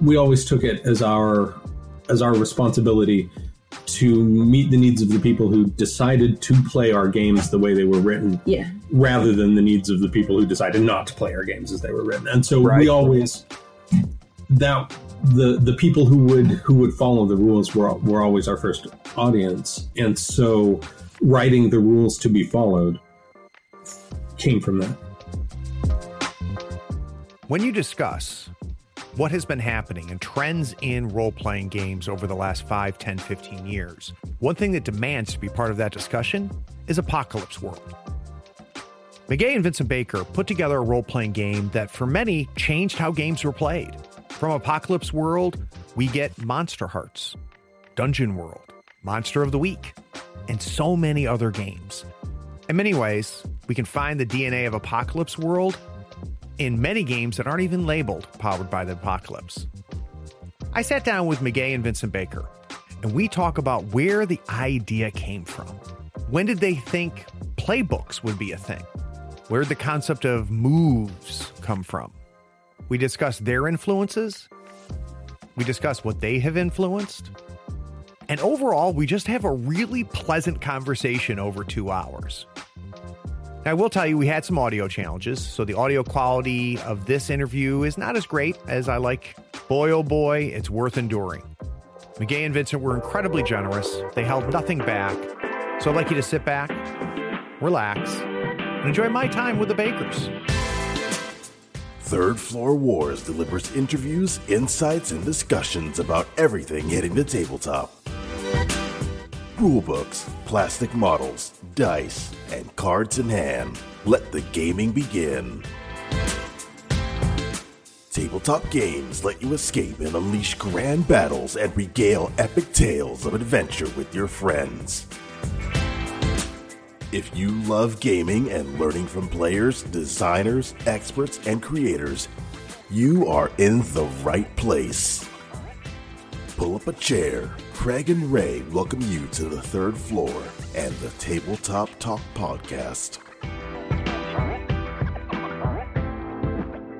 we always took it as our as our responsibility to meet the needs of the people who decided to play our games the way they were written Yeah. rather than the needs of the people who decided not to play our games as they were written. And so Right. we always that the the people who would who would follow the rules were were always our first audience. And so writing the rules to be followed came from that. When you discuss what has been happening and trends in role playing games over the last 5, 10, 15 years, one thing that demands to be part of that discussion is Apocalypse World. Meguey and Vincent Baker put together a role playing game that for many changed how games were played. From Apocalypse World, we get Monster Hearts, Dungeon World, Monster of the Week, and so many other games. In many ways, we can find the DNA of Apocalypse World in many games that aren't even labeled powered by the apocalypse. I sat down with Meguey and Vincent Baker, and we talk about where the idea came from. When did they think playbooks would be a thing? Where did the concept of moves come from? We discuss their influences. We discuss what they have influenced. And overall, we just have a really pleasant conversation over two hours. Now, I will tell you, we had some audio challenges, so the audio quality of this interview is not as great as I like. Boy, oh boy, it's worth enduring. Meguey and Vincent were incredibly generous. They held nothing back. So I'd like you to sit back, relax, and enjoy my time with the Bakers. Third Floor Wars delivers interviews, insights, and discussions about everything hitting the tabletop. Rulebooks, plastic models, dice, and cards in hand. Let the gaming begin. Tabletop games let you escape and unleash grand battles and regale epic tales of adventure with your friends. If you love gaming and learning from players, designers, experts, and creators, you are in the right place. Pull up a chair. Craig and Ray welcome you to the third floor and the Tabletop Talk podcast.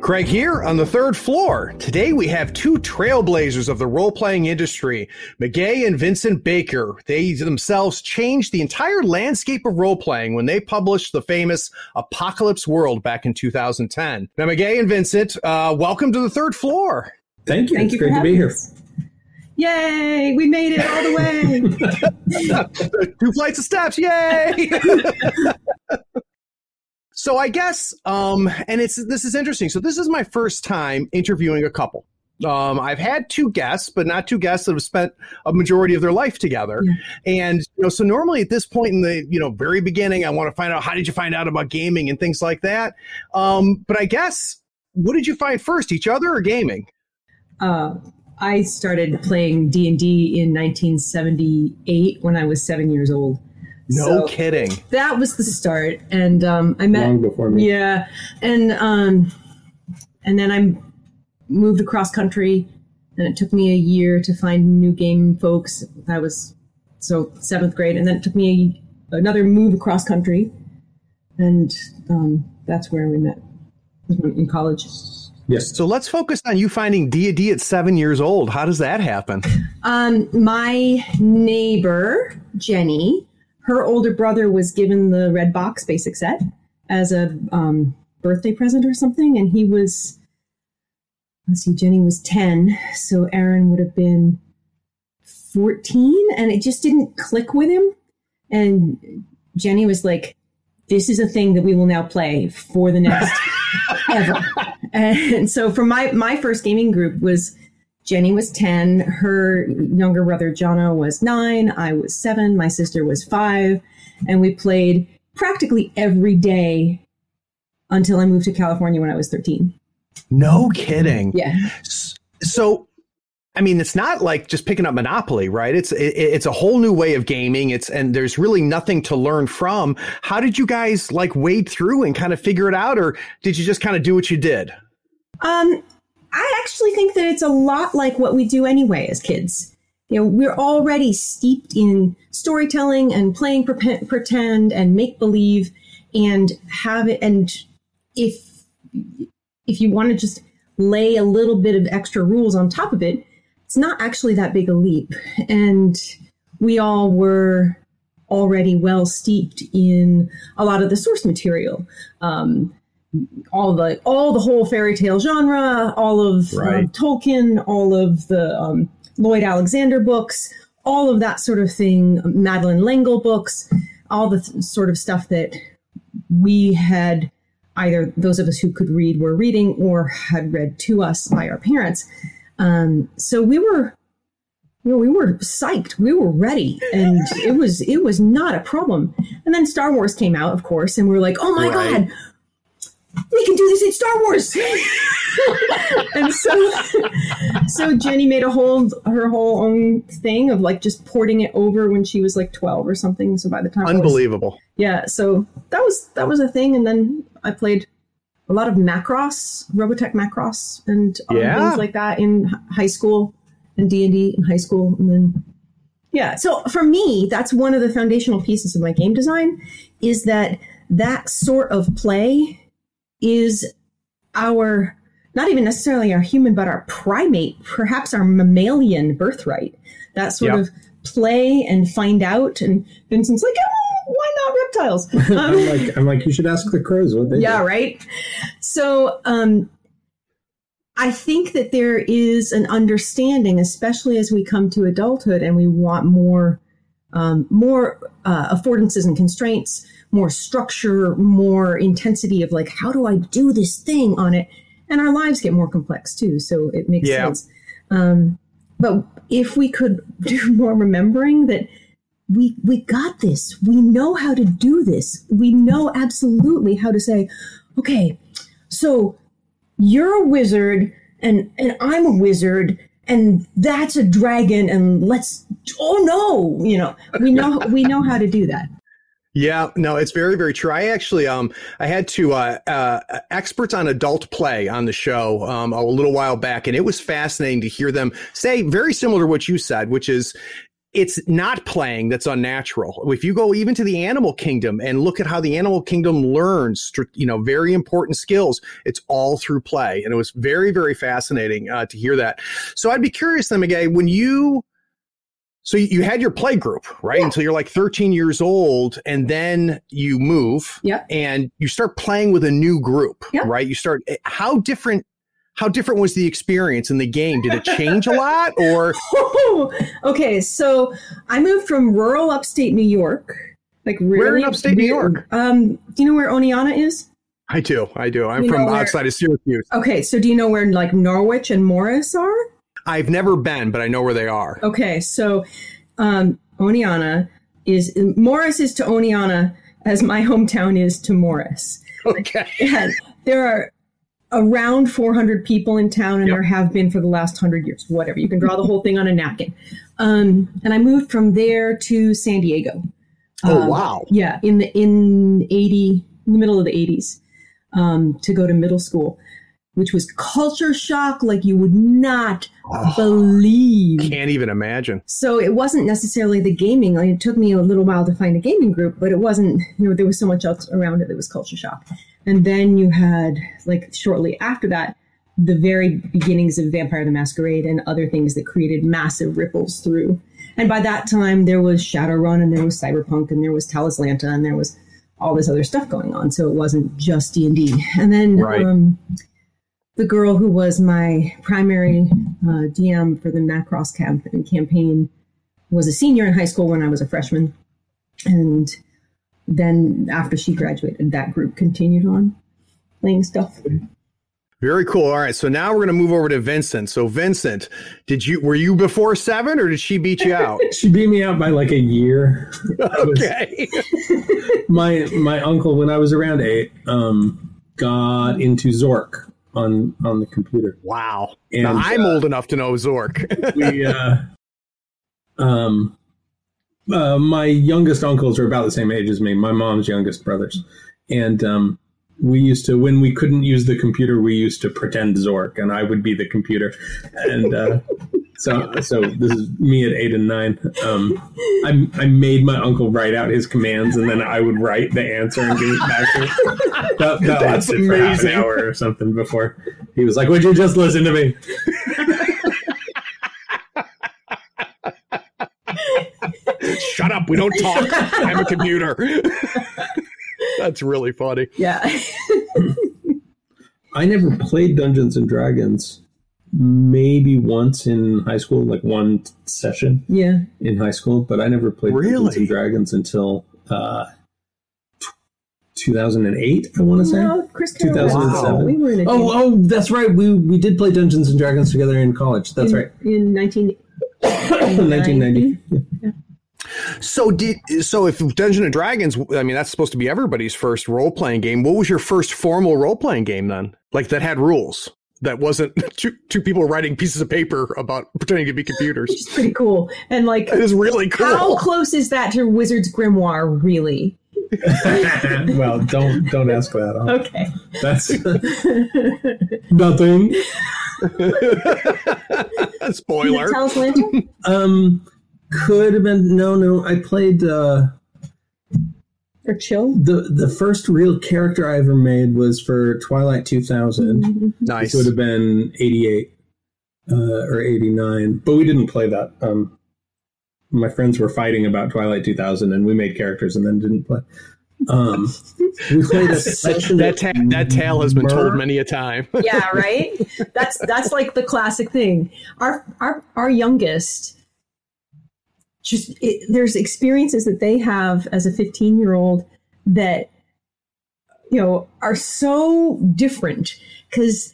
Craig here on the third floor. Today we have two trailblazers of the role playing industry, Meguey and Vincent Baker. They themselves changed the entire landscape of role playing when they published the famous Apocalypse World back in 2010. Now, Meguey and Vincent, uh, welcome to the third floor. Thank you. Thank it's you great to be having here. Yay! We made it all the way. two flights of steps, yay! so I guess, um, and it's this is interesting. So this is my first time interviewing a couple. Um, I've had two guests, but not two guests that have spent a majority of their life together. And you know, so normally at this point in the you know very beginning, I want to find out how did you find out about gaming and things like that. Um, but I guess what did you find first, each other or gaming? uh, I started playing D and D in 1978 when I was seven years old. No So- kidding. That was the start, and um, I met Long before me. Yeah, and um, and then I moved across country, and it took me a year to find new game folks. I was so seventh grade, and then it took me another move across country, and um, that's where we met in college. Yes. So let's focus on you finding D and D at seven years old. How does that happen? Um, my neighbor Jenny, her older brother was given the red box basic set as a um, birthday present or something, and he was. Let's see, Jenny was ten, so Aaron would have been fourteen, and it just didn't click with him. And Jenny was like, "This is a thing that we will now play for the next ever." And so, for my my first gaming group was Jenny was 10. Her younger brother, Jono, was nine. I was seven. My sister was five. And we played practically every day until I moved to California when I was 13. No kidding. Yeah. So, I mean, it's not like just picking up Monopoly, right? It's it, it's a whole new way of gaming. It's and there's really nothing to learn from. How did you guys like wade through and kind of figure it out, or did you just kind of do what you did? Um, I actually think that it's a lot like what we do anyway as kids. You know, we're already steeped in storytelling and playing pre- pretend and make believe and have it. And if if you want to just lay a little bit of extra rules on top of it, it's not actually that big a leap. And we all were already well steeped in a lot of the source material. Um, all the all the whole fairy tale genre, all of uh, Right. Tolkien, all of the um, Lloyd Alexander books, all of that sort of thing, Madeleine L'Engle books, all the th- sort of stuff that we had either those of us who could read were reading or had read to us by our parents. Um, so we were, you know, we were psyched. We were ready, and it was it was not a problem. And then Star Wars came out, of course, and we were like, oh my Right. god. We can do this in Star Wars, and so so Jenny made a whole her whole own thing of like just porting it over when she was like twelve or something. So by the time I was- Unbelievable. yeah, so that was that was a thing, and then I played a lot of Macross, Robotech Macross, and Yeah. things like that in high school, and D and D in high school, and then yeah. So for me, that's one of the foundational pieces of my game design is that that sort of play is our not even necessarily our human, but our primate, perhaps our mammalian birthright. That sort Yep. of play and find out. And Vincent's like, oh, why not reptiles? Um, I'm like, I'm like, you should ask the crows what they yeah, do. right. So, um, I think that there is an understanding, especially as we come to adulthood and we want more, um, more uh, affordances and constraints, more structure, more intensity of like, how do I do this thing on it? And our lives get more complex too, so it makes Yeah. sense. Um, but if we could do more remembering that we we got this. We know how to do this. We know absolutely how to say, okay, so you're a wizard and and I'm a wizard and that's a dragon and let's oh no, you know, we know we know how to do that. Yeah, no, it's very, very true. I actually, um, I had to uh, uh, experts on adult play on the show um, a little while back, and it was fascinating to hear them say very similar to what you said, which is it's not playing that's unnatural. If you go even to the animal kingdom and look at how the animal kingdom learns, you know, very important skills, it's all through play, and it was very, very fascinating uh, to hear that. So I'd be curious, then, Meguey, when you so you- you had your play group, right? Yeah. Until you're like 13 years old, and then you move Yep. and you start playing with a new group, Yep. right? You start how different how different was the experience in the game? Did it change a lot or okay, so I moved from rural upstate New York. Like really Where in upstate New York? Um, do you know where Oneonta is? I do, I do. I'm from where- outside of Syracuse. Okay, so do you know where like Norwich and Morris are? I've never been, but I know where they are. Okay, so um, Oneonta is Morris is to Oneonta as my hometown is to Morris. Okay. And there are around 400 people in town, and Yep. there have been for the last hundred years. Whatever, you can draw the whole thing on a napkin. Um, and I moved from there to San Diego. Oh Um, wow. Yeah, in the in 80, in the middle of the 80s, um, to go to middle school, which was culture shock like you would not Oh, believe. can't even imagine. So it wasn't necessarily the gaming. Like, it took me a little while to find a gaming group, but it wasn't. You know, there was so much else around it that was culture shock. And then you had like shortly after that, the very beginnings of Vampire the Masquerade and other things that created massive ripples through. And by that time, there was Shadowrun and there was Cyberpunk and there was Talislanta and there was all this other stuff going on. So it wasn't just D and D. And then Right. um, the girl who was my primary uh, DM for the Macross camp- campaign was a senior in high school when I was a freshman. And then after she graduated, that group continued on playing stuff. Very cool. All right. So now we're going to move over to Vincent. So Vincent, did you were you before 7 or did she beat you out? She beat me out by like a year. okay. my my uncle, when I was around eight, um, got into Zork on on the computer. Wow. And, now, I'm uh, old enough to know Zork. we uh, um uh, my youngest uncles are about the same age as me my mom's youngest brothers and um we used to when we couldn't use the computer we used to pretend zork and i would be the computer and uh So, so this is me at eight and nine. Um, I, I made my uncle write out his commands, and then I would write the answer and give it back to him. That, that That's lasted for half amazing. an hour or something before he was like, "Would you just listen to me?" Shut up. We don't talk. I'm a computer. That's really funny. Yeah. I never played Dungeons and Dragons. Maybe once in high school, like one session yeah. in high school, but I never played Dungeons and Dragons until uh, t- 2008. I want to say. No, Chris Carroll. 2007. We were in a Oh, oh, that's right. We we did play Dungeons and Dragons together in college. That's in, right. In 19, 1990. Yeah. So did so if Dungeon and Dragons, I mean that's supposed to be everybody's first role playing game. What was your first formal role playing game then? Like that had rules. That wasn't two, two people writing pieces of paper about pretending to be computers. It's pretty cool. And like, It is really cool. how close is that to Wizard's Grimoire, really? well, don't don't ask that. Huh? Okay. That's nothing. Can Spoiler. you tell us, Lantern? Um, could have been no, no. I played uh, or chill? the the first real character I ever made was for Twilight 2000. Nice. It would have been 88 uh, or 89, but we didn't play that. Um, my friends were fighting about Twilight 2000, and we made characters and then didn't play. Um, we played a session. That ta- that tale has been told many a time. yeah, right. That's that's like the classic thing. Our our our youngest just it, there's experiences that they have as a 15 year old that you know are so different because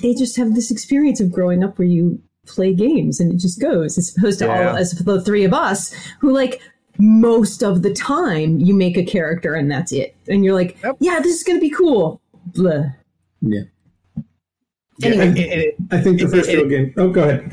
they just have this experience of growing up where you play games and it just goes as opposed to Yeah. all as the three of us who like most of the time you make a character and that's it and you're like Yep. yeah this is gonna be cool Blah. yeah, Anyway. And- and it- I think the It- first it- real game. Oh, go ahead.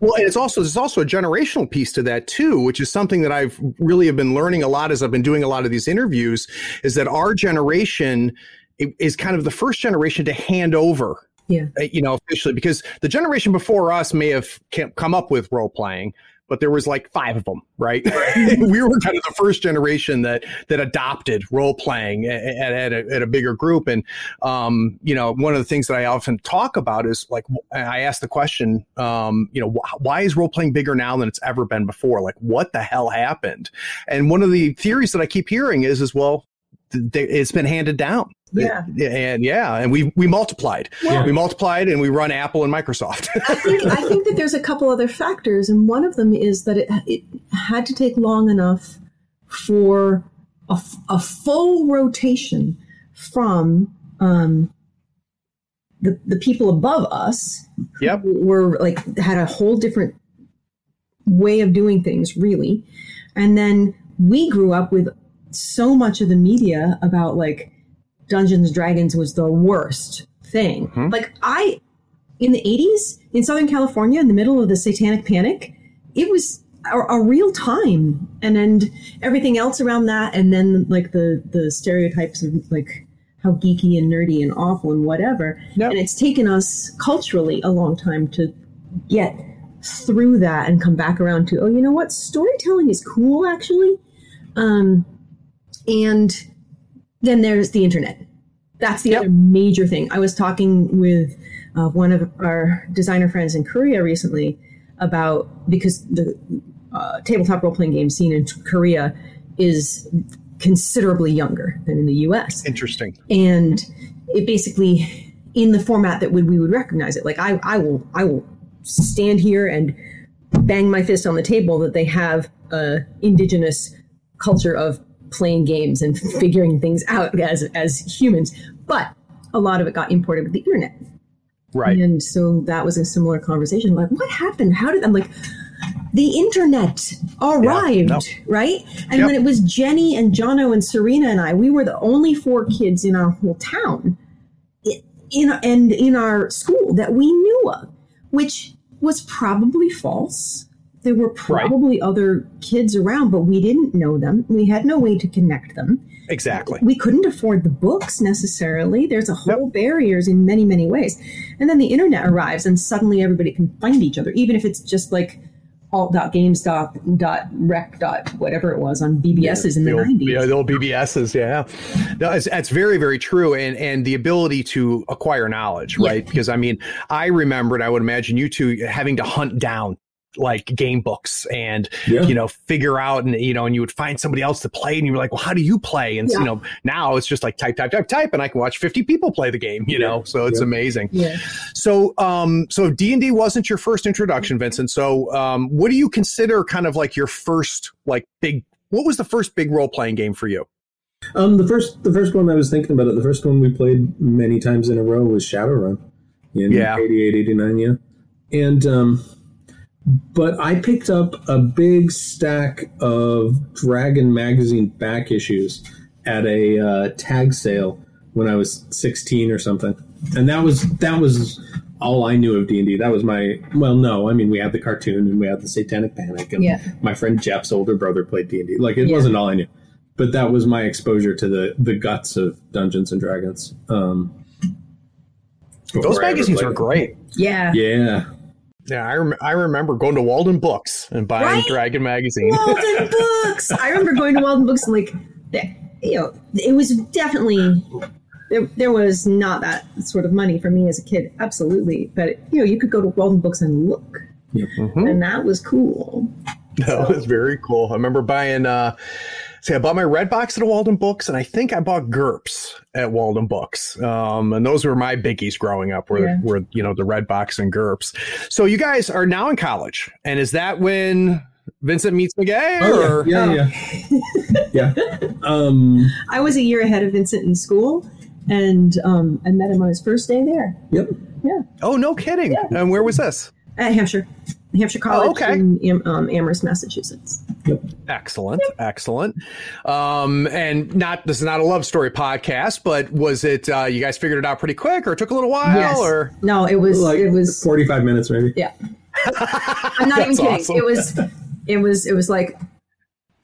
Well, and it's also there's also a generational piece to that too, which is something that I've really have been learning a lot as I've been doing a lot of these interviews. Is that our generation is kind of the first generation to hand over, Yeah. uh, you know, officially because the generation before us may have come up with role playing, but there was like five of them, right? we were kind of the first generation that that adopted role playing at, at, a, at a bigger group, and um, you know, one of the things that I often talk about is like I ask the question, um, you know, wh- why is role playing bigger now than it's ever been before? Like, what the hell happened? And one of the theories that I keep hearing is, is well, it's been handed down. Yeah. and yeah, and we we multiplied, Well- we multiplied, and we run Apple and Microsoft. I think I think that there's a couple other factors, and one of them is that it it had to take long enough for a, a full rotation from um, the the people above us yep. were like had a whole different way of doing things, really, and then we grew up with so much of the media about like Dungeons and Dragons was the worst thing. Mhm. Like I in the 80s in Southern California in the middle of the satanic panic, it was a, a real time and then everything else around that and then like the the stereotypes of like how geeky and nerdy and awful and whatever. Yep. And it's taken us culturally a long time to get through that and come back around to oh you know what storytelling is cool actually um and then there's the internet that's the Yep. other major thing i was talking with uh, one of our designer friends in korea recently about because the uh, tabletop role-playing game scene in korea is considerably younger than in the us Interesting. and it basically in the format that we, we would recognize it like I, I will i will stand here and bang my fist on the table that they have a indigenous culture of playing games and figuring things out as as humans but a lot of it got imported with the internet Right. and so that was a similar conversation like what happened how did i'm like the internet arrived no. right and Yep. when it was jenny and jono and serena and i we were the only four kids in our whole town in and in our school that we knew of which was probably false there were probably right. other kids around, but we didn't know them. We had no way to connect them. Exactly. We couldn't afford the books necessarily. There's a whole barriers in many, many ways. And then the internet arrives and suddenly everybody can find each other, even if it's just like alt.gamestop dot rec dot whatever it was on BBSs yeah, in the, the old, 90s. Yeah, the old BBSs, yeah. No, it's, it's very, very true. And and the ability to acquire knowledge, right? Yeah. Because I mean, I remember and I would imagine you two having to hunt down like game books and yeah. you know figure out and you know and you would find somebody else to play and you were like well how do you play and yeah. you know now it's just like type type type type and i can watch 50 people play the game you yeah. know so it's amazing yeah so um so d&d wasn't your first introduction vincent so um what do you consider kind of like your first like big what was the first big role-playing game for you um the first the first one i was thinking about it the first one we played many times in a row was shadowrun in yeah. 88 89 yeah and um but I picked up a big stack of Dragon magazine back issues at a uh, tag sale when I was 16 or something, and that was that was all I knew of D and D. That was my well, no, I mean we had the cartoon and we had the Satanic Panic, and yeah. my friend Jeff's older brother played D and D. Like it yeah. wasn't all I knew, but that was my exposure to the the guts of Dungeons and Dragons. Um, Those magazines were great. Yeah, yeah. Yeah, I, rem- I remember going to Walden Books and buying right? Dragon magazine. Walden Books. I remember going to Walden Books and like, you know, it was definitely there, there was not that sort of money for me as a kid, absolutely. But you know, you could go to Walden Books and look, mm-hmm. and that was cool. That so. was very cool. I remember buying. uh See, I bought my red box at Walden Books, and I think I bought GURPS at Walden Books. Um, and those were my biggies growing up, were, yeah. were you know the red box and GURPS. So you guys are now in college, and is that when Vincent meets Meguey? Oh, or? yeah, yeah, oh. yeah. yeah. Um, I was a year ahead of Vincent in school, and um, I met him on his first day there. Yep. Yeah. Oh, no kidding! Yeah. And where was this? At Hampshire. Hampshire oh, College oh, okay. in um, Amherst, Massachusetts. Yep. Excellent, yep. excellent. Um, and not this is not a love story podcast, but was it uh, you guys figured it out pretty quick, or it took a little while, yes. or no? It was like it was forty five minutes, maybe. Yeah. I'm not even kidding. Awesome. It was it was it was like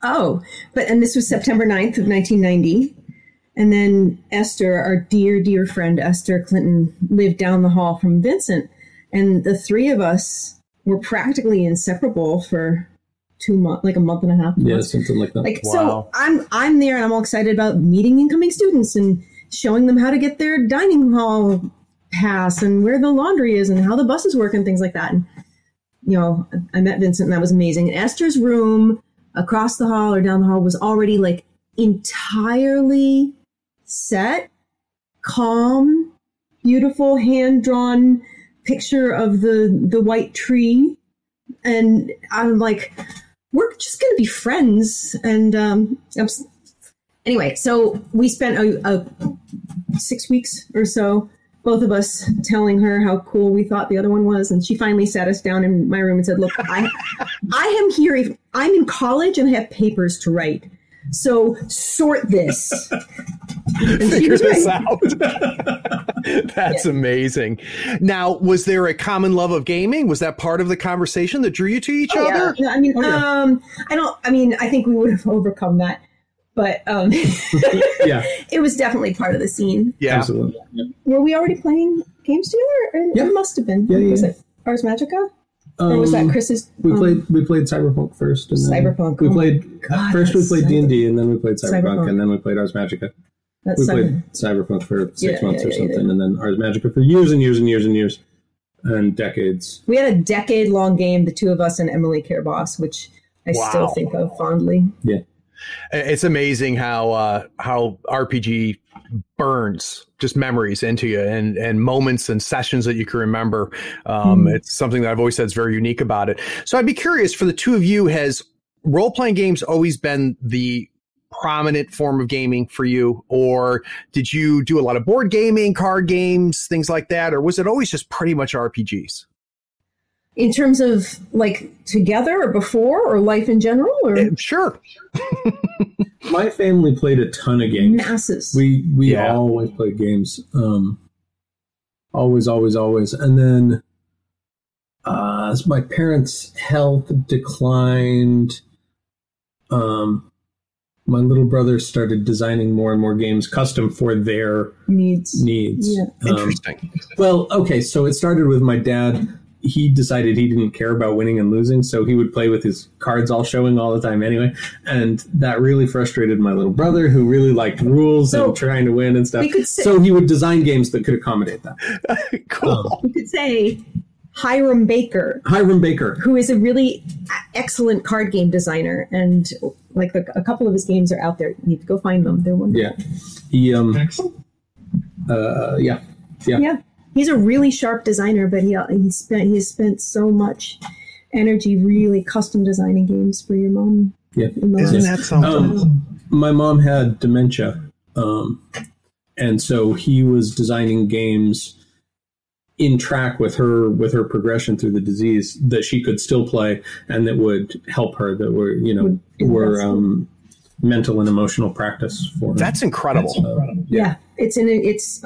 oh, but and this was September 9th of 1990. And then Esther, our dear, dear friend Esther Clinton, lived down the hall from Vincent. And the three of us were practically inseparable for two months, like a month and a half. Yeah, something like that. Like wow. so, I'm I'm there and I'm all excited about meeting incoming students and showing them how to get their dining hall pass and where the laundry is and how the buses work and things like that. And you know, I met Vincent and that was amazing. And Esther's room across the hall or down the hall was already like entirely set, calm, beautiful, hand drawn picture of the the white tree, and I'm like, we're just gonna be friends. And um, anyway, so we spent a, a six weeks or so both of us telling her how cool we thought the other one was. And she finally sat us down in my room and said look i i am here. I'm in college and I have papers to write so sort this. Figure this right. out. That's yeah. amazing. Now, was there a common love of gaming? Was that part of the conversation that drew you to each oh, other? Yeah. I mean, oh, yeah. um, I don't. I mean, I think we would have overcome that, but um, yeah, it was definitely part of the scene. Yeah, absolutely. Were we already playing games together? Yeah. It must have been. Yeah, yeah. Was it Ars Magica? Or was that um, Chris's? We um, played we played Cyberpunk first, and then Cyberpunk. We oh played God, first. We played D and D, and then we played Cyberpunk, Cyberpunk, and then we played Ars Magica. That's we seven. played Cyberpunk for six yeah, months yeah, or something, yeah, and then Ars Magica for years and years and years and years and decades. We had a decade long game, the two of us and Emily Care Boss, which I wow. still think of fondly. Yeah. It's amazing how uh, how RPG burns just memories into you and and moments and sessions that you can remember. Um, mm. It's something that I've always said is very unique about it. So I'd be curious for the two of you: has role playing games always been the prominent form of gaming for you, or did you do a lot of board gaming, card games, things like that, or was it always just pretty much RPGs? In terms of like together or before or life in general or uh, sure my family played a ton of games masses we we yeah. always played games um always always always and then uh uh, as my parents' health declined, um, my little brother started designing more and more games custom for their Needs. needs. Yeah. Um, Interesting. well, okay, so it started with my dad. He decided he didn't care about winning and losing, so he would play with his cards all showing all the time anyway. And that really frustrated my little brother, who really liked rules So, and trying to win and stuff. say- so he would design games that could accommodate that. cool. We could say Hiram Baker, Hiram Baker. who is a really excellent card game designer, and like the, a couple of his games are out there. You need to go find them. They're wonderful. Yeah. He um uh yeah. Yeah. Yeah, he's a really sharp designer, but he he spent he has spent so much energy really custom designing games for your mom. Yeah. Isn't that something? Um, my mom had dementia, um, and so he was designing games in track with her with her progression through the disease that she could still play and that would help her that were you know were um, mental and emotional practice for her. That's incredible. Uh, yeah. it's in it. It's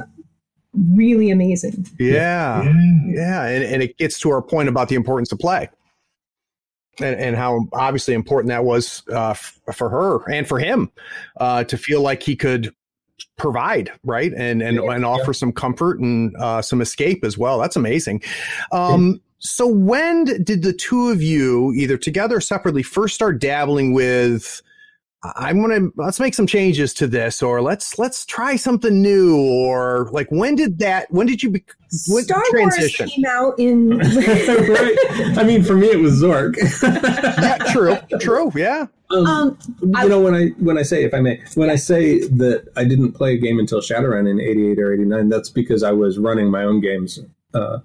really amazing. Yeah. Yeah. And, and it gets to our point about the importance of play and, and how obviously important that was uh, f- for her and for him uh, to feel like he could provide right and and, Yeah. and offer some comfort and uh, some escape as well that's amazing um, so when did the two of you either together or separately first start dabbling with I'm gonna let's make some changes to this, or let's let's try something new, or like when did that? When did you be, what Star transition? Wars came out in right. I mean, for me, it was Zork. yeah, true, true, yeah. Um, um, you I- know when I when I say if I may when I say that I didn't play a game until Shadowrun in '88 or '89, that's because I was running my own games uh,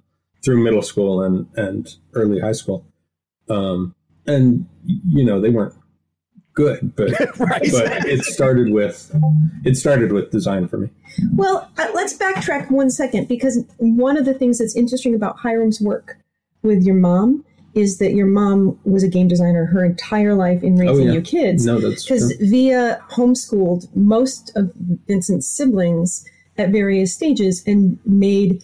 through middle school and and early high school, um, and you know they weren't good, but Right. but it started with it started with design for me. Well, uh, let's backtrack one second because one of the things that's interesting about Hiram's work with your mom is that your mom was a game designer her entire life in raising Oh, yeah. you kids. No, that's true. Because Via homeschooled most of Vincent's siblings at various stages and made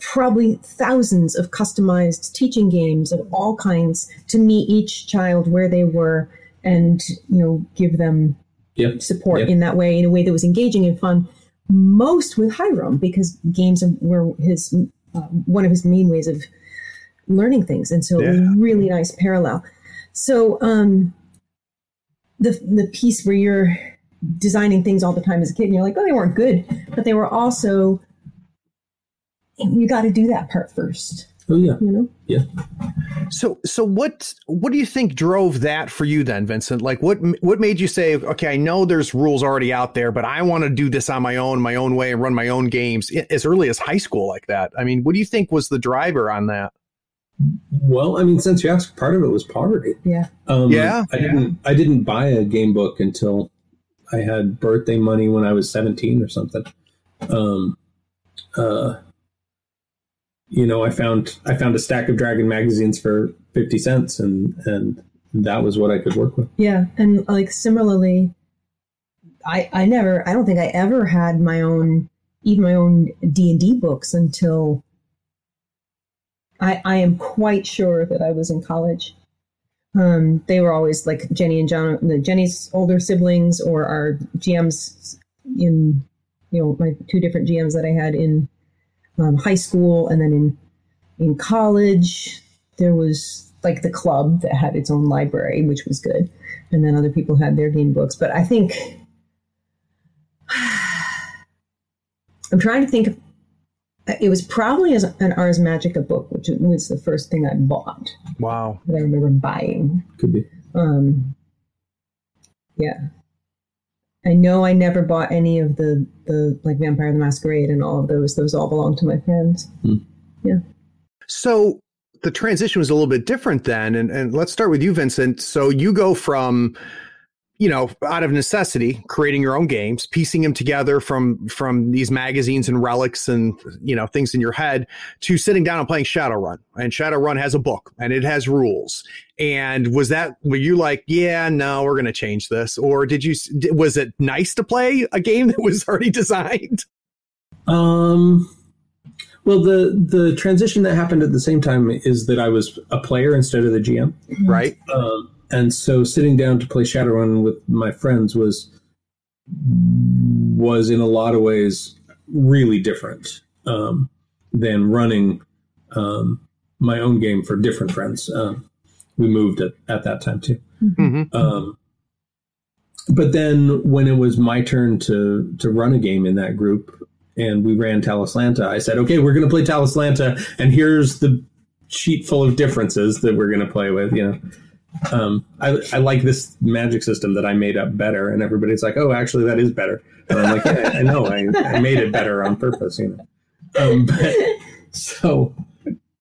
probably thousands of customized teaching games of all kinds to meet each child where they were and you know give them Yep. support Yep. in that way in a way that was engaging and fun most with hiram because games were his uh, one of his main ways of learning things and so it was Yeah. really nice parallel so um the the piece where you're designing things all the time as a kid and you're like oh they weren't good but they were also you got to do that part first Oh yeah, you know yeah. So, so what what do you think drove that for you then, Vincent? Like, what what made you say, okay, I know there's rules already out there, but I want to do this on my own, my own way, and run my own games as early as high school like that? I mean, what do you think was the driver on that? Well, I mean, since you asked, part of it was poverty. yeah Um, Yeah, I didn't. I didn't buy a game book until I had birthday money when I was seventeen or something. Um, uh, you know, I found I found a stack of Dragon magazines for fifty cents, and and that was what I could work with. Yeah, and like similarly, I I never I don't think I ever had my own even my own D and D books until I I am quite sure that I was in college. Um, they were always like Jenny and John, the Jenny's older siblings, or our GMs in you know my two different GMs that I had in um, high school and then in in college. There was like the club that had its own library, which was good and then other people had their game books. But I think I'm trying to think. Of, it was probably as an Ars Magica book, which was the first thing I bought Wow. that I remember buying. Could be. Um, yeah, I know I never bought any of the the like Vampire the Masquerade and all of those. Those all belong to my friends. Hmm. Yeah. So the transition was a little bit different then, and and let's start with you, Vincent. So you go from you know, out of necessity, creating your own games, piecing them together from from these magazines and relics and you know things in your head, to sitting down and playing Shadowrun. And Shadowrun has a book and it has rules. And was that were you like, yeah, no, we're going to change this, or did you? Was it nice to play a game that was already designed? Um, Well, the the transition that happened at the same time is that I was a player instead of the GM, right? Um, and so sitting down to play Shadowrun with my friends was was in a lot of ways really different um, than running um, my own game for different friends. Um, we moved at, at that time too. Mm-hmm. Um, but then when it was my turn to to run a game in that group and we ran Talislanta, I said, okay, we're going to play Talislanta, and here's the sheet full of differences that we're going to play with. You know, um, I, I like this magic system that I made up better, and everybody's like, oh, actually, that is better. And I'm like, yeah, I know, I, I made it better on purpose. You know, um, but so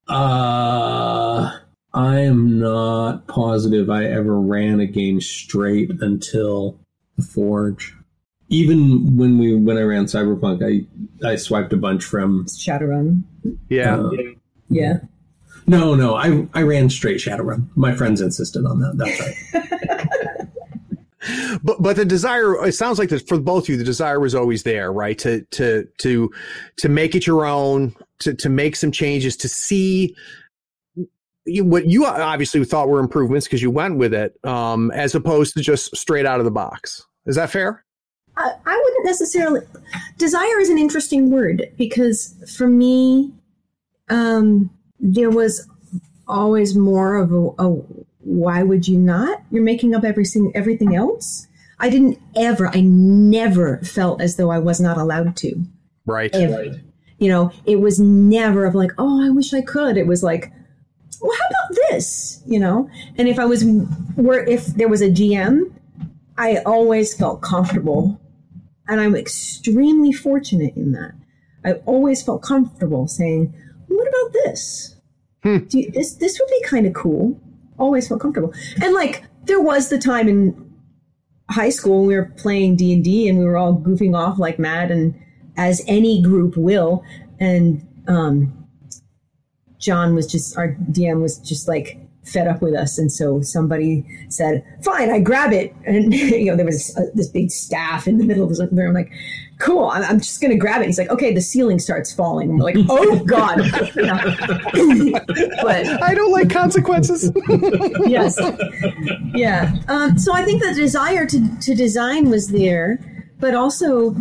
uh, I am not positive I ever ran a game straight until the Forge even when we when I ran Cyberpunk, I I swiped a bunch from Shadowrun. Yeah. Uh, Yeah. No, no, I I ran straight Shadowrun. My friends insisted on that. That's right. but but the desire it sounds like that for both of you the desire was always there right to to to to make it your own to to make some changes to see you, what you obviously thought were improvements because you went with it um as opposed to just straight out of the box is that fair I, I wouldn't necessarily. Desire is an interesting word because for me, um, there was always more of a, a why would you not? You're making up everything everything else. I didn't ever, I never felt as though I was not allowed to. right Ever. You know, it was never of like, oh, I wish I could. It was like, well, how about this? You know, and if I was, were if there was a GM, I always felt comfortable, and I'm extremely fortunate in that. I always felt comfortable saying, "What about this? Hmm. Do you, this this would be kind of cool." Always felt comfortable, and like there was the time in high school we were playing D and D, and we were all goofing off like mad, and as any group will, and um, John was just our DM was just like fed up with us, and so somebody said, "Fine, I grab it." And you know there was uh this big staff in the middle of the room. I'm like, "Cool, I'm, I'm just going to grab it." He's like, "Okay." The ceiling starts falling. And we're like, "Oh God!" but i don't like consequences yes, yeah. Um, so I think the desire to to design was there, but also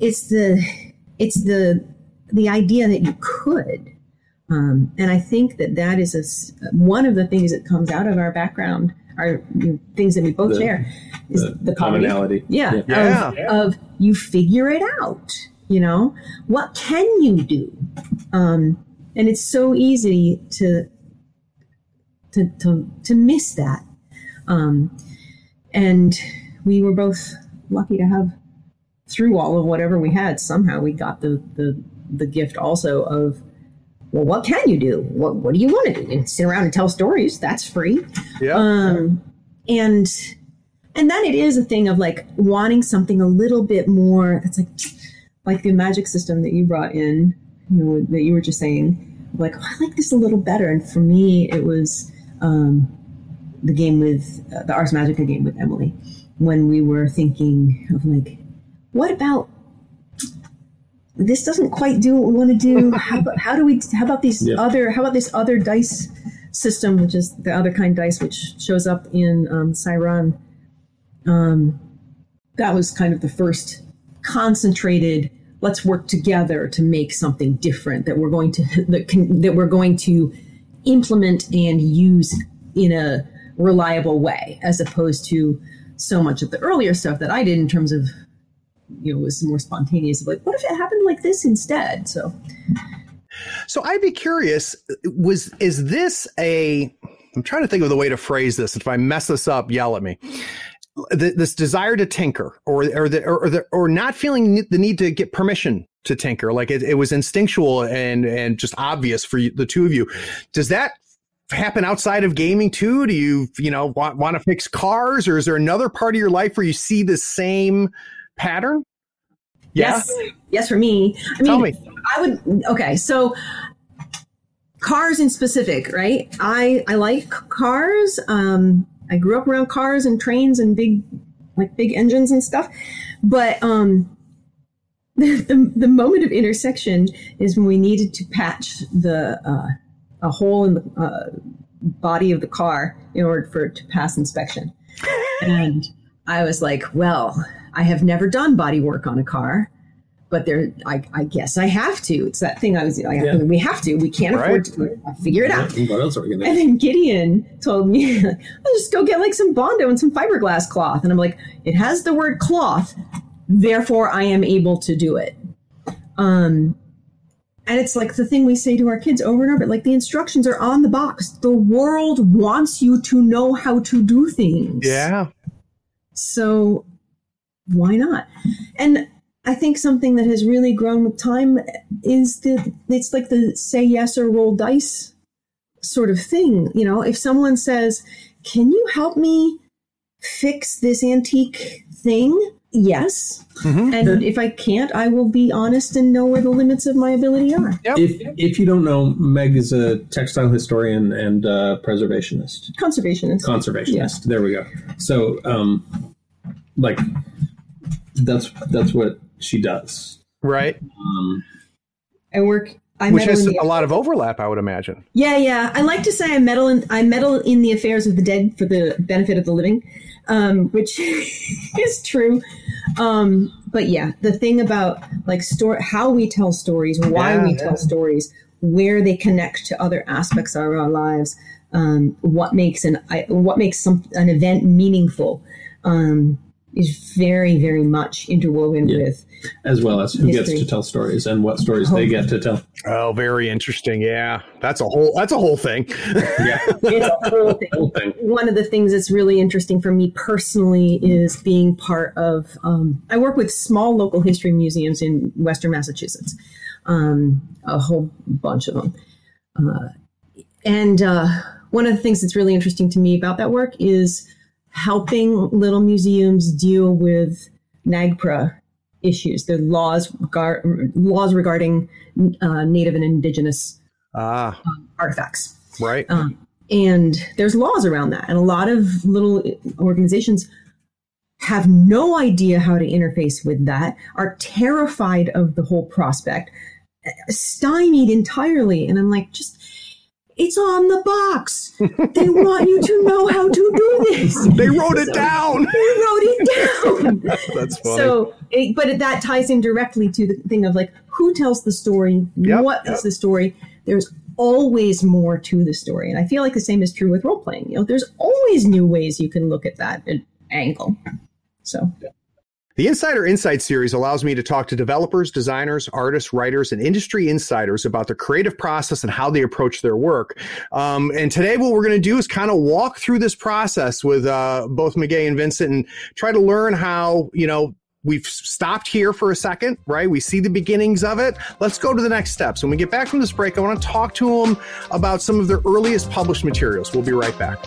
it's the it's the the idea that you could. Um, and I think that that is a s one of the things that comes out of our background, our you know, things that we both The- share, is the the, comedy. commonality. Yeah, Yeah. Of, of you figure it out. You know what can you do? Um, and it's so easy to to to, to miss that. Um, and we were both lucky to have through all of whatever we had. Somehow we got the the the gift also of well, what can you do? What what do you want to do? And sit around and tell stories. That's free. yeah Um, and and then it is a thing of like wanting something a little bit more. That's like like the magic system that you brought in. You know that you were just saying. Like oh, I like this a little better. And for me, it was um, the game with uh, the Ars Magica game with Emily when we were thinking of like, what about this doesn't quite do what we want to do. How, about, how do we? How about these Yeah. other? How about this other dice system, which is the other kind dice, which shows up in um, Psi*Run? Um, that was kind of the first concentrated. Let's work together to make something different that we're going to that, can, that we're going to implement and use in a reliable way, as opposed to so much of the earlier stuff that I did in terms of you know was more spontaneous of like what if it happened like this instead so So I'd be curious, was is this a I'm trying to think of the way to phrase this. If I mess this up, yell at me. This desire to tinker, or or the, or the, or not feeling the need to get permission to tinker, like it, it was instinctual and and just obvious for you, the two of you. Does that happen outside of gaming too? Do you you know want want to fix cars, or is there another part of your life where you see the same pattern? yes yes for me i Tell mean me. i would okay so cars in specific right i i like cars um i grew up around cars and trains and big like big engines and stuff but um the, the, the moment of intersection is when we needed to patch the uh, a hole in the uh, body of the car in order for it to pass inspection. and I was like, well, I have never done body work on a car, but there, I, I guess I have to. It's that thing I was, I, Yeah. we have to. We can't afford to. Figure it out. What else are we gonna And then Gideon told me, I'll just go get like some Bondo and some fiberglass cloth. And I'm like, it has the word cloth, therefore I am able to do it. Um, and it's like the thing we say to our kids over and over like the instructions are on the box. The world wants you to know how to do things. Yeah. So why not? And I think something that has really grown with time is the it's like the say yes or roll dice sort of thing. You know, if someone says, "Can you help me fix this antique thing?" Yes. And if I can't, I will be honest and know where the limits of my ability are. If if you don't know, Meg is a textile historian and uh, preservationist, Conservationist. conservationist. There we go. So, um, like, that's that's what she does. Right. Um, I work. I Which meddle has the a lot of overlap, I would imagine. Yeah, yeah. I like to say I meddle in I meddle in the affairs of the dead for the benefit of the living, um, which is true. Um, but yeah, the thing about like story, how we tell stories, why Yeah, we yeah. tell stories, where they connect to other aspects of our lives, um, what makes an I, what makes some an event meaningful, um, is very very much interwoven Yeah. with as well as who gets to tell stories and what stories they get to tell. Oh, very interesting. Yeah. That's a whole that's a whole thing. Yeah, it's a whole thing. whole thing. one of the things that's really interesting for me personally is being part of um, i work with small local history museums in western massachusetts um, a whole bunch of them uh, and uh, one of the things that's really interesting to me about that work is helping little museums deal with nagpra issues the laws gar- laws regarding uh, native and indigenous Ah, artifacts right. um, and there's laws around that. And a lot of little organizations have no idea how to interface with that, are terrified of the whole prospect, stymied entirely. And I'm like, just, it's on the box. They want you to know how to do this. They wrote it So- down. They wrote it down. That's funny. So, it, but that ties in directly to the thing of like, who tells the story? Yep, What is yep. the story? There's always more to the story, and I feel like the same is true with role playing. You know, there's always new ways you can look at that uh, angle. So, The Insider Insight series allows me to talk to developers, designers, artists, writers, and industry insiders about the creative process and how they approach their work. Um, and today, what we're going to do is kind of walk through this process with uh, both Meguey and Vincent and try to learn how, you know, we've stopped here for a second, right? We see the beginnings of it. Let's go to the next steps. When we get back from this break, I want to talk to them about some of their earliest published materials. We'll be right back.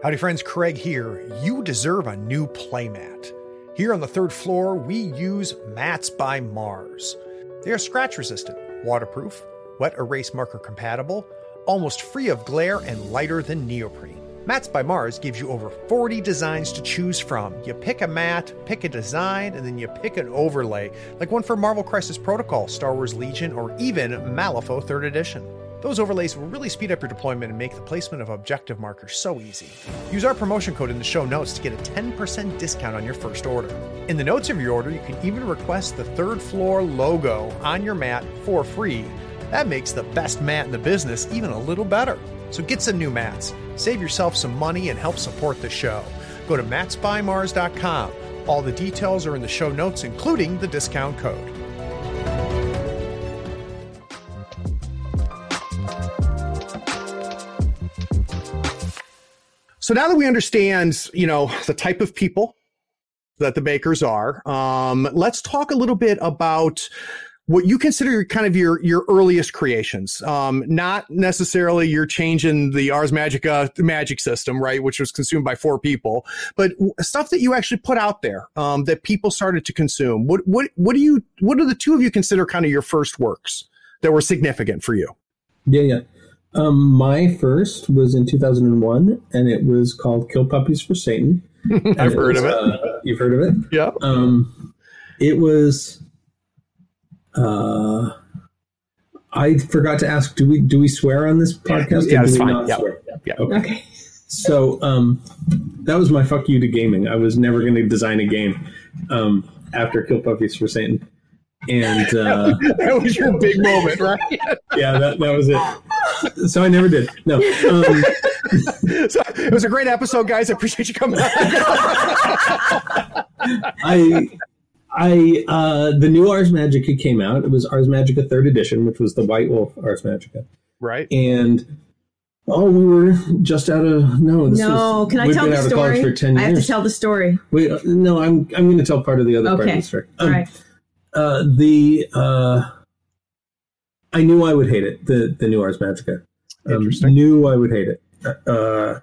Howdy, friends. Craig here. You deserve a new playmat. Here on the third floor, we use Mats by Mars. They are scratch resistant, waterproof, wet erase marker compatible, almost free of glare, and lighter than neoprene. Mats by Mars gives you over 40 designs to choose from. You pick a mat, pick a design, and then you pick an overlay, like one for Marvel Crisis Protocol, Star Wars Legion, or even Malifaux 3rd Edition. Those overlays will really speed up your deployment and make the placement of objective markers so easy. Use our promotion code in the show notes to get a 10% discount on your first order. In the notes of your order, you can even request the third floor logo on your mat for free. That makes the best mat in the business even a little better. So get some new mats, save yourself some money, and help support the show. Go to matsbymars.com. All the details are in the show notes, including the discount code. So now that we understand, you know, the type of people that the bakers are, um, let's talk a little bit about what you consider kind of your your earliest creations. Um, not necessarily you're changing the Ars Magica magic system, right, which was consumed by four people, but stuff that you actually put out there um, that people started to consume. What what what do you what do the two of you consider kind of your first works that were significant for you? Yeah, yeah. Um, my first was in 2001, and it was called "Kill Puppies for Satan." I've heard was, of it. Uh, you've heard of it? Yeah. Um, it was. Uh, I forgot to ask. Do we do we swear on this podcast? Yeah, or do it's we fine. not Yeah. swear? Yeah. Okay. Okay. So um, that was my fuck you to gaming. I was never going to design a game um, after Kill Puppies for Satan, and uh, that was your big moment, right? yeah, that, that was it. So I never did. No. Um, so it was a great episode, guys. I appreciate you coming. I I uh the new Ars Magica came out. It was Ars Magica third edition, which was the White Wolf Ars Magica. right. And oh, we were just out of no. This No, was, can I tell the out of college story? for ten I have to tell the story. Wait, uh, no, I'm I'm going to tell part of the other part of the story. All Um, right. uh, the uh, I knew I would hate it. The the new Ars Magica. Um, Interesting. Knew I would hate it. Uh,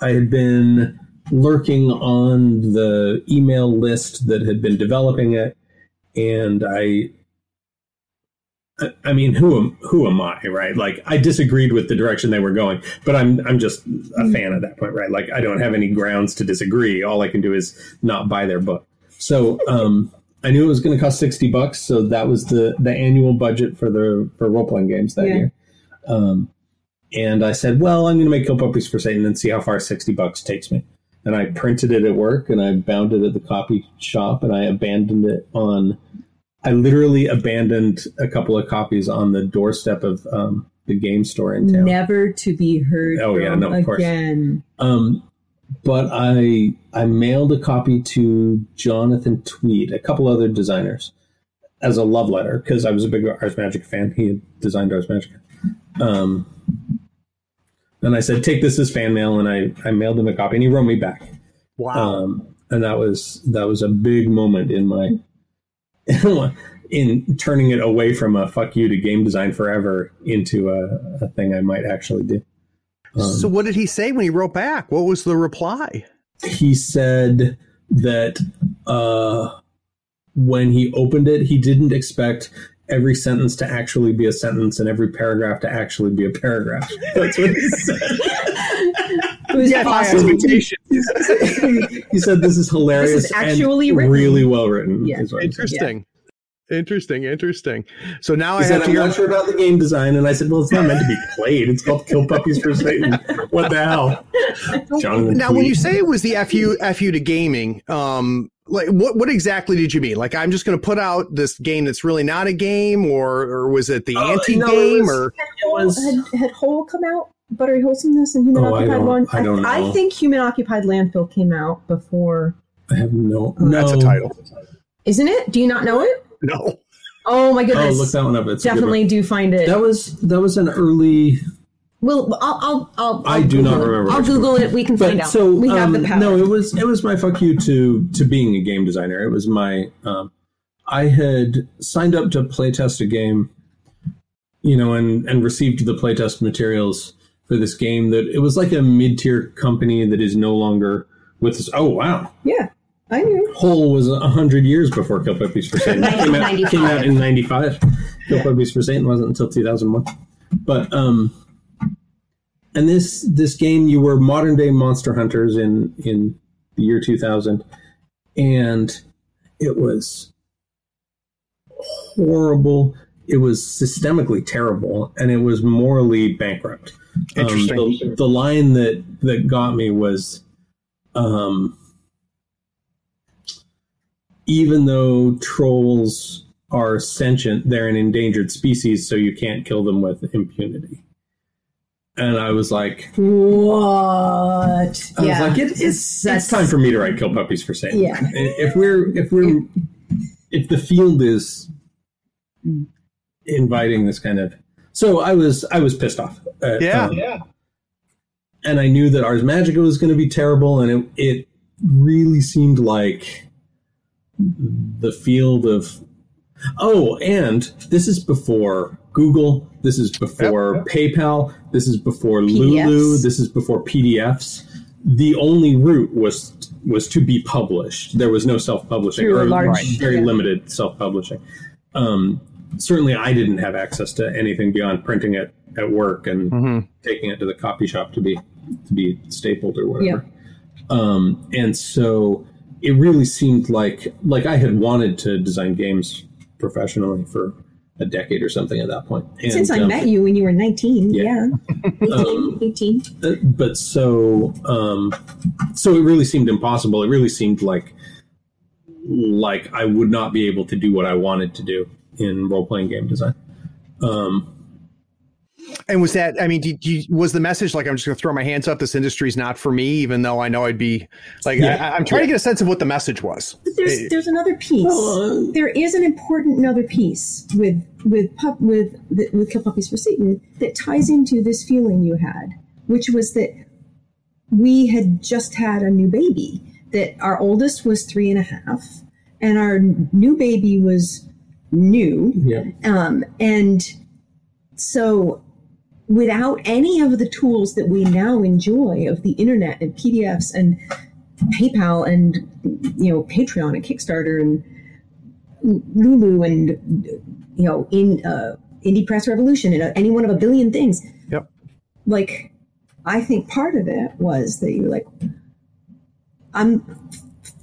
I had been lurking on the email list that had been developing it, and I. I- I mean, who am who am I, right? Like, I disagreed with the direction they were going, but I'm I'm just a fan at that point, right? Like, I don't have any grounds to disagree. All I can do is not buy their book. So, um, I knew it was going to cost sixty bucks, so that was the the annual budget for the for role playing games that Yeah. year. Um, and I said, well, I'm going to make Kill Puppies for Satan and see how far sixty bucks takes me. And I printed it at work, and I bound it at the copy shop, and I abandoned it on. I literally abandoned a couple of copies on the doorstep of um, the game store in town. Never to be heard Oh, yeah, no, of course. again. Um, but I I mailed a copy to Jonathan Tweet, a couple other designers, as a love letter because I was a big Ars Magic fan. He had designed Ars Magic. Um, and I said, "Take this as fan mail," and I I mailed him a copy, and he wrote me back. Wow. Um, and that was that was a big moment in my in turning it away from a fuck you to game design forever into a, a thing I might actually do. Um, so what did he say when he wrote back? What was the reply? he said that uh, when he opened it, he didn't expect every sentence to actually be a sentence and every paragraph to actually be a paragraph. That's what he said. It was Yeah, my awesome. expectation. he said this is hilarious This is actually and written." really well written. Yeah. is what he said. Interesting. Interesting, interesting. So now He I said, have to I'm hear. not sure about the game design, and I said, "Well, it's not meant to be played. It's called Kill Puppies for Satan. What the hell?" Jonathan now, when you say it was the fu fu to gaming, um, like what what exactly did you mean? Like I'm just going to put out this game that's really not a game, or or was it the Oh, anti no, it game, was- or it was had, had Whole come out? Buttery Wholesomeness and Human Oh, I Occupied don't- One. I don't I know. think Human Occupied Landfill came out before. I have no. No. that's a title? Isn't it? Do you not know it? No. Oh my goodness! Oh, look that one up. It's a good one. Definitely do find it. That was that was an early. well, I'll, I'll, I'll, I I'll do not Google it. remember I'll Google it. We can find But out. so we have um, the power. no, it was it was my fuck you to to being a game designer. It was my um, I had signed up to playtest a game, you know, and and received the playtest materials for this game that it was like a mid tier company that is no longer with us. Oh wow, yeah, I knew. Whole was a hundred years before Kill Puppies for Satan. It came, out, came out in ninety five. Kill Puppies for Satan wasn't until two thousand one. But um, and this this game you were modern day monster hunters in in the year two thousand, and it was horrible. it was systemically terrible and it was morally bankrupt. Um, Interesting. the, the line that that got me was, um, even though trolls are sentient, they're an endangered species, so you can't kill them with impunity. And I was like, What? I was like, it, it's, it's That's- time for me to write "Kill Puppies for Sale." Yeah. If we're if we're if the field is inviting this kind of, so I was I was pissed off. at, Yeah. um, and I knew that Ars Magica was going to be terrible, and it it really seemed like the field of oh, and this is before Google. This is before PayPal. This is before Lulu. This is before PDFs. The only route was was to be published. There was no self publishing Through or large- very yeah. limited self publishing. Um, certainly, I didn't have access to anything beyond printing it at work and Mhm. taking it to the copy shop to be to be stapled or whatever. Um, and so it really seemed like like I had wanted to design games professionally for a decade or something at that point. And, Since I um, met you when you were 19, yeah. yeah. Um, 18. uh, but so um, so it really seemed impossible. It really seemed like like I would not be able to do what I wanted to do in role playing game design. Um, And was that? I mean, did you, was the message like I'm just going to throw my hands up? This industry's not for me, even though I know I'd be like. Yeah. I, I'm trying to get a sense of what the message was. But there's Eh, there's another piece. Well, uh, there is an important another piece with with pup with with Kill Puppies for Satan that ties into this feeling you had, which was that we had just had a new baby. That our oldest was three and a half, and our new baby was new. yeah. Um, and so, without any of the tools that we now enjoy of the internet and PDFs and PayPal and you know Patreon and Kickstarter and Lulu and you know in uh, Indie Press Revolution and uh, any one of a billion things. Yep. Like, I think part of it was that you're like, I'm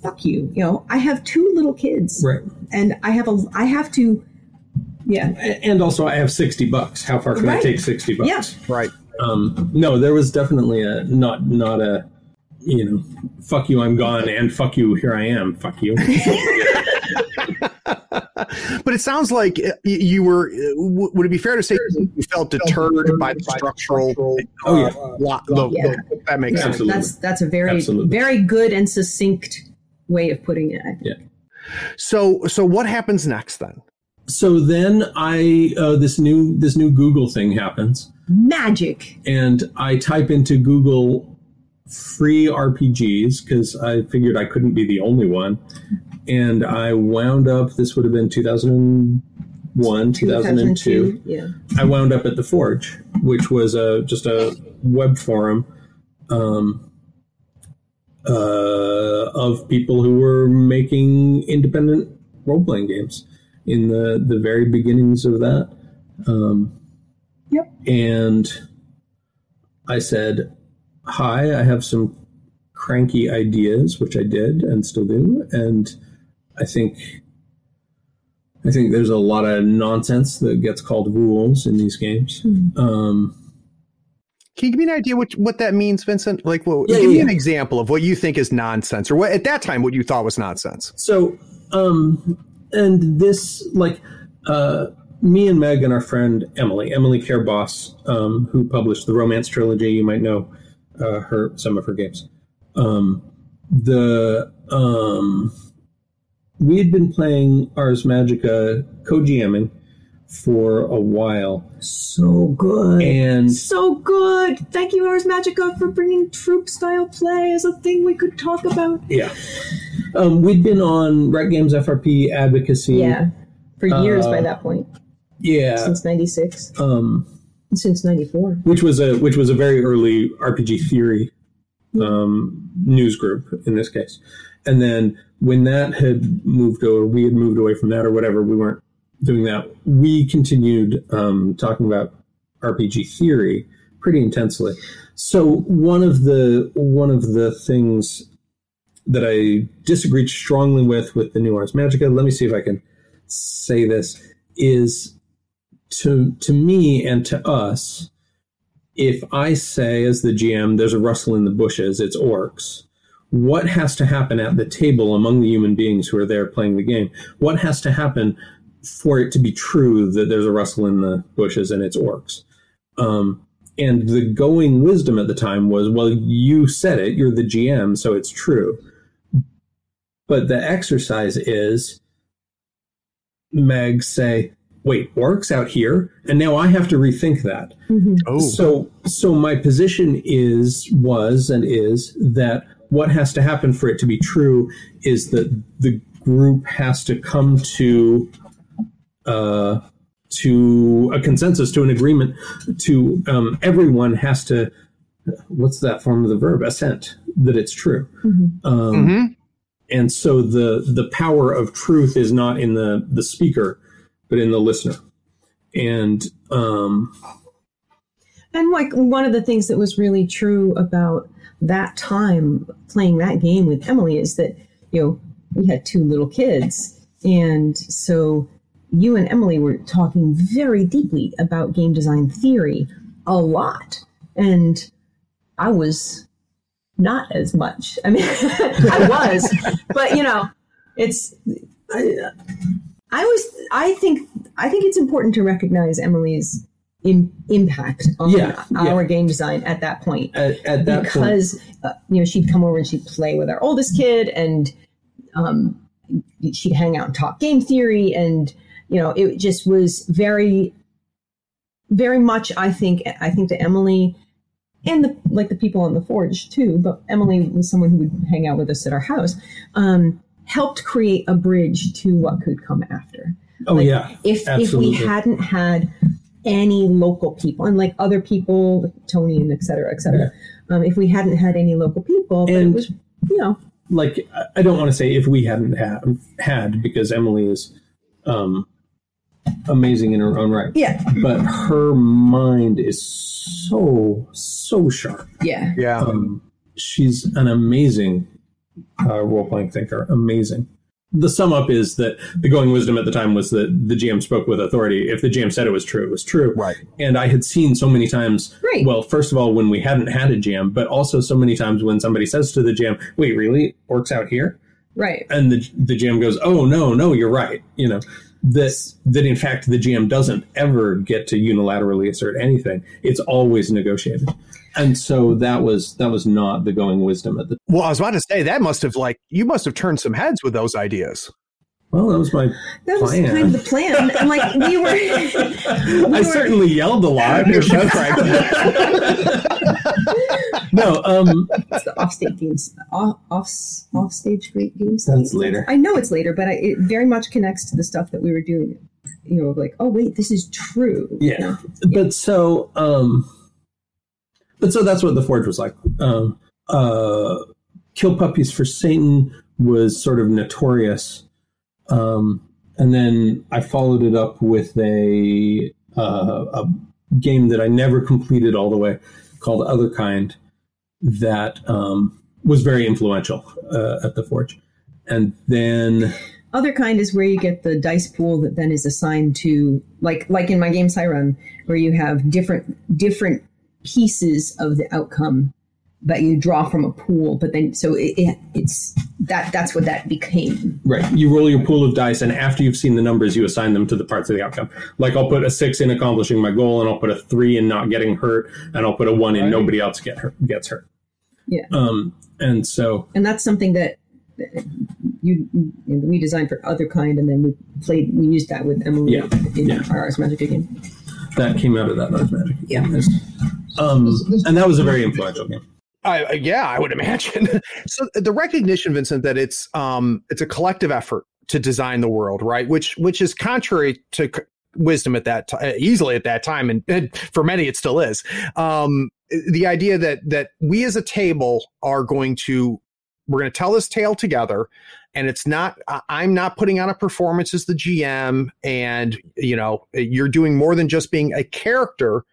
fuck you. You know, I have two little kids, Right. and I have a I have to. Yeah, And also, I have sixty bucks. How far can I take sixty bucks? Yeah. Right. Um, no, there was definitely a not not a you know fuck you, I'm gone, and fuck you, here I am. Fuck you. But it sounds like uh, you were. uh, Would it be fair to say you felt deterred by the structural? Oh, yeah. uh, lo- the- Yeah. the- that makes Yeah, sense. Absolutely. that's that's a very Absolutely. very good and succinct way of putting it. I think. Yeah. So, so what happens next then? So then I uh, this new this new Google thing happens. Magic. and I type into Google free RPGs because I figured I couldn't be the only one. And I wound up, this would have been 2001, 2002. Yeah. I wound up at The Forge, which was a, just a web forum um, uh, of people who were making independent role playing games in the, the very beginnings of that. Um, Yep. and I said, Hi, I have some cranky ideas, which I did and still do. And I think. I think there's a lot of nonsense that gets called rules in these games. Um, Can you give me an idea what what that means, Vincent? Like, well, Yeah, give yeah, me an example of what you think is nonsense, or what at that time what you thought was nonsense. so, um, and this, like, uh, me and Meg and our friend Emily, Emily Care Boss, um, who published the Romance trilogy, you might know uh, her some of her games. Um, the um, we had been playing Ars Magica co-GMing for a while, So good. and so good. Thank you, Ars Magica, for bringing troupe style play as a thing we could talk about. yeah, um, we'd been on Rec Games FRP advocacy. Yeah. For years Uh, by that point. yeah. Since 96. Um, Since 94. which was a which was a very early RPG theory um, news group in this case. And then when that had moved over, we had moved away from that or whatever. We weren't doing that. We continued um, talking about RPG theory pretty intensely. So one of the one of the things that I disagreed strongly with with the new Ars Magica. Let me see if I can say this is to to me and to us, if I say as the GM, there's a rustle in the bushes, it's orcs. What has to happen at the table among the human beings who are there playing the game? What has to happen for it to be true that there's a rustle in the bushes and it's orcs? Um, and the going wisdom at the time was, well, you said it, you're the GM, so it's true. But the exercise is Meg say, wait, orcs out here? And now I have to rethink that. Mm-hmm. Oh, So so my position is was and is that what has to happen for it to be true is that the group has to come to uh, to a consensus, to an agreement, to um, everyone has to what's that form of the verb assent that it's true. Um, Mhm. And so the the power of truth is not in the the speaker, but in the listener. And um, And like one of the things that was really true about that time playing that game with Emily is that, you know, we had two little kids. And so you and Emily were talking very deeply about game design theory a lot. And I was not as much. I mean, I was, but you know, it's, I, I always, I think, I think it's important to recognize Emily's in, impact on Yeah, our yeah. game design at that point at, at that point, because uh, you know she'd come over and she'd play with our oldest kid and um, she'd hang out and talk game theory and you know it just was very very much i think i think to emily and the like the people on the forge too but emily was someone who would hang out with us at our house um, helped create a bridge to what could come after. Oh like, yeah, if if we hadn't had any local people and like other people tony and et cetera et cetera um, if we hadn't had any local people but it was you know. like I- I don't want to say if we hadn't had had because Emily is um, amazing in her own right, yeah but her mind is so so sharp. yeah yeah. Um, she's an amazing uh, role playing thinker. Amazing. The sum up is that the going wisdom at the time was that the GM spoke with authority. If the GM said it was true, it was true. Right. And I had seen so many times. Right. Well, first of all, when we hadn't had a GM, but also so many times when somebody says to the GM, "Wait, really? Orcs out here?" right and the the GM goes, "Oh no, no, you're right." You know that that in fact the GM doesn't ever get to unilaterally assert anything. It's always negotiated, and so that was that was not the going wisdom at the. Well, I was about to say that must have like you must have turned some heads with those ideas. Well, that was my. that was plan. kind of the plan and like we were we I were- certainly yelled a lot. no, um, it's the offstage games off off offstage great games That's later. i know it's later but I, it very much connects to the stuff that we were doing you know like oh wait this is true yeah. Know? But so, um, but so that's what the Forge was like. Um, uh, Kill Puppies for Satan was sort of notorious. Um, and then I followed it up with a, uh, a game that I never completed all the way called Otherkind that, um, was very influential, uh, at the Forge. And then, Otherkind is where you get the dice pool that then is assigned to like like in my games I run, where you have different different pieces of the outcome that you draw from a pool, but then so it, it, it's that that's what that became. Right. You roll your pool of dice, and after you've seen the numbers, you assign them to the parts of the outcome. Like I'll put a six in accomplishing my goal, and I'll put a three in not getting hurt, and I'll put a one in nobody else get hurt, gets hurt. Yeah. Um. And so and that's something that you, you we designed for Otherkind, and then we played we used that with Emily Yeah, in yeah. our Ars Magica game. that came out of that Ars Magic. Yeah. Um. And that was a very influential game. I, yeah, I would imagine. so the recognition, Vincent, that it's um it's a collective effort to design the world, right? Which which is contrary to c- wisdom at that time, easily at that time, and, and for many it still is. Um, the idea that that we as a table are going to we're going to tell this tale together and it's not i'm not putting on a performance as the gm and you know you're doing more than just being a character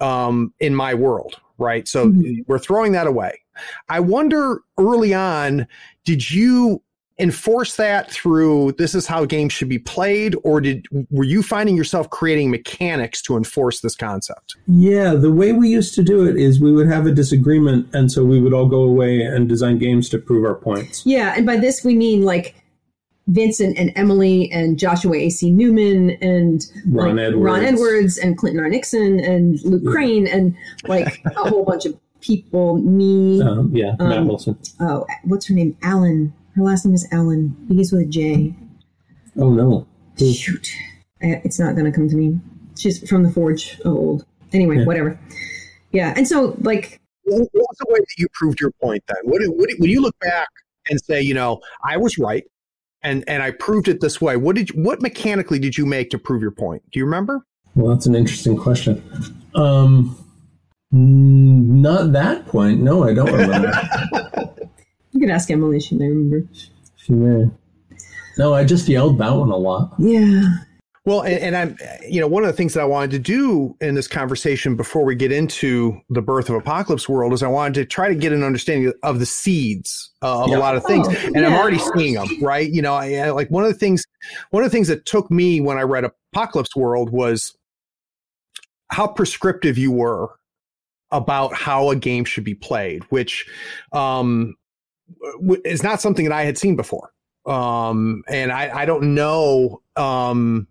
um in my world right? So Mhm. we're throwing that away. I wonder early on did you enforce that through this is how games should be played or did were you finding yourself creating mechanics to enforce this concept? Yeah the way we used to do it is we would have a disagreement and so we would all go away and design games to prove our points. Yeah and by this we mean like Vincent and Emily and Joshua A.C. Newman and Ron, like, Edwards. Ron Edwards and Clinton R. Nixon and Luke Yeah. Crane and like a whole bunch of people. Me, um, yeah matt Um, wilson oh, what's her name? Alan. Her last name is Alan. Begins with a J. oh no Who- Shoot, I, it's not going to come to me. She's from the Forge of old. Anyway, Yeah. whatever. Yeah, and so like what what was the way that you proved your point then what, what when you look back and say you know i was right and and i proved it this way what did you, what mechanically did you make to prove your point do you remember Well, that's an interesting question. Um, not that point. No, I don't remember. you could ask Emily; she may remember. she may. No, I just yelled that one a lot. Yeah, Well, and, and I'm, you know, one of the things that I wanted to do in this conversation before we get into the birth of Apocalypse World is I wanted to try to get an understanding of the seeds uh, of Yeah. a lot of things, Oh, and I'm already seeing them, right? You know, I, I like one of the things, one of the things that took me when I read Apocalypse World was how prescriptive you were about how a game should be played, which um, is not something that I had seen before. Um, and I, I don't know. Um,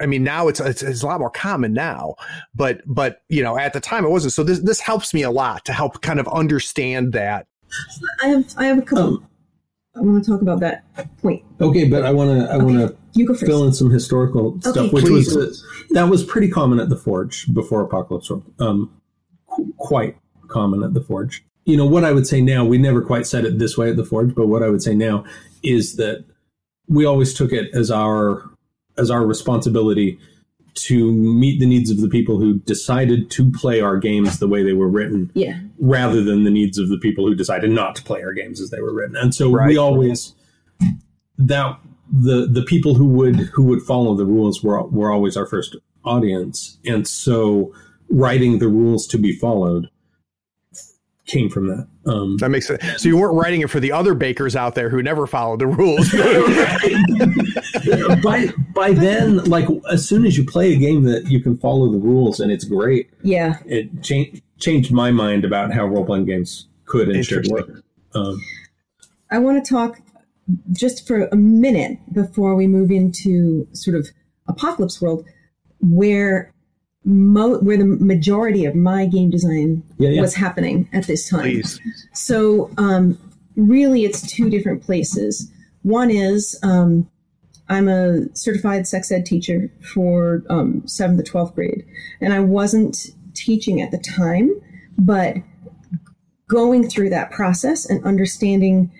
I mean, now it's, it's it's a lot more common now, but but you know, at the time it wasn't. So this this helps me a lot to help kind of understand that. I have I have a couple. Um, I want to talk about that point. okay, but I want to. I want to You go first. fill in some historical stuff, Okay, which please. was that was pretty common at the Forge before Apocalypse World. Um, quite common at the Forge. You know what I would say now. We never quite said it this way at the Forge, but what I would say now is that we always took it as our as our responsibility to meet the needs of the people who decided to play our games the way they were written Yeah, rather than the needs of the people who decided not to play our games as they were written. And so Right. we always that the the people who would who would follow the rules were were always our first audience. And so writing the rules to be followed came from that. Um, That makes sense. So you weren't writing it for the other bakers out there who never followed the rules. by by then, like as soon as you play a game that you can follow the rules and it's great, yeah. it changed changed my mind about how role playing games could and should work. Um, I want to talk just for a minute before we move into sort of apocalypse world, where mo- where the majority of my game design Yeah, yeah. was happening at this time. Please. So um, really, it's two different places. One is um, I'm a certified sex ed teacher for um, seventh to twelfth grade, and I wasn't teaching at the time, but going through that process and understanding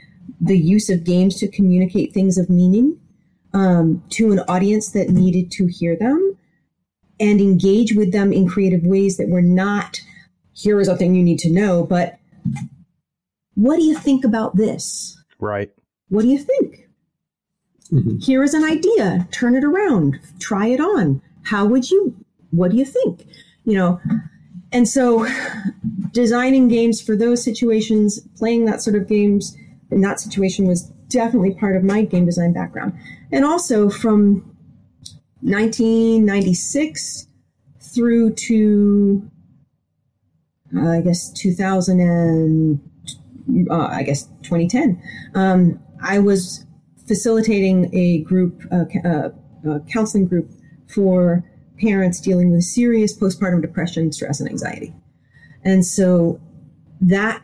the use of games to communicate things of meaning um, to an audience that needed to hear them and engage with them in creative ways that were not here is a thing you need to know but what do you think about this? Right. what do you think? Mhm. here is an idea. Turn it around. Try it on. How would you what do you think? You know and so designing games for those situations playing that sort of games in that situation was definitely part of my game design background. And also from 1996 through to uh, i guess 2000 and uh, i guess 2010 um, i was facilitating a group uh, uh, counseling group for parents dealing with serious postpartum depression stress and anxiety. And so that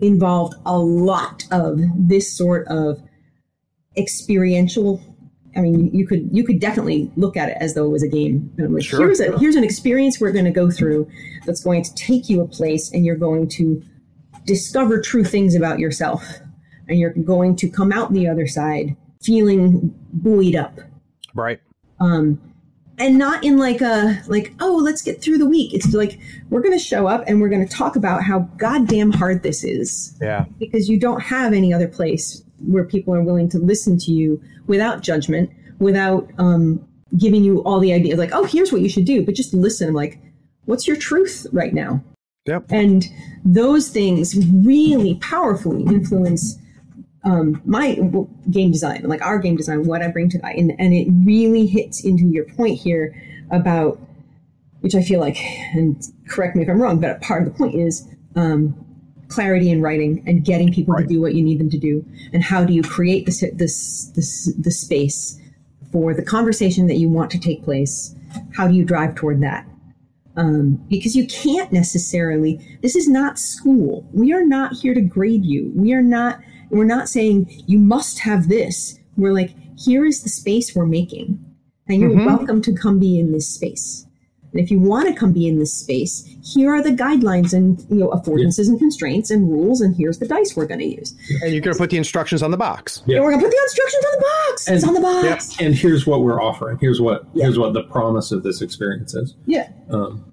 involved a lot of this sort of experiential I mean, you could you could definitely look at it as though it was a game. And I'm like, Sure. here's a here's an experience we're going to go through that's going to take you a place, and you're going to discover true things about yourself, and you're going to come out the other side feeling buoyed up, Right. um, and not in like a like oh let's get through the week. It's like we're going to show up and we're going to talk about how goddamn hard this is Yeah. because you don't have any other place where people are willing to listen to you without judgment, without um, giving you all the ideas like, oh, here's what you should do, but just listen. Like, what's your truth right now? Yep. And those things really powerfully influence um, my game design, like our game design, what I bring to that, and, and it really hits into your point here about, which I feel like, and correct me if I'm wrong, but part of the point is um, clarity in writing and getting people right. to do what you need them to do, and how do you create this this this the space for the conversation that you want to take place? How do you drive toward that? Um, because you can't necessarily. This is not school. We are not here to grade you. We are not we're not saying you must have this. We're like, here is the space we're making, and you're mm-hmm. welcome to come be in this space. And if you want to come be in this space, here are the guidelines and you know affordances yeah. and constraints and rules, and here's the dice we're going to use. And you're going to put the instructions on the box. Yeah, we're going to put the instructions on the box. And, it's on the box. Yeah. And here's what we're offering. Here's what yeah. here's what the promise of this experience is. Yeah. Um,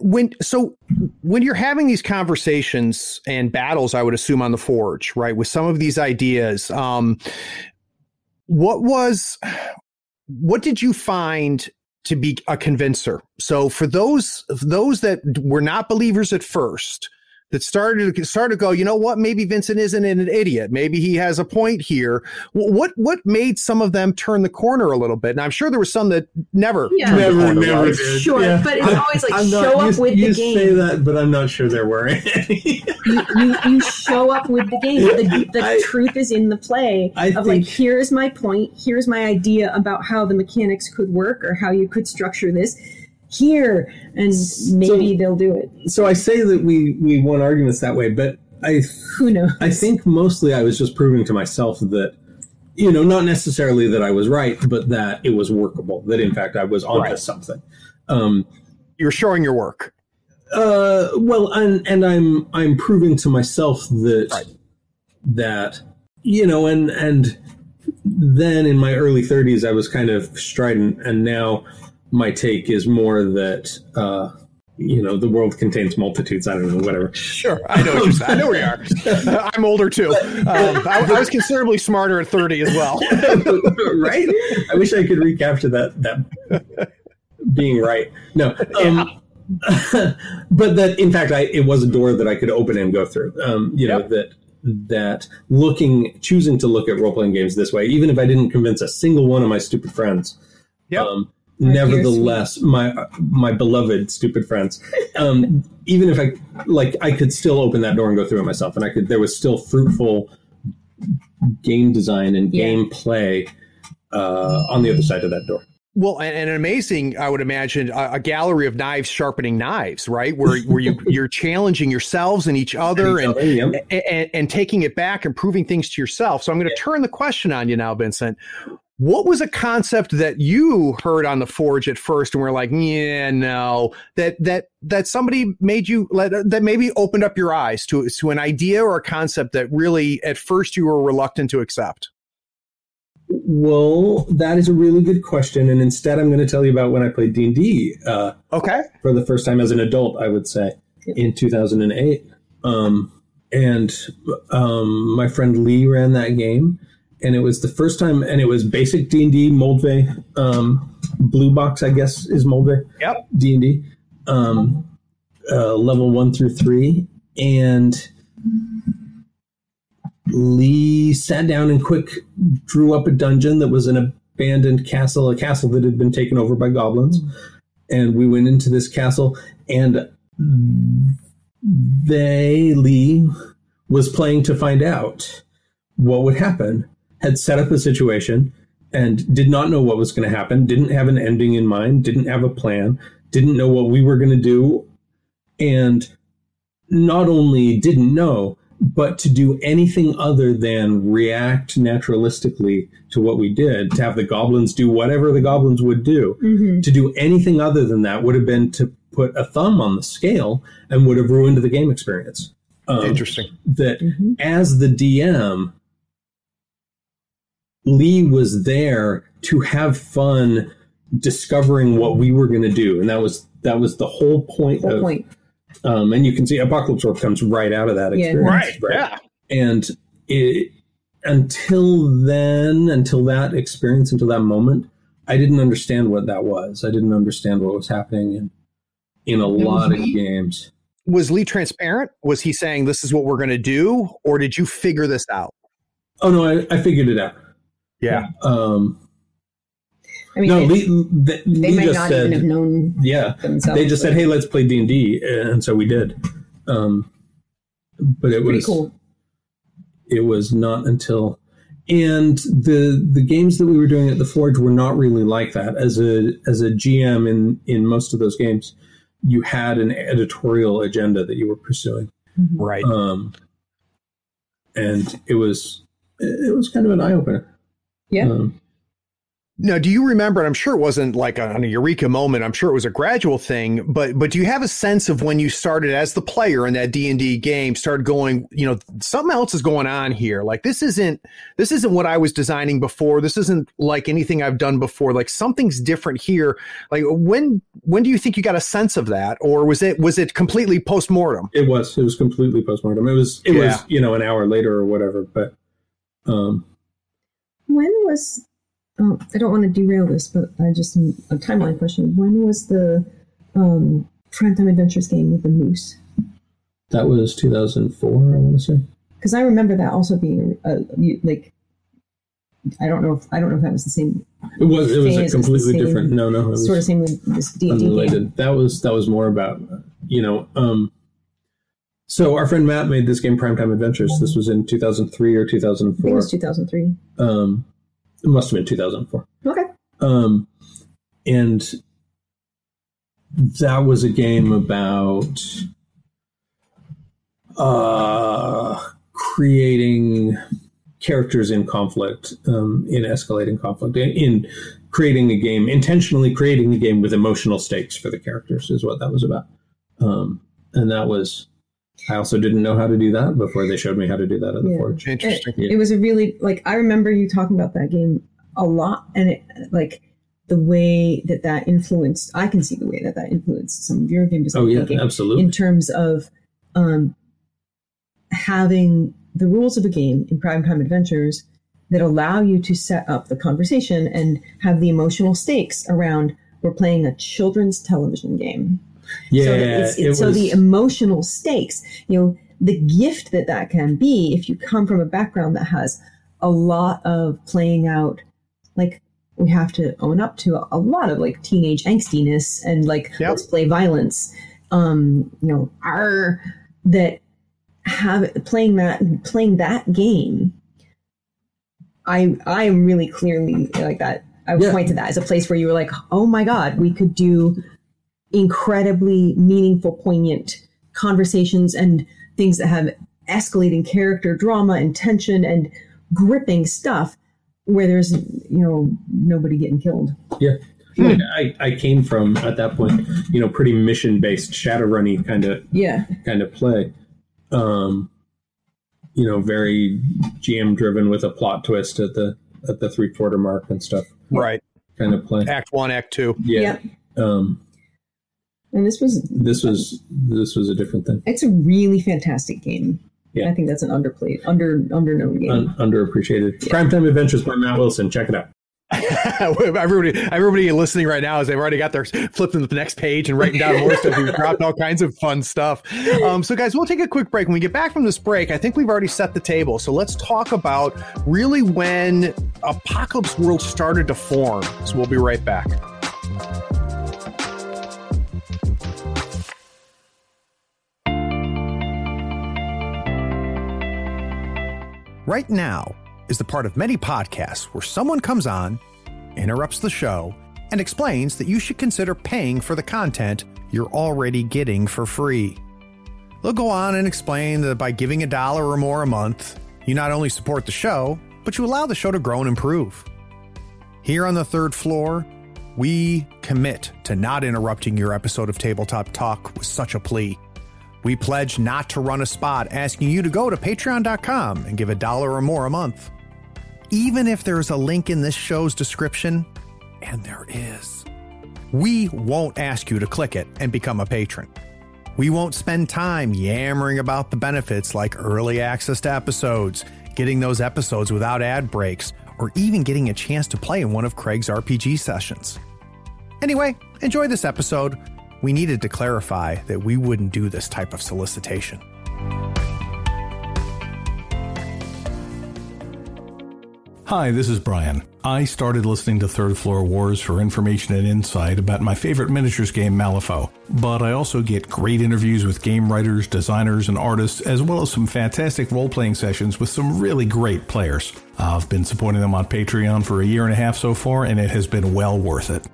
when so when you're having these conversations and battles i would assume on the forge right with some of these ideas um what was what did you find to be a convincer. So for those those that were not believers at first that started to start to go, you know what? Maybe Vincent isn't an idiot. Maybe he has a point here. What what made some of them turn the corner a little bit? And I'm sure there were some that never, yeah. never, never did. Sure, yeah. but it's always like I'm show not, up you, with you the game. You say that, but I'm not sure there were any. you, you, you, show up with the game. The, the I, truth is in the play I of think, like, here's my point. Here's my idea about how the mechanics could work or how you could structure this here and maybe so, they'll do it so i say that we we won arguments that way but i who knows i think mostly i was just proving to myself that you know not necessarily that i was right but that it was workable that in fact i was onto right. something um you're showing your work uh well and and i'm i'm proving to myself that right. that you know and and then in my early 30s i was kind of strident and now my take is more that uh, you know the world contains multitudes. I don't know, whatever. Sure, I know. What I know where you are. I'm older too. Um, I, I, was considerably smarter at 30 as well. right? I wish I could recapture that that being right. No. Um, but that in fact I it was a door that I could open and go through. Um, you yep. know that that looking choosing to look at role playing games this way, even if I didn't convince a single one of my stupid friends. Yep. Um, nevertheless my my beloved stupid friends um, even if i like i could still open that door and go through it myself and i could there was still fruitful game design and yeah. game play uh, on the other side of that door well, and, and amazing, I would imagine, a, a, gallery of knives sharpening knives, right? Where where you you're challenging yourselves and each other, and, and, other, yeah. and, and taking it back and proving things to yourself. So I'm going to turn the question on you now, Vincent. What was a concept that you heard on the forge at first and were like, yeah, no, that that that somebody made you let that maybe opened up your eyes to to an idea or a concept that really at first you were reluctant to accept? Well, that is a really good question, and instead, I'm going to tell you about when I played D and D. Uh, okay. For the first time as an adult, I would say in 2008, um, and um, my friend Lee ran that game, and it was the first time, and it was basic D and D Moldvay, um, blue box, I guess is Moldvay. Yep. D and D, um, uh, level one through three, and Lee sat down and quick drew up a dungeon that was an abandoned castle, a castle that had been taken over by goblins, and we went into this castle, and they Lee was playing to find out what would happen had set up a situation and did not know what was going to happen, didn't have an ending in mind, didn't have a plan, didn't know what we were going to do, and not only didn't know, but to do anything other than react naturalistically to what we did, to have the goblins do whatever the goblins would do, mm-hmm. to do anything other than that would have been to put a thumb on the scale and would have ruined the game experience. Um, Interesting. That mm-hmm. as the DM, Lee was there to have fun discovering what we were going to do, and that was that was the whole point whole of. Point. Um, and you can see Apocalypse World comes right out of that experience, yeah. right? right? Yeah, and it until then, until that experience, until that moment, I didn't understand what that was. I didn't understand what was happening in in a lot of games. Was Lee transparent? Was he saying this is what we're going to do, or did you figure this out? Oh no, I, I figured it out. Yeah. Um, I mean, no, it- Lee, th- they Lee might just not said, even have known yeah. themselves. They just said, "Hey, let's play D and D," and so we did. Um, but it was cool. it was not until and the the games that we were doing at the forge were not really like that as a as a gm in in most of those games you had an editorial agenda that you were pursuing Right. um and it was it was kind of an eye-opener Yeah. um, Now, do you remember? And I'm sure it wasn't like a, a eureka moment. I'm sure it was a gradual thing. But but do you have a sense of when you started as the player in that D and D game? Started going, you know, something else is going on here. Like this isn't this isn't what I was designing before. This isn't like anything I've done before. Like something's different here. Like when when do you think you got a sense of that, or was it was it completely post mortem? it was it was completely post mortem. it was it Yeah. was you know an hour later or whatever but um When was? Oh, I don't want to derail this, but I just a timeline question. When was the um, Primetime Adventures game with the moose? that was 2004 i want to say Because I remember that also being uh, you- like. I don't know if I don't know if that was the same it was it was a completely different no no it was sort of same with this D and D game. unrelated. That was that was more about you know. Um, so our friend Matt made this game Primetime Adventures. This was in 2003 or I think it was 2003. Um, it must have been 2004. Okay. Um, and that was a game about uh, creating characters in conflict, um, in escalating conflict, in, in creating a game, intentionally creating a game with emotional stakes for the characters is what that was about. Um, and that was, I also didn't know how to do that before they showed me how to do that at the Yeah. Forge. Interesting. It, it was a really like I remember you talking about that game a lot, and it like the way that that influenced. I can see the way that that influenced some of your game design Oh yeah, thinking absolutely. in terms of um, having the rules of a game in primetime adventures that allow you to set up the conversation and have the emotional stakes around we're playing a children's television game yeah, so, that it's, it it's, so was- the emotional stakes, you know, the gift that that can be if you come from a background that has a lot of playing out, like we have to own up to a, a lot of like teenage angstiness and like Yep. let's play violence, um, you know, are that have playing that playing that game. I I am really clearly like that. I would Yeah. point to that as a place where you were like, oh my god, we could do incredibly meaningful, poignant conversations and things that have escalating character drama and tension and gripping stuff where there's you know nobody getting killed. Yeah. Like, I, I came from at that point, you know, pretty mission based Shadowrunny kind of Yeah, kind of play. Um, you know, very GM driven with a plot twist at the at the three quarter mark and stuff Right. kind of play. Act one, act two. Yeah. Um, and this was this was this was a different thing. it's a really fantastic game. Yeah. I think that's an underplayed, under underknown game. Un- underappreciated. Primetime Adventures by Matt Wilson. Check it out. everybody, everybody listening right now is they've already got their flipping the next page and writing down more stuff. We've dropped all kinds of fun stuff. Um, so, guys, we'll take a quick break. When we get back from this break, I think we've already set the table. So let's talk about really when Apocalypse World started to form. So we'll be right back. Right now is the part of many podcasts where someone comes on, interrupts the show, and explains that you should consider paying for the content you're already getting for free. They'll go on and explain that by giving a dollar or more a month, you not only support the show, but you allow the show to grow and improve. Here on the third floor, we commit to not interrupting your episode of Tabletop Talk with such a plea. We pledge not to run a spot asking you to go to patreon.com and give a dollar or more a month. Even if there's a link in this show's description, and there is, we won't ask you to click it and become a patron. We won't spend time yammering about the benefits like early access to episodes, getting those episodes without ad breaks, or even getting a chance to play in one of Craig's RPG sessions. Anyway, enjoy this episode. We needed to clarify that we wouldn't do this type of solicitation. Hi, this is Brian. I started listening to Third Floor Wars for information and insight about my favorite miniatures game, Malifaux. But I also get great interviews with game writers, designers, and artists, as well as some fantastic role playing sessions with some really great players. I've been supporting them on Patreon for a year and a half so far, and it has been well worth it.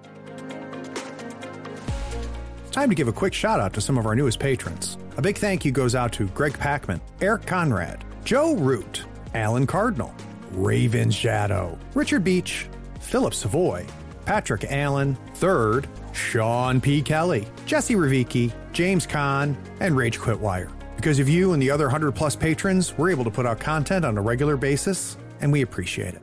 Time to give a quick shout out to some of our newest patrons. A big thank you goes out to Greg Packman, Eric Conrad, Joe Root, Alan Cardinal, Raven Shadow, Richard Beach, Philip Savoy, Patrick Allen, Third, Sean P. Kelly, Jesse Ravicki, James Kahn, and Rage Quitwire. Because of you and the other 100 plus patrons, we're able to put out content on a regular basis, and we appreciate it.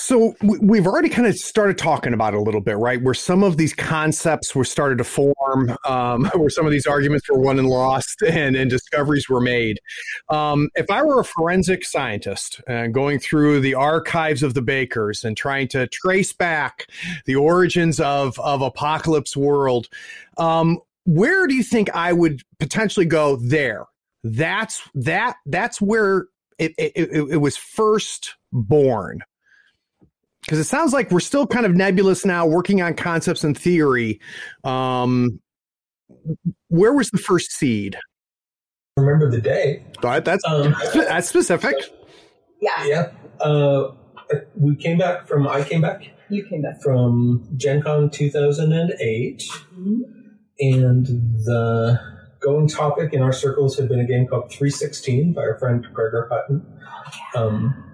So we've already kind of started talking about it a little bit, right? Where some of these concepts were started to form, um, where some of these arguments were won and lost, and, and discoveries were made. Um, if I were a forensic scientist and going through the archives of the Bakers and trying to trace back the origins of of Apocalypse World, um, where do you think I would potentially go? There, that's that that's where it, it, it, it was first born because it sounds like we're still kind of nebulous now, working on concepts and theory. Um, where was the first seed? Remember the day? But that's um, that's specific. Yeah. Yeah. Uh, we came back from. I came back. You came back from Gen Con 2008, mm-hmm. and the going topic in our circles had been a game called 316 by our friend Gregor Hutton. Um,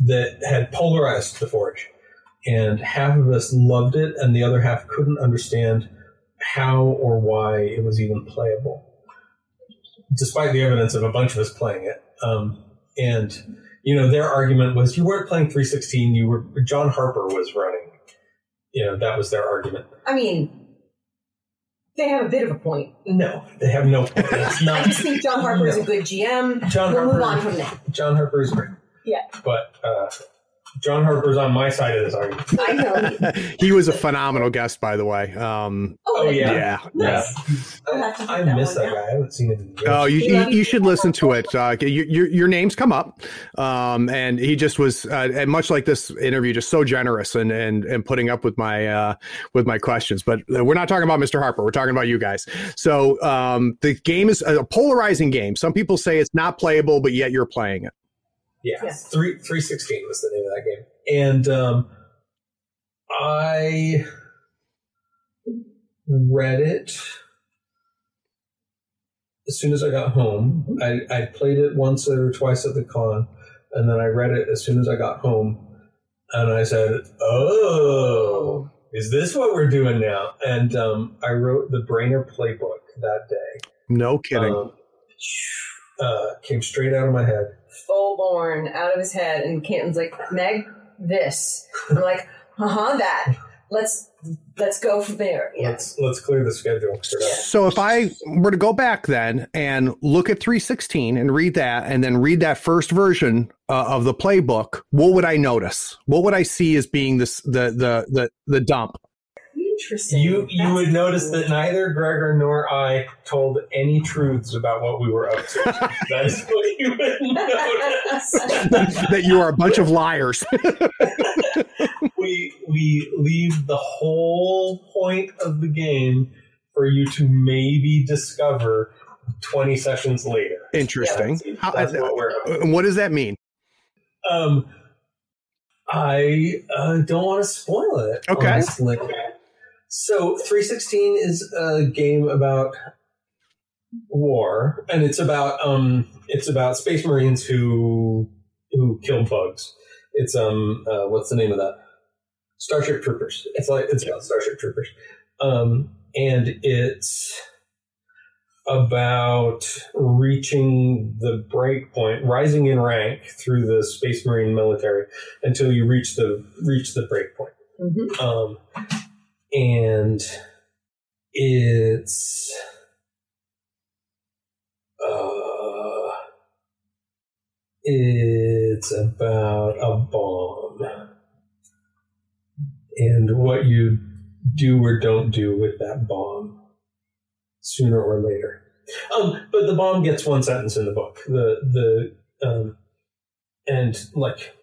that had polarized the Forge. And half of us loved it, and the other half couldn't understand how or why it was even playable, despite the evidence of a bunch of us playing it. Um, and, you know, their argument was you weren't playing 316, you were, John Harper was running. You know, that was their argument. I mean, they have a bit of a point. No, they have no point. It's not, I just think John Harper no. is a good GM. John we'll Harper, move on from that. John Harper is great. Yeah. But uh, John Harper's on my side of this argument. I know. he was a phenomenal guest, by the way. Um, oh, yeah. Yeah. Nice. yeah. I, I miss that guy. I haven't seen him in years. Oh, you, you, you, should listen to it. Uh, your, your, your names come up. Um, and he just was, uh, and much like this interview, just so generous and, and, and putting up with my, uh, with my questions. But we're not talking about Mr. Harper. We're talking about you guys. So um, the game is a polarizing game. Some people say it's not playable, but yet you're playing it. Yeah, yeah. three three sixteen was the name of that game, and um, I read it as soon as I got home. I, I played it once or twice at the con, and then I read it as soon as I got home, and I said, "Oh, is this what we're doing now?" And um, I wrote the Brainer playbook that day. No kidding. Um, uh, came straight out of my head full born out of his head, and Canton's like, Meg, this. I'm like, uh huh, that. Let's let's go from there. Yeah. Let's let's clear the schedule. So if I were to go back then and look at 316 and read that, and then read that first version uh, of the playbook, what would I notice? What would I see as being this the the the the dump? Interesting. You you That's would notice that neither Gregor nor I told any truths about what we were up to. that is what you would notice. that you are a bunch of liars. we we leave the whole point of the game for you to maybe discover 20 sessions later. Interesting. Yeah, that's, that's what, we're what does that mean? Um, I uh, don't want to spoil it. Okay. Honestly. So 316 is a game about war, and it's about um, it's about space marines who who kill bugs. It's um, uh, what's the name of that? Starship Troopers. It's like it's about Starship Troopers, um, and it's about reaching the break point, rising in rank through the Space Marine military until you reach the reach the break point. Mm-hmm. Um, and it's uh, it's about a bomb and what you do or don't do with that bomb sooner or later. Um, but the bomb gets one sentence in the book. The the um, and like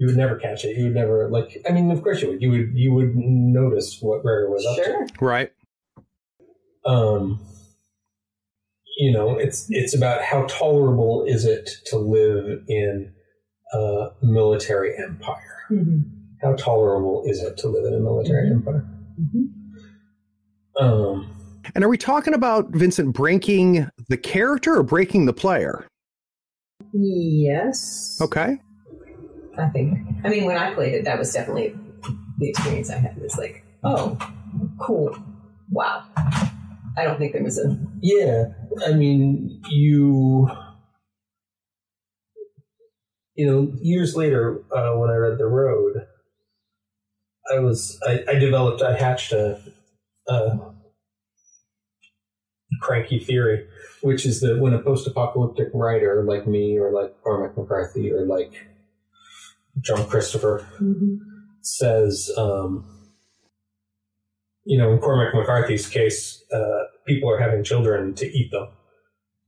you would never catch it. You would never like. I mean, of course you would. You would you would notice what Gregor was Sure. to. Right. Um, you know, it's it's about how tolerable is it to live in a military empire. Mhm. How tolerable is it to live in a military Mhm. empire? Mhm. Um, And are we talking about Vincent breaking the character or breaking the player? Yes. Okay. I think. I mean, when I played it, that was definitely the experience I had. It was like, oh, cool, wow. I don't think there was a. Yeah, I mean, you, you know, years later uh, when I read The Road, I was I, I developed I hatched a, a cranky theory, which is that when a post-apocalyptic writer like me or like Cormac McCarthy or like John Christopher says, um, you know, in Cormac McCarthy's case, uh, people are having children to eat them.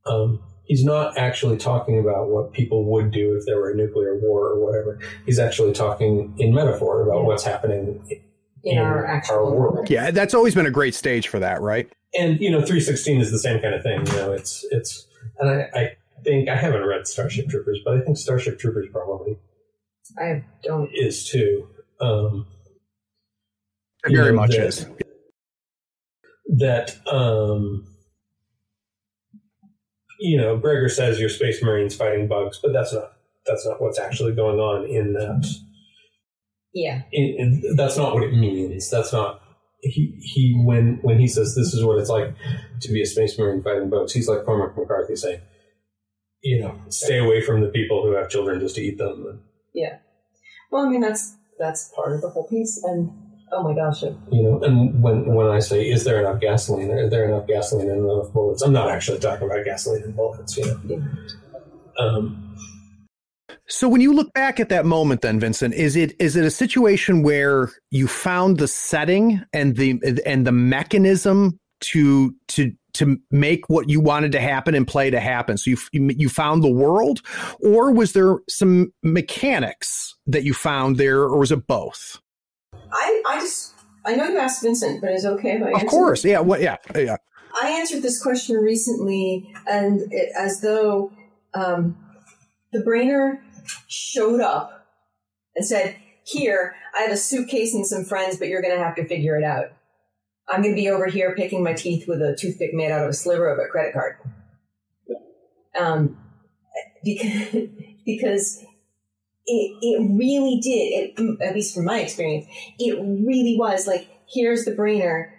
Um, he's not actually talking about what people would do if there were a nuclear war or whatever. He's actually talking in metaphor about Yeah. what's happening In our actual world. Yeah, that's always been a great stage for that, right? And you know, 316 is the same kind of thing. You know, it's it's, and I, I think I haven't read Starship Troopers, but I think Starship Troopers probably I don't. is too. Um, It very know, much that- is. that um you know gregor says you're space marines fighting bugs but that's not that's not what's actually going on in that Yeah. in, in, that's not what it means that's not he he when when he says this is what it's like to be a space marine fighting bugs he's like cormac mccarthy saying you know stay away from the people who have children just to eat them Yeah. Well, I mean, that's that's part of the whole piece, and oh my gosh, it, you know and when when i say is there enough gasoline is there enough gasoline and enough bullets i'm not actually talking about gasoline and bullets you know yeah. um So when you look back at that moment then Vincent, is it is it a situation where you found the setting and the and the mechanism to to to make what you wanted to happen and play to happen? So you you found the world or was there some mechanics that you found there or was it both? I I just I know you asked Vincent, but is it okay if I? Of answer? course. Yeah, what yeah. Yeah. I answered this question recently, and it, as though um, the brainer showed up and said, "Here, I have a suitcase and some friends, but you're going to have to figure it out. I'm going to be over here picking my teeth with a toothpick made out of a sliver of a credit card." Um, because because it it really did. It, at least from my experience, it really was like, here's the brainer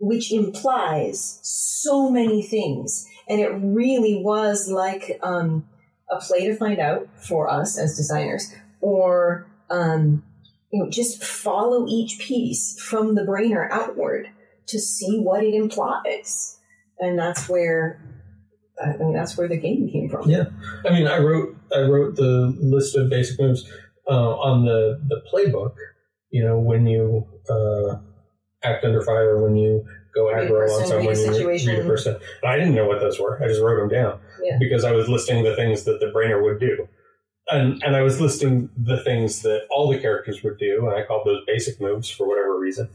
which implies so many things. And it really was like um, a play to find out for us as designers, or um, you know, just follow each piece from the brainer outward to see what it implies. And that's where I mean, that's where the game came from. Yeah, I mean, I wrote I wrote the list of basic moves uh, on the the playbook. You know, when you uh, act under fire, when you go aggro on someone, a you read a person. And I didn't know what those were. I just wrote them down Yeah. because I was listing the things that the brainer would do. And, and I was listing the things that all the characters would do, and I called those basic moves for whatever reason.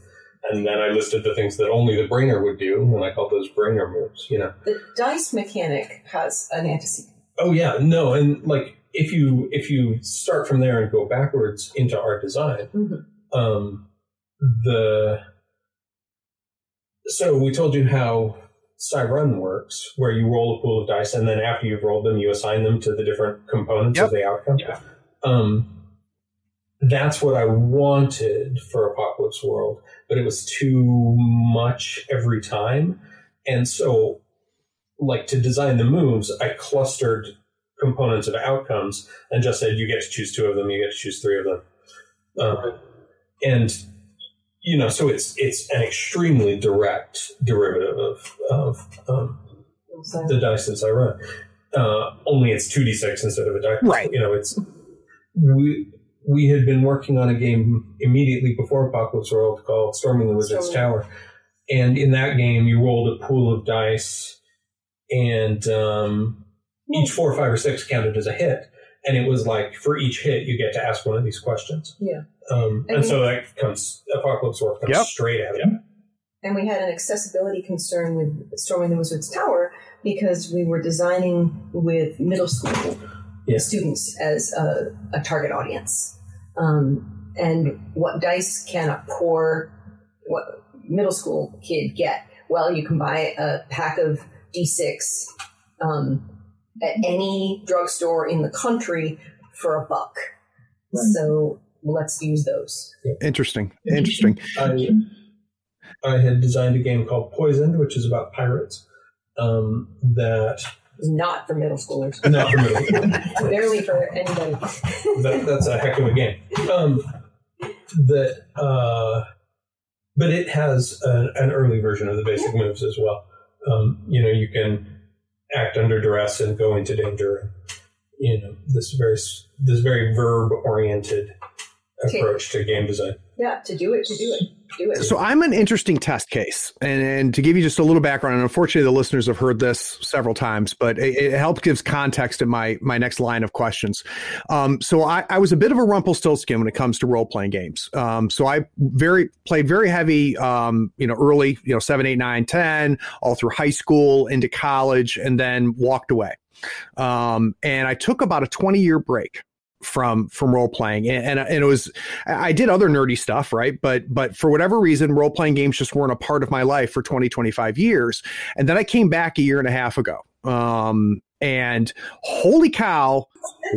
And then I listed the things that only the brainer would do, and I called those brainer moves. You know, The dice mechanic has an antecedent. Oh yeah, no, and like if you if you start from there and go backwards into art design, Mhm. um, the so we told you how Psi*Run works, where you roll a pool of dice, and then after you've rolled them, you assign them to the different components Yep. of the outcome. Um, that's what I wanted for Apocalypse World, but it was too much every time, and so like to design the moves, I clustered components of outcomes and just said you get to choose two of them, you get to choose three of them, um, and you know, so it's it's an extremely direct derivative of of um, the dice that I run. Uh, only it's two d six instead of a die. Right. You know, it's we we had been working on a game immediately before Apocalypse World called Storming the Wizard's Storming. Tower, and in that game you rolled a pool of dice, and um, each four, five, or six counted as a hit. And it was like for each hit you get to ask one of these questions. Yeah. Um, and, And so that comes Apocalypse World comes Yep. straight at it. And we had an accessibility concern with Storming the Wizard's Tower because we were designing with middle school Yeah. students as a, a target audience. Um, and what dice can a poor what middle school kid get? Well, you can buy a pack of D6 um, at any drugstore in the country for a buck. So let's use those. Interesting. Interesting. I, I had designed a game called Poison'd, which is about pirates. Um, that not for middle schoolers. not for middle schoolers. Barely for anybody. that, that's a heck of a game. Um, that, uh, but it has an, an early version of the basic moves as well. Um, you know, you can act under duress and go into danger. You know, this very this very verb oriented approach to game design. Yeah, to do it, to do it, do it. So I'm an interesting test case, and, and to give you just a little background, and unfortunately the listeners have heard this several times, but it, it helps gives context in my my next line of questions. Um, so I, I was a bit of a Rumpelstiltskin when it comes to role playing games. Um, so I very played very heavy, um, you know, early, you know, seven, eight, nine, ten, all through high school, into college, and then walked away. Um, and I took about a 20 year break from from role playing. And, and and it was I did other nerdy stuff right? But but for whatever reason role playing games just weren't a part of my life for 20 25 years. And then I came back a year and a half ago. Um and holy cow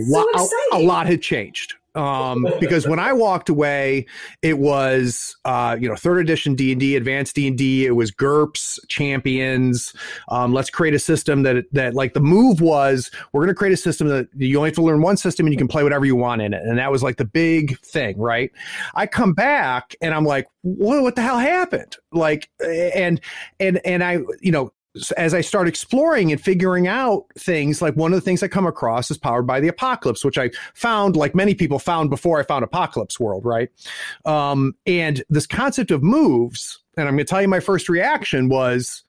so a, a lot had changed um because when i walked away it was uh you know third edition d&d advanced d&d it was GURPS champions. Um let's create a system that that like the move was we're going to create a system that you only have to learn one system and you can play whatever you want in it. And that was like the big thing right? I come back and i'm like what, what the hell happened? Like and and and i you know as I start exploring and figuring out things, like one of the things I come across is powered by the apocalypse, which I found, like many people found before I found Apocalypse World, right? Um, and this concept of moves, and I'm going to tell you my first reaction was,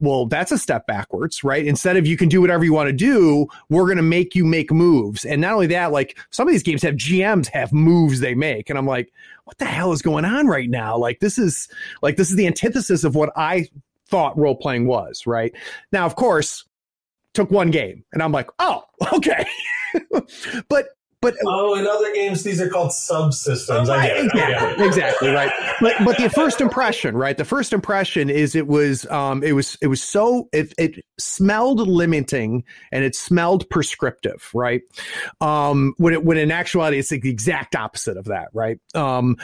well, that's a step backwards, right? Instead of you can do whatever you want to do, we're going to make you make moves. And not only that, like some of these games have GMs have moves they make. And I'm like, what the hell is going on right now? Like this is like this is the antithesis of what I thought role playing was, right? Now, of course, took one game and I'm like, oh, okay. but but Oh, in other games, these are called subsystems. I get it. I get it. exactly, exactly right. But but the first impression, right? The first impression is it was um it was it was so it it smelled limiting and it smelled prescriptive, right? Um when it when in actuality it's like the exact opposite of that, right? Um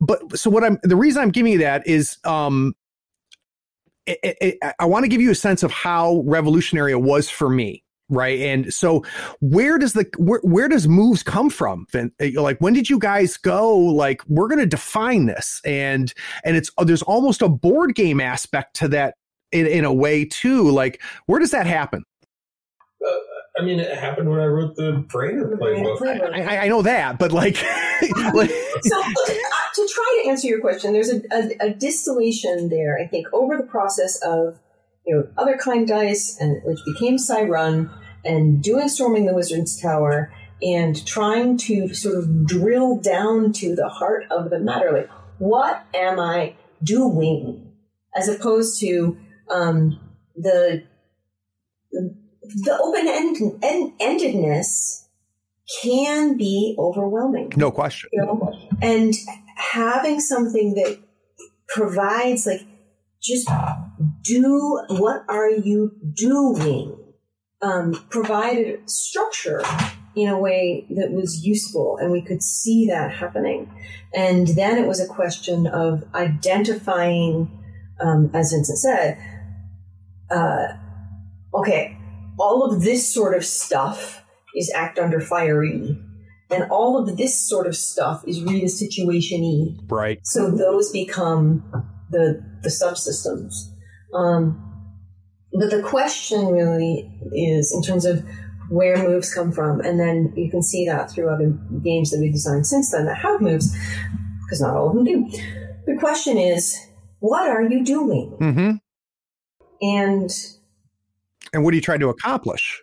but so what I'm the reason I'm giving you that is um it, it, it- I want to give you a sense of how revolutionary it was for me, right? And so, where does the where, where does moves come from? Vin? Like, when did you guys go? Like, we're going to define this, and and it's there's almost a board game aspect to that in, in a way too. Like, where does that happen? Uh, I mean, it happened when I wrote the Brainer playbook. I, I know that, but like, like so uh, to try to answer your question, there's a, a, a distillation there. I think over the process of you know Otherkind dice, and which became Psi*Run, and doing storming the Wizard's Tower, and trying to sort of drill down to the heart of the matter, like what am I doing, as opposed to um, the the open end, endedness can be overwhelming no question. you know and having something that provides like just do what are you doing? Um, provided structure in a way that was useful and we could see that happening. And then it was a question of identifying um, as vincent said uh, okay all of this sort of stuff is act under fiery and all of this sort of stuff is read a situation y. Right. So those become the the subsystems. Um, but the question really is in terms of where moves come from, and then you can see that through other games that we've designed since then that have moves, because not all of them do. The question is, what are you doing? Mm-hmm. And And what are you trying to accomplish?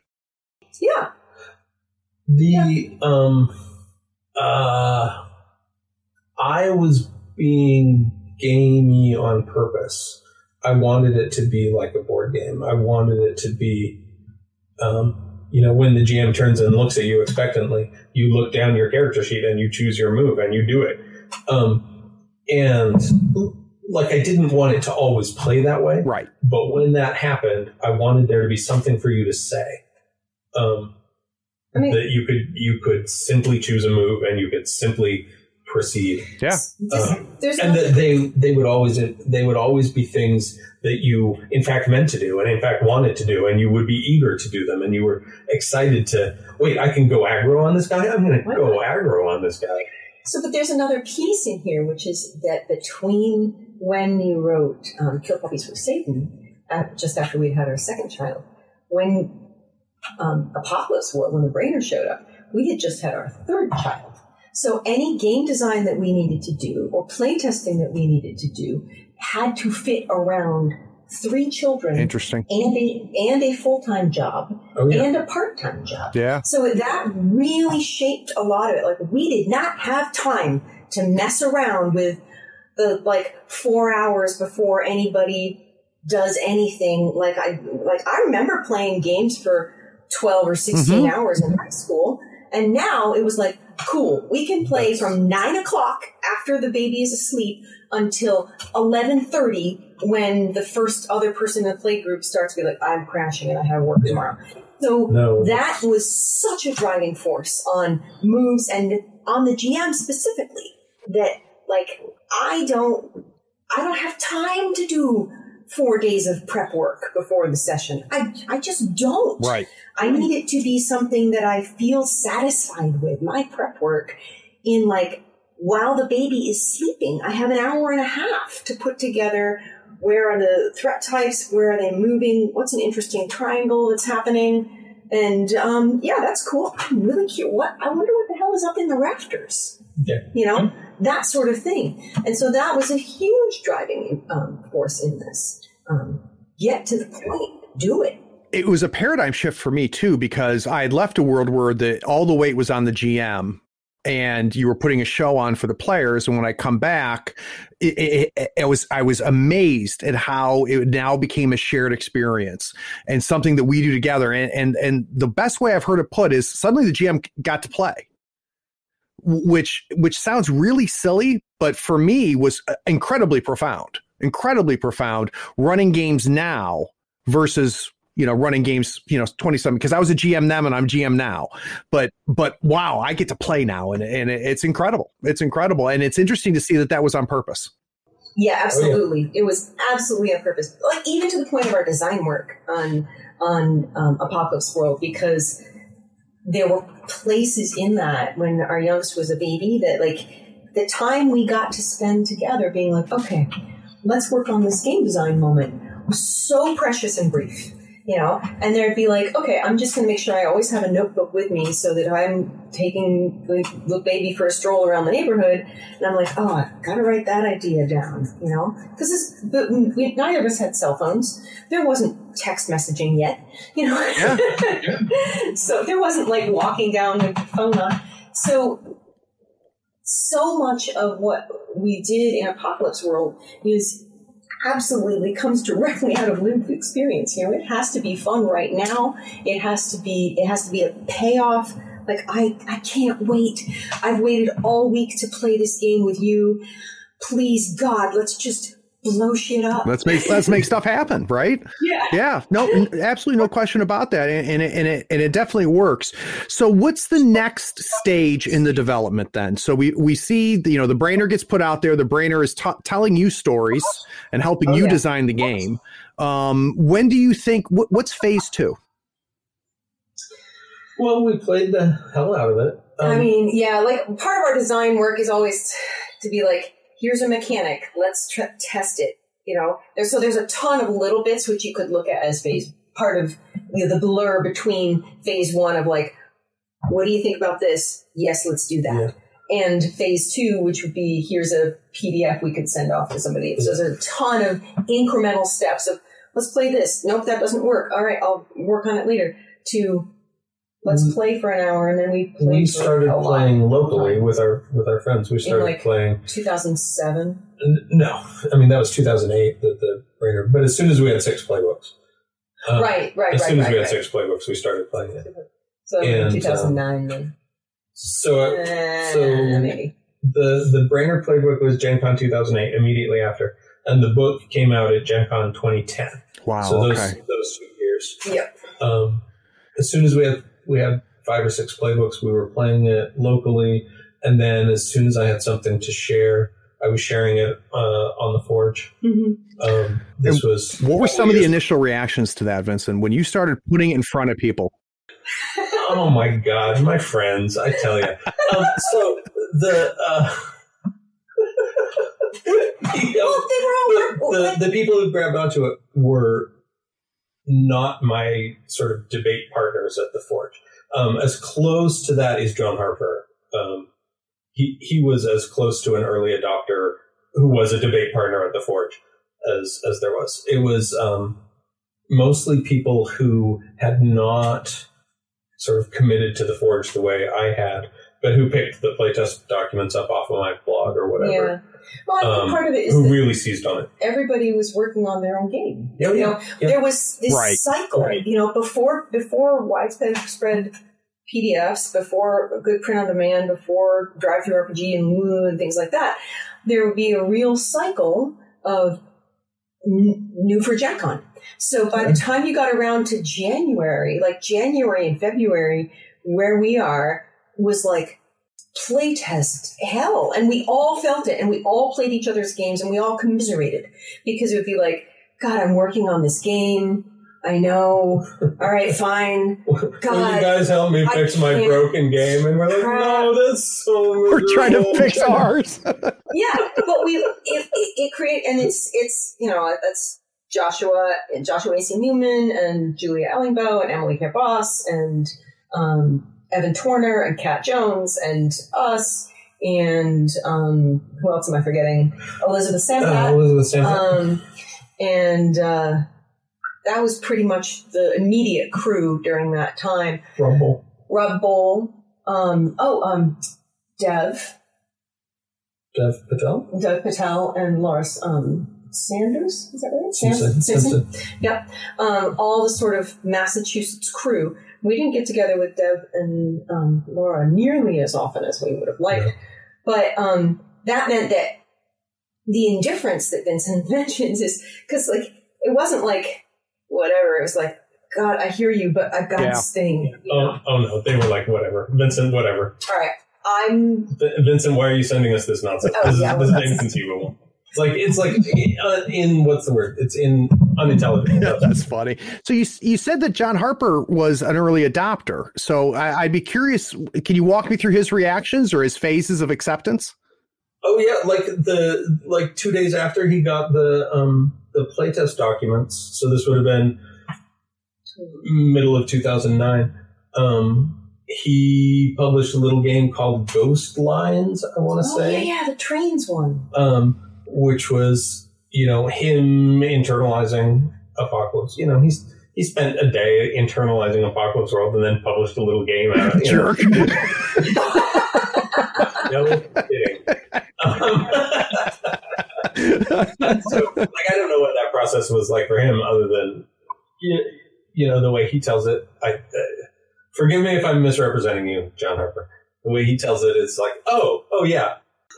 yeah, The um uh I was being gamey on purpose. I wanted it to be like a board game. I wanted it to be um you know, when the GM turns and looks at you expectantly, you look down your character sheet and you choose your move and you do it. Um and like I didn't want it to always play that way. Right. But when that happened, I wanted there to be something for you to say. Um, I mean- that you could you could simply choose a move and you could simply proceed. Yeah. Uh, there's and no- that they they would always they would always be things that you in fact meant to do and in fact wanted to do and you would be eager to do them and you were excited to wait I can go aggro on this guy? I'm going to go aggro on this guy. So, but there's another piece in here, which is that between when you wrote um, Kill Puppies for Satan, uh, just after we'd had our second child, when um, Apocalypse War, when the Brainer showed up, we had just had our third child. So any game design that we needed to do or playtesting that we needed to do had to fit around three children Interesting. and a, and a full-time job Oh, yeah. and a part-time job. Yeah. So that really shaped a lot of it. Like we did not have time to mess around with the like four hours before anybody does anything. Like I like I remember playing games for twelve or 16 Mhm. hours in high school, and now it was like cool. We can play from nine o'clock after the baby is asleep until eleven thirty when the first other person in the play group starts to be like, I'm crashing and I have work tomorrow. So No. that was such a driving force on moves and on the GM specifically that like I don't I don't have time to do four days of prep work before the session. I I just don't. Right. I need it to be something that I feel satisfied with. My prep work in like while the baby is sleeping, I have an hour and a half to put together where are the threat types, where are they moving, what's an interesting triangle that's happening. And um, yeah, that's cool. I'm really cute. What I wonder what the hell is up in the rafters. Yeah. You know, that sort of thing. And so that was a huge driving um, force in this. Um, get to the point. Do it. It was a paradigm shift for me too because I had left a world where the all the weight was on the GM and you were putting a show on for the players and when I come back it, it, it, was I was amazed at how it now became a shared experience and something that we do together and and and the best way I've heard it put is suddenly the GM got to play which which sounds really silly but for me was uh, incredibly profound incredibly profound running games now versus you know running games you know 20 something because i was a gm then and i'm gm now. But but wow i get to play now and, and it's incredible. It's incredible. And it's interesting to see that that was on purpose. Yeah, absolutely. It was absolutely on purpose. Like even to the point of our design work on on um, Apocalypse World, because there were places in that when our youngest was a baby that like the time we got to spend together being like, okay, let's work on this game design moment was so precious and brief. You know, and there'd be like, okay, I'm just going to make sure I always have a notebook with me so that I'm taking the, baby for a stroll around the neighborhood, and I'm like, oh, I've got to write that idea down, you know, because but we, neither of us had cell phones. There wasn't text messaging yet, you know, so there wasn't like walking down with the phone on. So so much of what we did in Apocalypse World is absolutely comes directly out of lived experience. You know, it has to be fun right now. It has to be it has to be a payoff. Like I I can't wait. I've waited all week to play this game with you. Please God, let's just blow shit up. let's make let's make stuff happen right? Yeah. yeah. No absolutely no question about that and, and, it, and it and it definitely works. So what's the next stage in the development then? So we we see the, you know the brainer gets put out there the brainer is t- telling you stories and helping Oh, you yeah. design the game. Um when do you think what, what's phase two? Well we played the hell out of it. I Um, mean, yeah, like part of our design work is always to be like, here's a mechanic, let's tr- test it. You know, there's, so there's a ton of little bits which you could look at as phase part of you know, the blur between phase one of like, what do you think about this? Yes, let's do that. and phase two, which would be here's a PDF we could send off to somebody. So there's a ton of incremental steps of let's play this. Nope, that doesn't work. All right, I'll work on it later. To let's play for an hour and then we play we for started a lot. playing locally with our with our friends. We started like- playing. 2007. No, I mean that was 2008. The the Brainer. But as soon as we had six playbooks, uh, right, right, As right, soon as right, we had right. six playbooks, we started playing it. So And, uh, 2009 then. So uh, so maybe. the the Brainer playbook was Gen Con 2008 immediately after, and the book came out at Gen Con 2010. Wow. So those okay. those two years. Yep. Um, as soon as we had we had five or six playbooks, we were playing it locally, and then as soon as I had something to share, I was sharing it uh, on the Forge. Mm-hmm. Um, this And was What were some of the initial reactions to that, Vincent, when you started putting it in front of people? oh my god, my friends! I tell you. Um, so the. Uh, you know, Well, they were all the, the, the people who grabbed onto it were not my sort of debate partners at the Forge. Um, as close to that is John Harper. Um, he he was as close to an early adopter who was a debate partner at the Forge as as there was. It was um, mostly people who had not sort of committed to the Forge the way I had, but who picked the playtest documents up off of my blog or whatever. Yeah. Well, I think Um, part of it is who that really seized on it. everybody was working on their own game. Yeah, you yeah, know, yeah. there was this Right, cycle. right. You know, before before widespread spread PDFs, before a good print on demand, before drive through RPG and Woo and things like that, there would be a real cycle of n- new for JackCon. So by the time you got around to January, like January and February, where we are was like playtest hell. And we all felt it and we all played each other's games and we all commiserated because it would be like, God, I'm working on this game. I know. All right, fine. Will you guys help me fix my broken game? And we're like, Crap. no, that's so We're trying to fix ours. yeah, but we it, it, it create and it's it's you know that's Joshua and Joshua A. C. Newman and Julia Ellingboe and Emily Boss and um, Evan Torner and Kat Jones and us and um, who else am I forgetting? Elizabeth Uh, Elizabeth Stanford. um, and uh, that was pretty much the immediate crew during that time. Rumble. Rob Bohl. Um, oh, um, Dev. Dev Patel. Doug Patel and Lars um, Sanders. Is that right? Simpson. Simpson. Simpson. Yep. Um, all the sort of Massachusetts crew. We didn't get together with Deb and um, Laura nearly as often as we would have liked, Yeah. but um, that meant that the indifference that Vincent mentions is because, like, it wasn't like whatever. It was like, God, I hear you, but I've got Yeah. this thing. you know? Oh, oh no, they were like, whatever. Vincent, whatever. All right, I'm V- Vincent, why are you sending us this nonsense? Oh, this, yeah, is, well, this is inconceivable. It's like it's like uh, in what's the word? It's in unintelligible. Yeah, that's funny. So you you said that John Harper was an early adopter. So I, I'd be curious. Can you walk me through his reactions or his phases of acceptance? Oh yeah, like the like two days after he got the um the playtest documents. So this would have been middle of 2009. Um, he published a little game called Ghost Lines. I want to oh say. yeah, yeah, the trains one. um, which was you know him internalizing Apocalypse. You know he's he spent a day internalizing Apocalypse World and then published a little game out of it. Jerk. No kidding. Um, so like I don't know what that process was like for him, other than you, know the way he tells it. I uh, forgive me if I'm misrepresenting you, John Harper. The way he tells it, it is like, oh, oh yeah.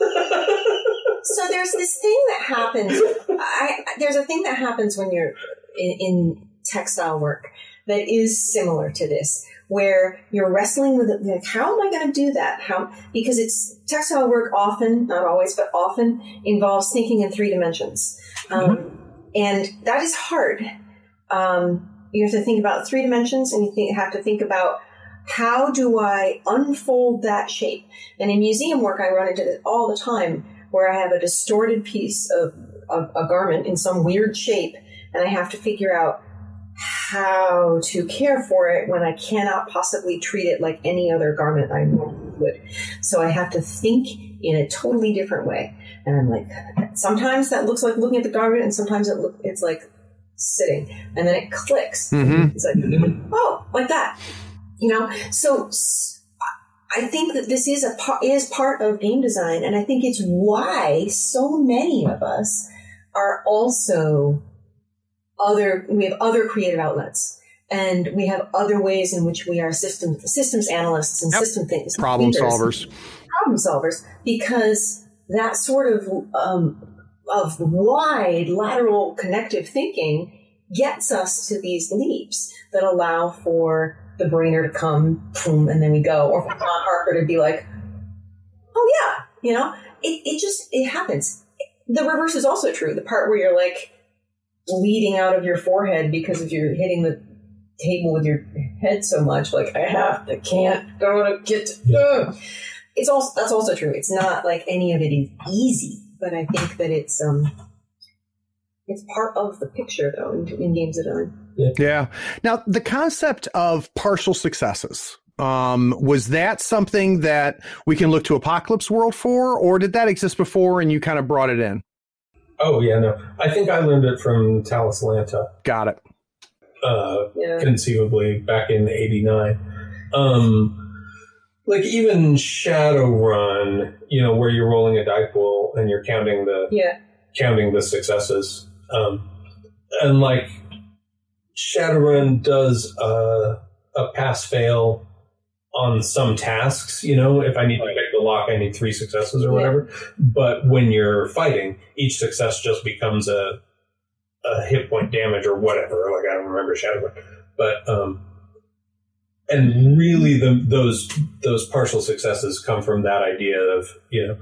So there's this thing that happens. I, there's a thing that happens when you're in, in textile work that is similar to this, where you're wrestling with it. Like, how am I going to do that? How because it's textile work often, not always, but often involves thinking in three dimensions, um, and that is hard. Um, you have to think about three dimensions, and you think, have to think about how do I unfold that shape. And in museum work, I run into this all the time where I have a distorted piece of, of a garment in some weird shape, and I have to figure out how to care for it when I cannot possibly treat it like any other garment I normally would. So I have to think in a totally different way. And I'm like, sometimes that looks like looking at the garment, and sometimes it look, it's like sitting, and then it clicks. Mhm. It's like, oh, like that, you know. So I think that this is a part is part of game design, and I think it's why so many of us are also other. We have other creative outlets. And we have other ways in which we are system systems analysts and Yep. system things Problem solvers. problem solvers because that sort of um, of wide lateral connective thinking gets us to these leaps that allow for the brainer to come boom, and then we go. Or for John Harper to be like oh yeah you know? It, it just it happens. The reverse is also true. The part where you're like bleeding out of your forehead because of you're hitting the table with your head so much like i have to can't go to get to, Ugh. it's also that's also true. It's not like any of it is easy but i think that it's um it's part of the picture though in, in games design Yeah. Now, the concept of partial successes. Um, was that something that we can look to Apocalypse World for, or did that exist before and you kind of brought it in? Oh yeah, no. I think I learned it from Talislanta. Got it. Uh, Yeah. conceivably back in '89. Um, like even Shadowrun, you know, where you're rolling a die pool and you're counting the yeah counting the successes. Um, and like Shadowrun does a, a pass fail on some tasks, you know, if I need to pick the lock, I need three successes or Yeah. whatever. But when you're fighting, each success just becomes a, a hit point damage or whatever. Like I don't remember Shadowrun. But, um, and really the, those, those partial successes come from that idea of, you know,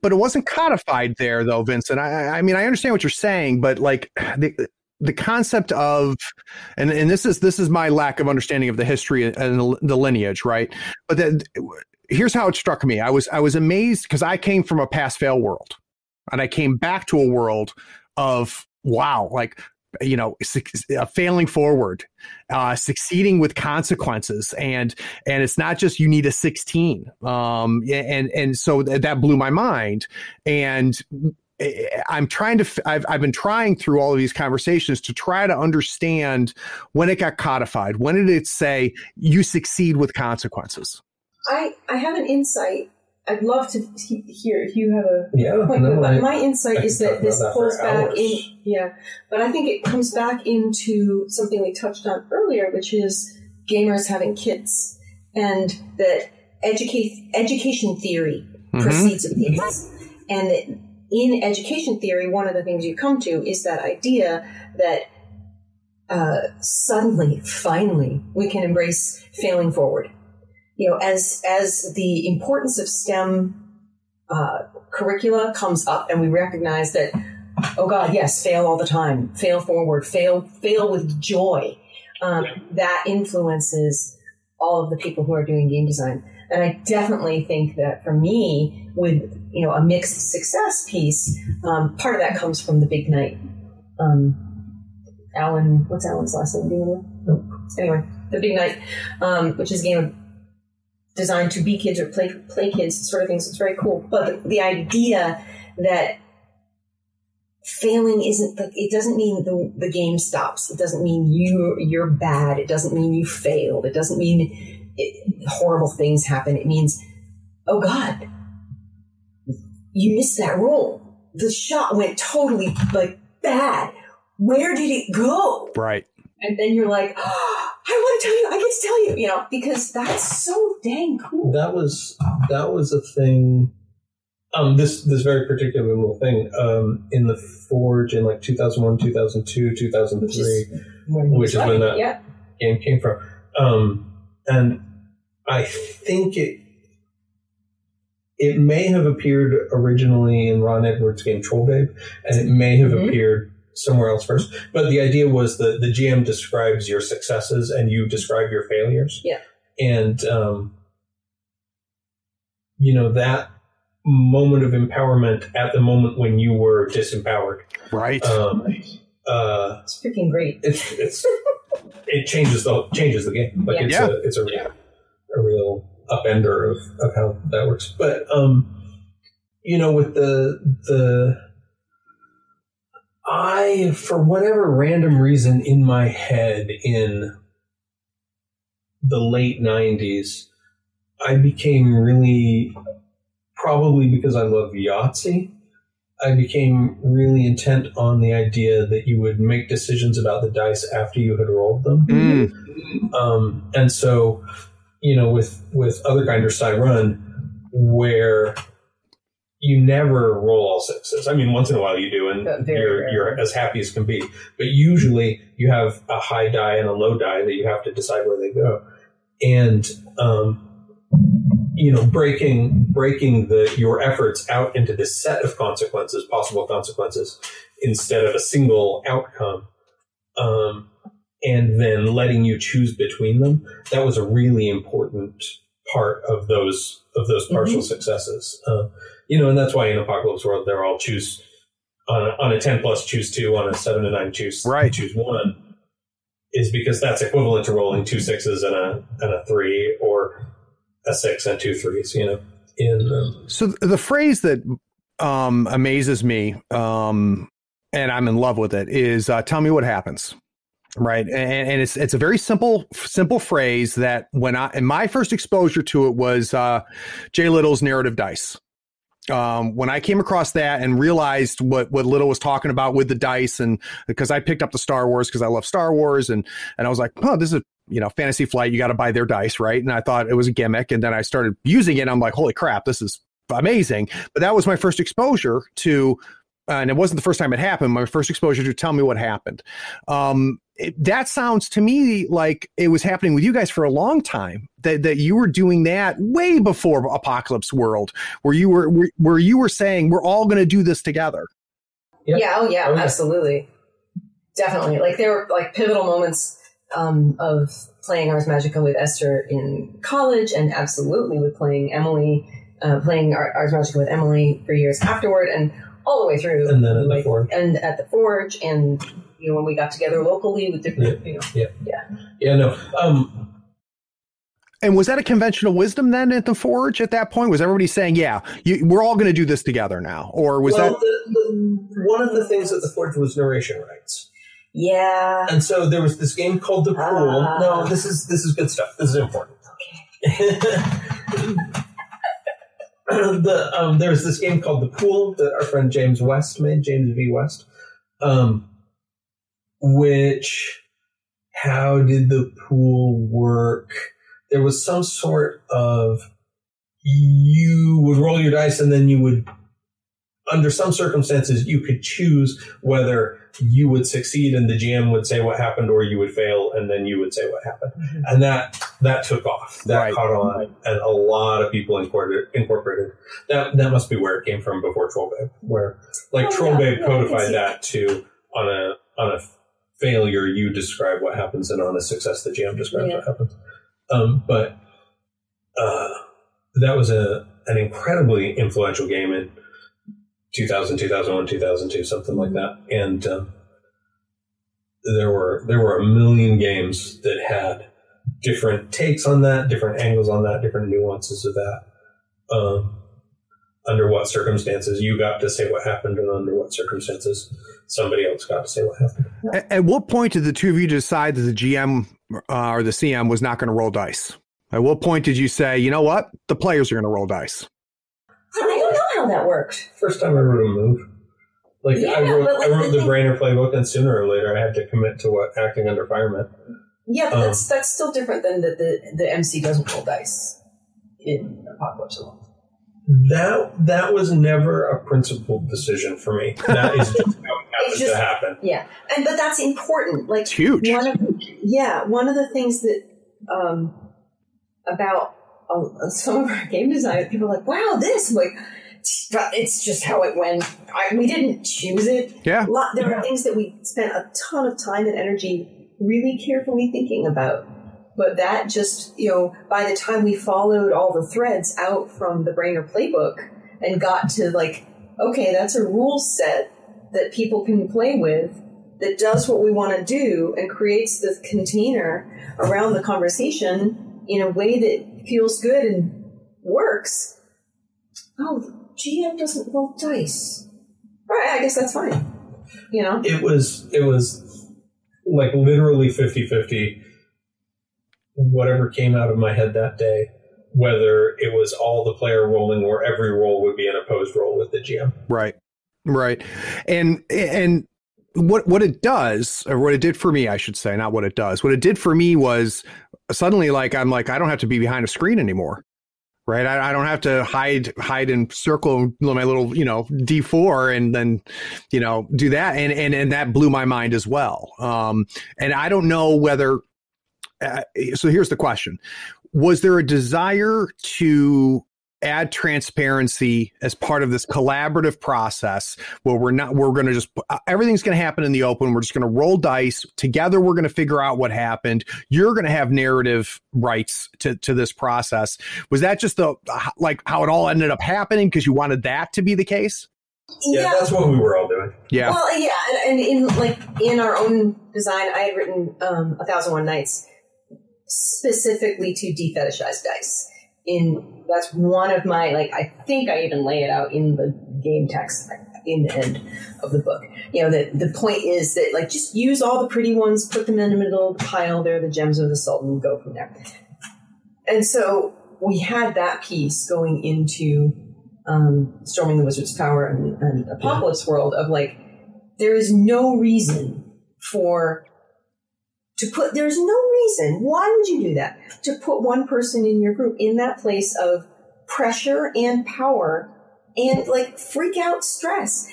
But it wasn't codified there, though, Vincent. I, I- I mean, I understand what you're saying, but like the the concept of, and and this is this is my lack of understanding of the history and the, lineage, right? But then here's how it struck me. I was I was amazed because I came from a pass fail world, and I came back to a world of wow, like you know, uh, failing forward, uh, succeeding with consequences, and and it's not just you need a 16. Um, and and so th- that blew my mind, and I'm trying to. f- I've I've been trying through all of these conversations to try to understand when it got codified. When did it say you succeed with consequences? i i have an insight i'd love to he- hear if you have a Yeah, point no, but I- my insight I is that this about that pulls back hours. in yeah but i think it comes back into something we touched on earlier which is gamers having kids and that educate education theory Mhm. precedes opinions and that in education theory one of the things you come to is that idea that uh, suddenly finally we can embrace failing forward. You know as as the importance of stem uh, curricula comes up and we recognize that oh god yes fail all the time fail forward fail fail with joy um, that influences all of the people who are doing game design. And i definitely think that for me with you know a mixed success piece um, part of that comes from the big night um, alan what's alan's last name do you know anyway the big night um, which is a game designed to be kids or play play kids sort of things. It's very cool. But the, the idea that failing isn't the, it doesn't mean the, the game stops. It doesn't mean you you're bad. It doesn't mean you failed. It doesn't mean it, horrible things happen. It means oh god, you missed that roll. The shot went totally like bad. Where did it go? Right. And then you're like, oh, I want to tell you, I get to tell you, you know, because that's so dang cool. that was that was a thing um this this very particular little thing um in the forge in like 2001 2002 2003 Which is when Which is when that- yeah. game came from um and i think it it may have appeared originally in ron edwards game Trollbabe and it may have Mhm. appeared somewhere else first but the idea was that the gm describes your successes and you describe your failures Yeah. and um you know that moment of empowerment at the moment when you were disempowered Right. um uh It's freaking great. it's it's it changes the changes the game. Like it's Yeah. a it's a real, a real upender of, of how that works. But um, you know, with the the I for whatever random reason in my head in the late '90s, I became really probably because I love Yahtzee. I became really intent on the idea that you would make decisions about the dice after you had rolled them. Mm. Um, and so, you know, with with other grinders I run, where you never roll all sixes. I mean, once in a while you do, and you're you're as happy as can be. But usually you have a high die and a low die that you have to decide where they go, and um, you know, breaking breaking the your efforts out into this set of consequences, possible consequences, instead of a single outcome. Um, and then letting you choose between them that was a really important part of those of those partial successes uh, you know and that's why in apocalypse world they're all choose on a, on a 10 plus choose two on a 7 to 9 choose Right. choose one is because that's equivalent to rolling two sixes and a and a three or a six and two threes you know in um, So the phrase that um, amazes me, um, and I'm in love with it, is uh, "Tell me what happens." Right, and, and it's it's a very simple simple phrase that when I and my first exposure to it was uh, Jay Little's narrative dice. Um, when I came across that and realized what what Little was talking about with the dice, and because I picked up the Star Wars because I love Star Wars, and and I was like, oh, this is you know Fantasy Flight. You got to buy their dice, right? And I thought it was a gimmick, and then I started using it. I'm like, holy crap, this is amazing. But that was my first exposure to, and it wasn't the first time it happened. My first exposure to tell me what happened. Um, it, that sounds to me like it was happening with you guys for a long time. That that you were doing that way before Apocalypse World, where you were where, where you were saying we're all going to do this together. Yeah. Yeah. Oh, yeah. Oh. Absolutely. Definitely. Like there were like pivotal moments um, of playing Ars Magica with Esther in college, and absolutely with playing Emily, uh, playing Ar- Ars Magica with Emily for years afterward, and all the way through. And then at the Forge. and at the Forge, and you know when we got together locally with different, you know, yeah yeah. yeah no um And was that a conventional wisdom then at the Forge at that point? Was everybody saying, "Yeah, you, we're all going to do this together now," or was well, that? the, the, one of the things at the Forge was narration rights. Yeah. And so there was this game called The Pool. Ah. no, this is this is good stuff. This is important. the um, this game called The Pool that our friend James West made, James V. West. Um, which how did the pool work? There was some sort of you would roll your dice and then you would under some circumstances you could choose whether you would succeed and the GM would say what happened or you would fail and then you would say what happened. And that that took off. That Right. caught on and a lot of people incorporated incorporated. That that must be where it came from before Trollbabe, where like Oh, yeah. Trollbabe Yeah, codified see that to on a on a failure you describe what happens and on a success the GM describes Yeah. what happens. Um, but uh, that was a an incredibly influential game in 2000, 2001, 2002, something like that. And um, there were there were a million games that had different takes on that, different angles on that, different nuances of that. Um, under what circumstances you got to say what happened, and under what circumstances somebody else got to say what happened. At, at what point did the two of you decide that the GM uh, or the CM was not going to roll dice? At what point did you say, you know what, the players are going to roll dice? I don't know how that worked. First time I wrote a move. Like I wrote, like, I wrote the the Brainer playbook, and sooner or later I had to commit to what acting under fire meant. Yeah, but Um, that's that's still different than that the the MC doesn't roll dice in Apocalypse World. That that was never a principled decision for me. That is just how it happened just- to happen. Yeah, and but that's important. Like It's huge. One of yeah, one of the things that um, about uh, some of our game design, people are like, "Wow, this!" I'm like, it's just how it went. I, we didn't choose it. Yeah. Lot, there are things that we spent a ton of time and energy really carefully thinking about. But that just, you know, by the time we followed all the threads out from the Brainer playbook and got to like, okay, that's a rule set that people can play with, that does what we want to do and creates the container around the conversation in a way that feels good and works. Oh, GM doesn't roll dice. Right, I guess that's fine. You know? It was it was like literally 50-50 whatever came out of my head that day, whether it was all the player rolling or every roll would be an opposed roll with the GM. Right. Right. And and what what it does, or what it did for me, I should say, not what it does. What it did for me was suddenly like I'm like I don't have to be behind a screen anymore. Right, I, I don't have to hide, hide and circle my little, you know, D four, and then, you know, do that, and and and that blew my mind as well. Um, and I don't know whether. Uh, so here's the question: Was there a desire to add transparency as part of this collaborative process where we're not we're going to just uh, everything's going to happen in the open. We're just going to roll dice. Together we're going to figure out what happened. You're going to have narrative rights to to this process. Was that just the like how it all ended up happening because you wanted that to be the case? Yeah, yeah, that's what we were all doing. Yeah. Well, yeah, and, and in like in our own design, I had written um, a thousand one nights specifically to defetishize dice in that's one of my like I think I even lay it out in the game text in the end of the book. You know, that the point is that like just use all the pretty ones, put them in the middle of the pile. They're the gems of the Sultan. Go from there. And so we had that piece going into um, storming the Wizard's Tower and, and Apocalypse World of like there is no reason for to put there's no reason why would you do that? To put one person in your group in that place of pressure and power and like freak out stress.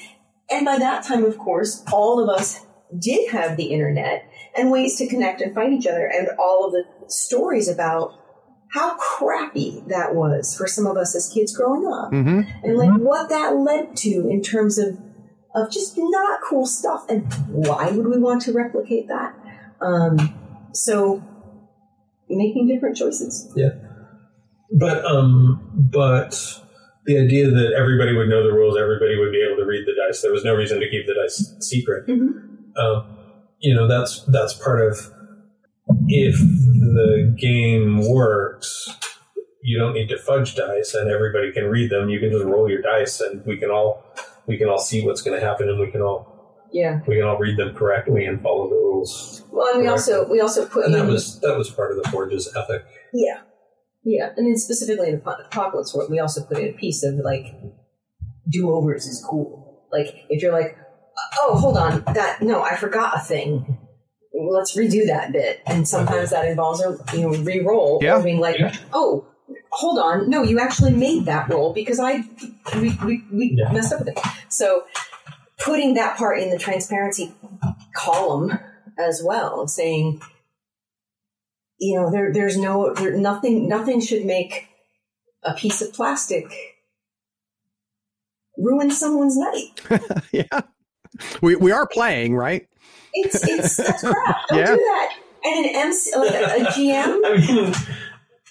And by that time of course all of us did have the internet and ways to connect and find each other and all of the stories about how crappy that was for some of us as kids growing up. Mm-hmm. and like what that led to in terms of of just not cool stuff. And why would we want to replicate that? Um, so making different choices. Yeah. But um but the idea that everybody would know the rules, everybody would be able to read the dice. There was no reason to keep the dice secret. Mm-hmm. Um, you know, that's that's part of if the game works, you don't need to fudge dice, and everybody can read them. You can just roll your dice, and we can all we can all see what's going to happen, and we can all yeah we can all read them correctly and follow the rules. Well, and we also we also put and that was that was part of the Forge's ethic. yeah yeah, and then specifically in the Apocalypse World, we also put in a piece of like do overs is cool. Like if you're like, oh, oh hold on, that no, I forgot a thing. Let's redo that bit, and sometimes that involves a you know re-roll Yeah. or being like, Yeah. oh. Hold on, no, you actually made that roll because I we, we, we Yeah. messed up with it. So putting that part in the transparency column as well, saying, you know, there, there's no, there, nothing, nothing should make a piece of plastic ruin someone's night. yeah. We we are playing, right? It's, it's, that's crap. Don't Yeah. do that. And an MC, like a, a GM, I mean,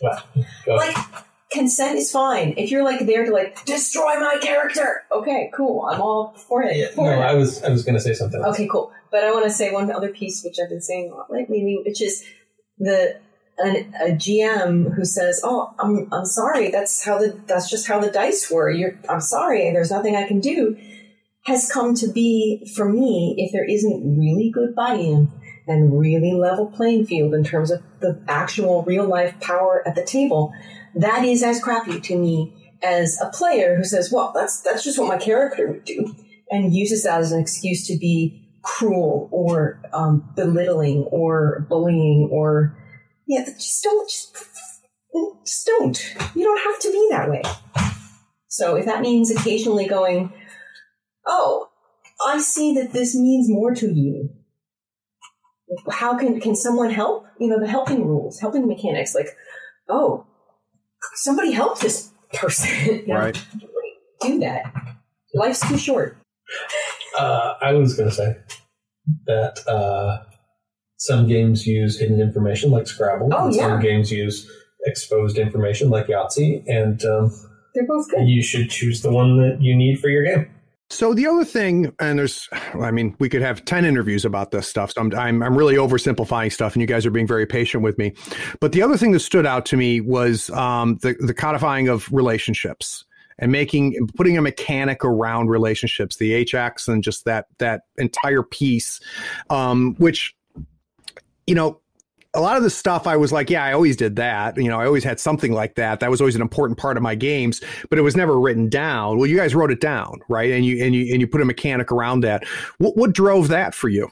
well, go like, consent is fine. If you're like there to like destroy my character, okay, cool. I'm all for it. Yeah, for no, it. I was I was going to say something. else. Okay, cool. But I want to say one other piece, which I've been saying a lot lately, which is the an, a GM who says, "Oh, I'm I'm sorry. That's how the that's just how the dice were. You're I'm sorry. There's nothing I can do." Has come to be for me if there isn't really good buy-in and really level playing field in terms of the actual real life power at the table. That is as crappy to me as a player who says, "Well, that's that's just what my character would do," and uses that as an excuse to be cruel or um, belittling or bullying or yeah, just don't just, just don't. You don't have to be that way. So if that means occasionally going, oh, I see that this means more to you. How can can someone help? You know, the helping rules, helping mechanics, like, oh, somebody help this person. Right. Do that. Life's too short. Uh, I was going to say that uh, some games use hidden information like Scrabble. Oh, and Some games use exposed information like Yahtzee, and um, They're both good. you should choose the one that you need for your game. So the other thing, and there's, I mean, we could have ten interviews about this stuff. So I'm, I'm, I'm really oversimplifying stuff, and you guys are being very patient with me. But the other thing that stood out to me was um, the the codifying of relationships and making putting a mechanic around relationships, the HX, and just that that entire piece, um, which you know a lot of the stuff I was like, yeah, I always did that. You know, I always had something like that. That was always an important part of my games, but it was never written down. Well, you guys wrote it down, right? And you and you and you put a mechanic around that. What what drove that for you?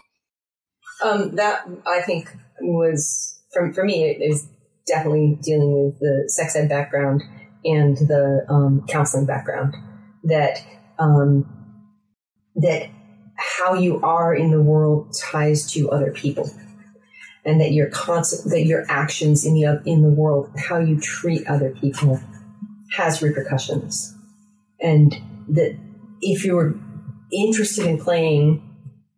Um, that I think was for for me it is definitely dealing with the sex ed background and the um, counseling background. That um, that how you are in the world ties to other people and that your constant that your actions in the in the world, how you treat other people, has repercussions, and that if you're interested in playing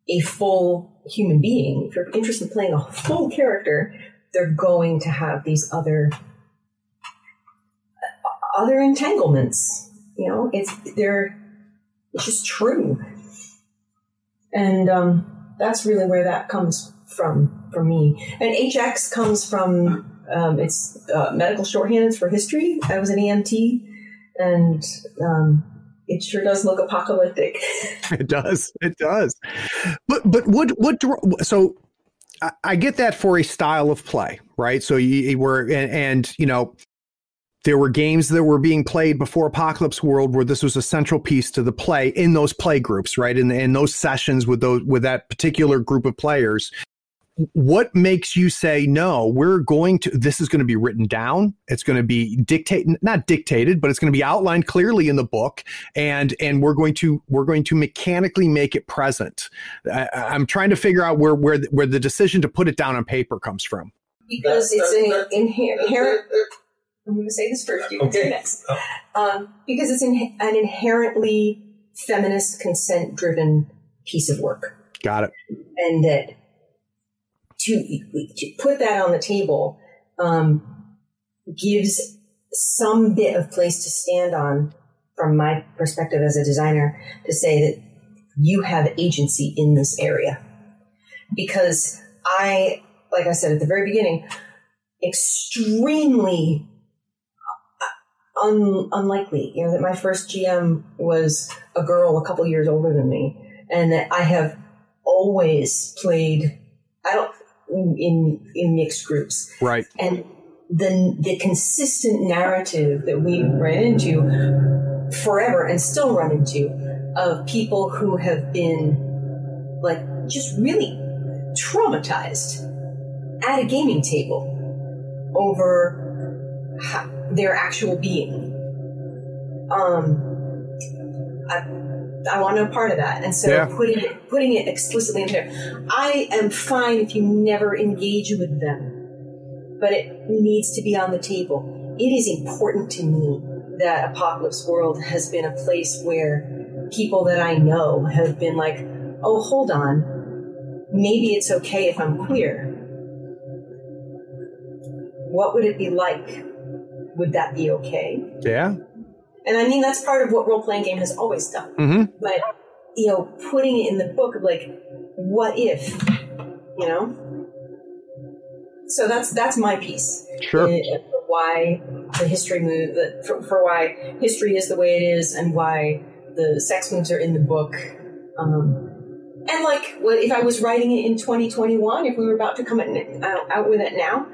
a full human being, if you're interested in playing a full character, they're going to have these other other entanglements. You know, it's they're it's just true, and um, that's really where that comes from for me. And HX comes from um, it's uh, medical shorthand It's for history. I was an EMT, and um, it sure does look apocalyptic. it does. It does. But but what what so I, I get that for a style of play, right? So you, you were and, and you know there were games that were being played before Apocalypse World where this was a central piece to the play in those play groups, right? In, in those sessions with those with that particular group of players what makes you say no we're going to this is going to be written down. It's going to be dictated not dictated but it's going to be outlined clearly in the book. And and we're going to we're going to mechanically make it present. I, i'm trying to figure out where where where the decision to put it down on paper comes from. Because it's an inherent i'm going to say this first you okay. next. Um, because it's an inherently feminist consent driven piece of work. Got it. And that to, to put that on the table um, gives some bit of place to stand on from my perspective as a designer to say that you have agency in this area because I, like I said at the very beginning, extremely un- unlikely, you know, that my first GM was a girl a couple years older than me, and that I have always played. I don't in in mixed groups. Right. And the the consistent narrative that we ran into forever and still run into of people who have been like just really traumatized at a gaming table over their actual being. Um, I, I want no part of that. And so yeah. putting it putting it explicitly in there. I am fine if you never engage with them, but it needs to be on the table. It is important to me that Apocalypse World has been a place where people that I know have been like, "Oh, hold on, maybe it's okay if I'm queer." What would it be like? Would that be okay? Yeah. And I mean, that's part of what role playing game has always done. Mm-hmm. But, you know, putting it in the book of like, what if, you know? So that's that's my piece. Sure. For why the history move, for, for, why history is the way it is, and why the sex moves are in the book. Um, and like, what if I was writing it in 2021? If we were about to come out, out with it now,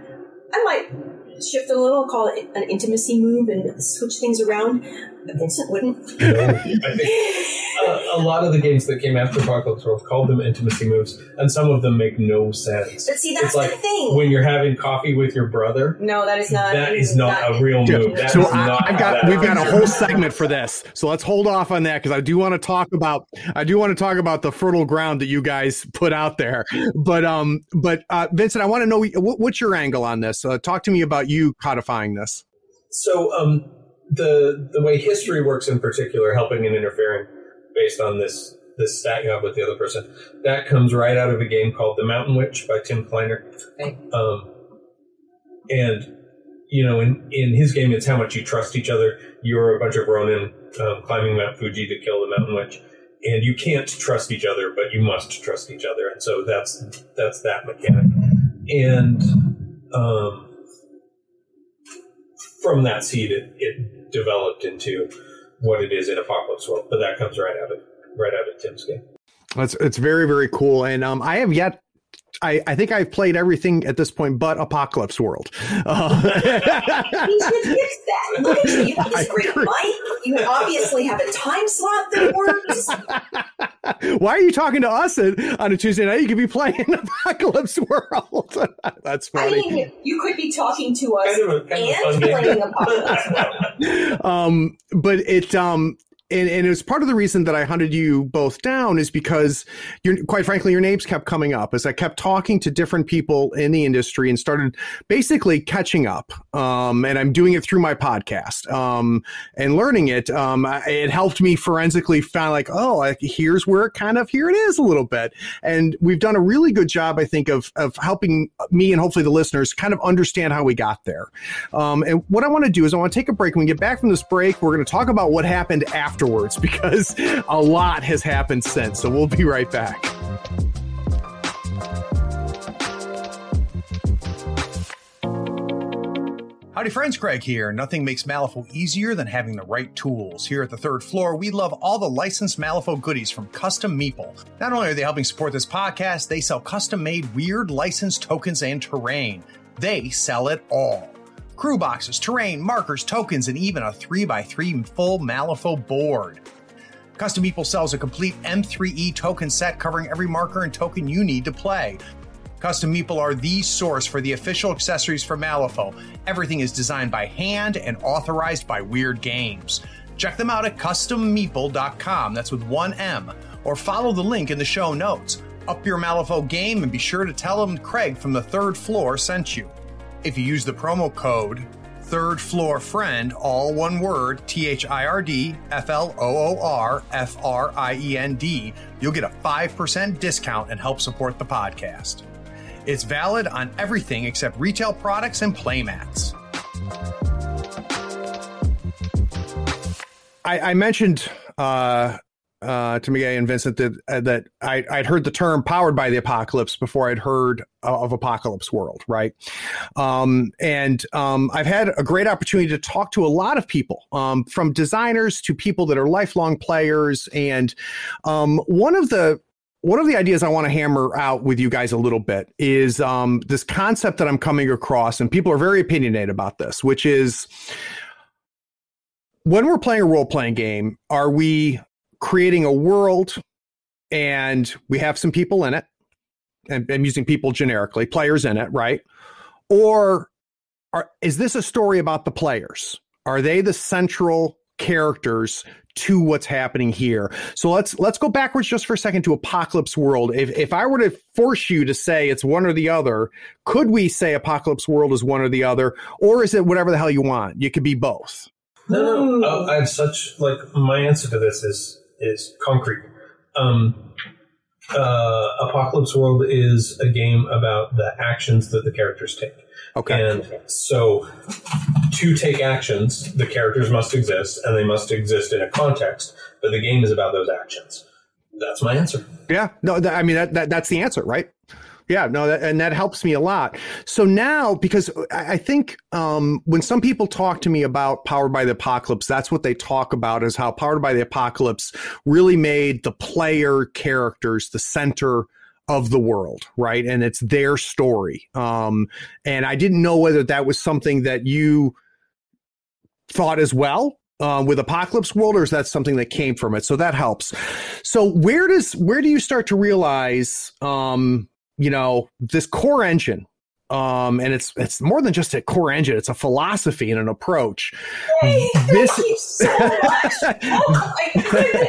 I might shift a little, call it an intimacy move, and switch things around. But Vincent wouldn't. I think uh, a lot of the games that came after Apocalypse World called them intimacy moves, and some of them make no sense. But see, that's it's like the thing. When you're having coffee with your brother. No, that is not. That is not, not a real move. That so I, I got. We've got a whole segment for this, so let's hold off on that because I do want to talk about. I do want to talk about the fertile ground that you guys put out there. But um, but uh, Vincent, I want to know what, what's your angle on this. Uh, talk to me about you codifying this. So um, the the way history works in particular, helping and interfering based on this this stacking up with the other person. That comes right out of a game called The Mountain Witch by Tim Kleinert. Okay. Um, and you know, in in his game, it's how much you trust each other. You're a bunch of Ronin um, climbing Mount Fuji to kill the Mountain Witch, and you can't trust each other, but you must trust each other, and so that's that's that mechanic. And um, from that seed, it, it developed into what it is in Apocalypse World. But that comes right out of right out of Tim's game. It's it's very very cool, and um, I have yet I, I think I've played everything at this point but Apocalypse World. Uh, you should fix that. Look at you. You have this great mic. You obviously have a time slot that works. Why are you talking to us on a Tuesday night? You could be playing Apocalypse World. That's funny. I mean, you could be talking to us kind of a, kind and playing Apocalypse World. Um, but it um, and, and it was part of the reason that I hunted you both down is because you're quite frankly your names kept coming up as I kept talking to different people in the industry and started basically catching up. Um, and I'm doing it through my podcast um, and learning it. Um, it helped me forensically find like, oh, here's where it kind of here it is a little bit. And we've done a really good job, I think, of of helping me and hopefully the listeners kind of understand how we got there. Um, and what I want to do is I want to take a break. When we get back from this break, we're going to talk about what happened after afterwards because a lot has happened since. So we'll be right back. Howdy, friends. Craig here. Nothing makes Malifaux easier than having the right tools. Here at the third floor, we love all the licensed Malifaux goodies from Custom Meeple. Not only are they helping support this podcast, they sell custom made weird licensed tokens and terrain. They sell it all crew boxes, terrain, markers, tokens, and even a 3x3 full Malifaux board. Custom Meeple sells a complete M3E token set covering every marker and token you need to play. Custom Meeple are the source for the official accessories for Malifaux. Everything is designed by hand and authorized by Weird Games. Check them out at custommeeple.com, that's with one M, or follow the link in the show notes. Up your Malifaux game and be sure to tell them Craig from the third floor sent you. If you use the promo code third floor friend, all one word, T H I R D F L O O R F R I E N D, you'll get a 5% discount and help support the podcast. It's valid on everything except retail products and playmats. I, I mentioned uh, uh, to Meguey and Vincent that uh, that I, would heard the term "powered by the apocalypse" before I'd heard of Apocalypse World, right? Um, and um, I've had a great opportunity to talk to a lot of people, um, from designers to people that are lifelong players. And um, one of the one of the ideas I want to hammer out with you guys a little bit is um, this concept that I'm coming across, and people are very opinionated about this, which is when we're playing a role playing game, are we creating a world and we have some people in it and I'm using people generically, players in it, right? Or are, is this a story about the players? Are they the central characters to what's happening here? So let's let's go backwards just for a second to Apocalypse World. If if I were to force you to say it's one or the other, could we say Apocalypse World is one or the other, or is it whatever the hell you want? You could be both. No, no, no. I have such like my answer to this is is concrete. Um, uh, Apocalypse World is a game about the actions that the characters take. Okay. And so, to take actions, the characters must exist, and they must exist in a context. But the game is about those actions. That's my answer. Yeah. No. That, I mean that, that that's the answer, right? Yeah, no, that, and that helps me a lot. So now, because I think um, when some people talk to me about Powered by the Apocalypse, that's what they talk about is how Powered by the Apocalypse really made the player characters the center of the world, right? And it's their story. Um, and I didn't know whether that was something that you thought as well uh, with Apocalypse World, or is that something that came from it? So that helps. So where does where do you start to realize? Um, you know, this core engine, um, and it's it's more than just a core engine; it's a philosophy and an approach. Hey, this so oh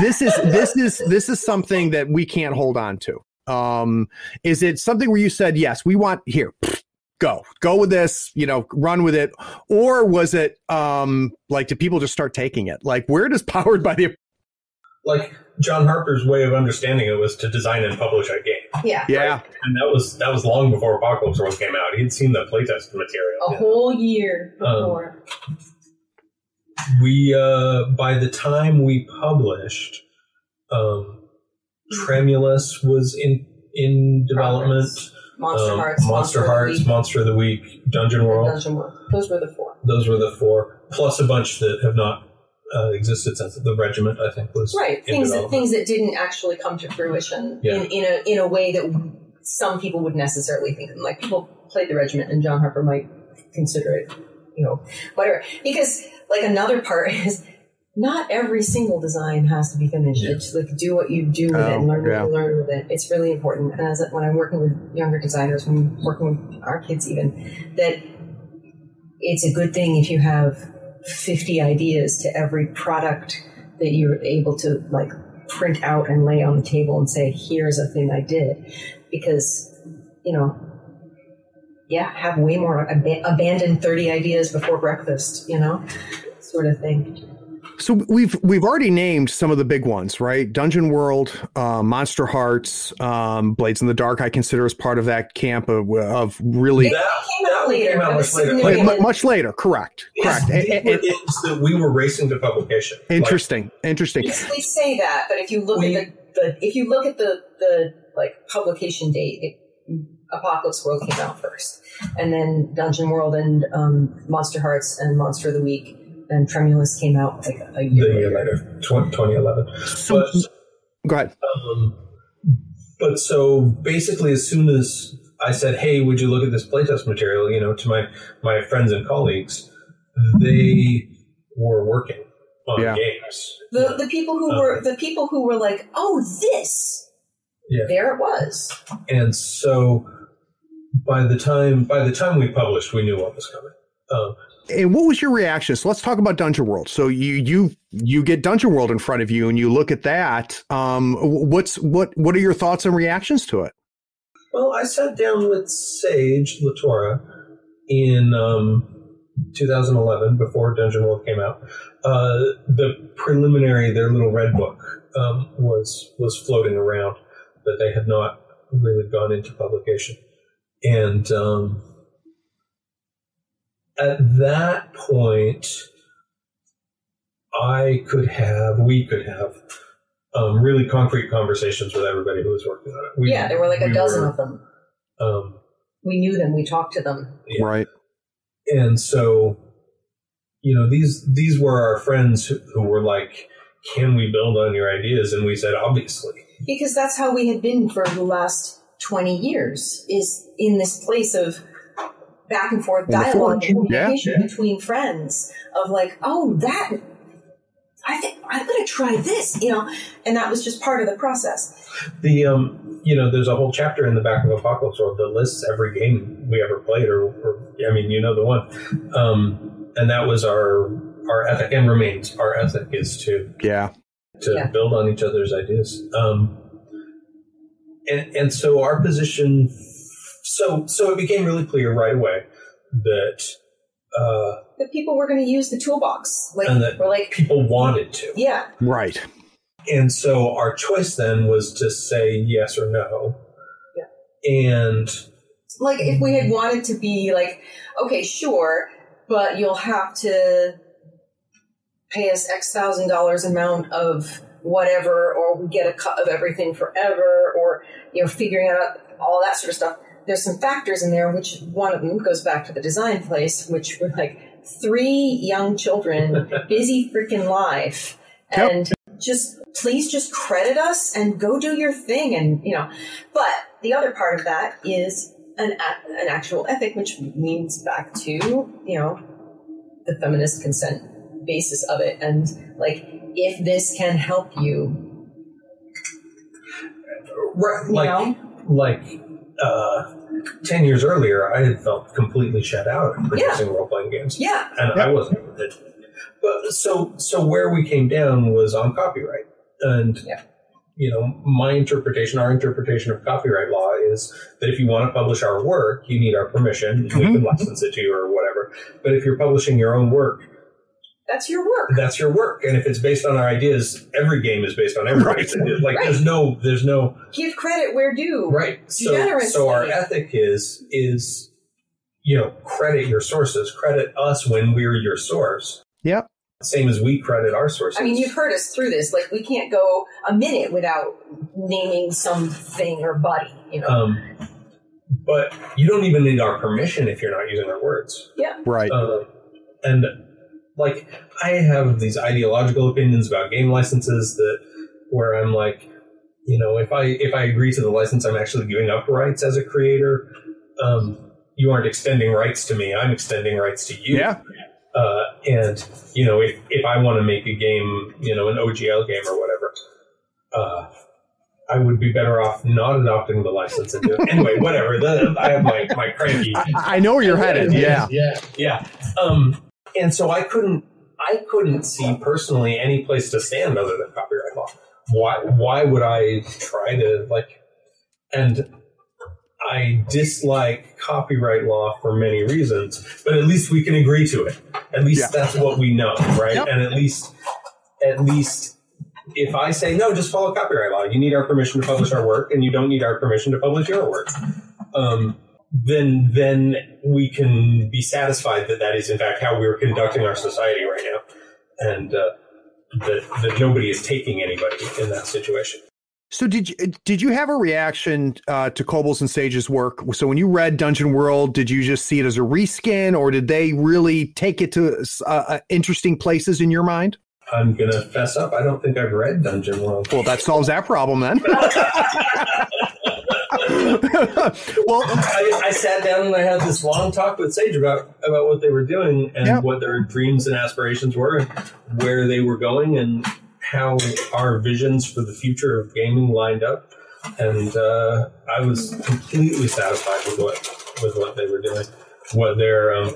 this is this is this is something that we can't hold on to. Um, is it something where you said yes, we want here? Go, go with this, you know, run with it. Or was it um like did people just start taking it? Like where does powered by the like John Harper's way of understanding it was to design and publish a game. Yeah. Yeah. Right? And that was that was long before Apocalypse World came out. He'd seen the playtest material. A whole year before. Um, we uh by the time we published, Um, Tremulus was in in development. Monster Um, Hearts, Monster, Monster of the Hearts, Week. Monster of the Week, Dungeon World. Dungeon World. Those were the four. Those were the four, plus a bunch that have not uh, existed since the regiment. I think was Right. Things that things that didn't actually come to fruition Yeah. in, in a in a way that some people would necessarily think. Like people played the regiment, and John Harper might consider it, you know, whatever. Because like another part is. Not every single design has to be finished. It's like do what you do with it and Oh, learn yeah. what you learn with it. It's really important. And as when I'm working with younger designers, when I'm working with our kids, even that it's a good thing if you have 50 ideas to every product that you're able to like print out and lay on the table and say here's a thing i did. Because you know yeah have way more ab- abandon 30 ideas before breakfast you know sort of thing So we've we've already named some of the big ones, right? Dungeon World, uh, Monsterhearts, um, Blades in the Dark. I consider as part of that camp of, of really it came out later came out much later. Like, much later. Correct. Correct. These And- were and- that we were racing to publication. Like, interesting. Interesting. we say that but if you look We- at the, the if you look at the the like publication date it, apocalypse world came out first and then dungeon world and um, Monsterhearts and monster of the week and Tremulus came out like a the year year later. later, 20, 2011. So- but, Go ahead. um, but so basically, as soon as I said, "Hey, would you look at this playtest material?" You know, to my my friends and colleagues, they were working on Yeah. games. the the people who were the people who were like oh this Yeah. there it was and so by the time by the time we published, we knew what was coming. Um, And what was your reaction? So let's talk about Dungeon World. So you you you get Dungeon World in front of you, and you look at that. Um, what's what what are your thoughts and reactions to it? Well, I sat down with Sage LaTorra in um, 2011 before Dungeon World came out. Uh, the preliminary, their little red book um, was was floating around, but they had not really gone into publication. And um, at that point, I could have, we could have. Um, really concrete conversations with everybody who was working on it. We- yeah there were like a we dozen were- of them um, we knew them we talked to them Yeah. Right. and so you know these these were our friends who, who were like can we build on your ideas and we said obviously because that's how we had been for the last 20 years is in this place of back and forth dialogue forge. and communication yeah. between friends of like oh that i think i'm gonna try this you know and that was just part of the process the um you know there's a whole chapter in the back of apocalypse world that lists every game we ever played or, or i mean you know the one um and that was our our ethic and remains our ethic is to Yeah. to Yeah. build on each other's ideas. Um, and and so our position, so so it became really clear right away that uh, that people were going to use the toolbox like And that- we're like people wanted to, yeah Right. and so our choice then was to say yes or no. Yeah. And like if we had wanted to be like okay sure but you'll have to pay us x thousand dollars amount of whatever or we get a cut of everything forever or you know figuring out all that sort of stuff there's some factors in there which one of them goes back to the design place which were like three young children busy freaking life. Yep. and just please just credit us and go do your thing and you know. But the other part of that is an an actual ethic which leans back to you know the feminist consent basis of it. And like if this can help you right, like know? like uh, ten years earlier, I had felt completely shut out of producing role playing games. yeah and I wasn't. But so so where we came down was on copyright, and Yeah. you know my interpretation, our interpretation of copyright law is that if you want to publish our work, you need our permission. We can license it to you or whatever. But if you're publishing your own work, that's your work that's your work, and if it's based on our ideas, every game is based on everybody's ideas. Like there's no there's no give credit where due right. So Generously. so our ethic is is you know credit your sources, credit us when we're your source. Yep. Same as we credit our sources. I mean, you've heard us through this. Like, we can't go a minute without naming something or buddy. You know. Um, but you don't even need our permission if you're not using our words. Yeah. Right. Uh, and like, I have these ideological opinions about game licenses that where I'm like, you know, if I if I agree to the license, I'm actually giving up rights as a creator. Um, you aren't extending rights to me; I'm extending rights to you. Yeah. Uh, and you know, if if I want to make a game, you know, an OGL game or whatever, uh, I would be better off not adopting the license and doing anyway. Whatever. The, I have my my cranky. I know where you're headed. Yeah. yeah, yeah. Um, and so I couldn't I couldn't see personally any place to stand other than copyright law. Why why would I try to like and I dislike copyright law for many reasons, but at least we can agree to it. At least Yeah. that's what we know, right? Yep. And at least at least if I say no, just follow copyright law. You need our permission to publish our work, and you don't need our permission to publish your work. Um, then then we can be satisfied that that is in fact how we're conducting our society right now, and uh, that that nobody is taking anybody in that situation. So did you did you have a reaction uh, to Koebel's and Sage's work? So when you read Dungeon World, did you just see it as a reskin, or did they really take it to uh, uh, interesting places in your mind? I'm gonna fess up. I don't think I've read Dungeon World. Well, that solves that problem then. well, I, I sat down and I had this long talk with Sage about about what they were doing and Yeah. what their dreams and aspirations were, and where they were going, and how our visions for the future of gaming lined up. And uh, I was completely satisfied with what with what they were doing, what their um,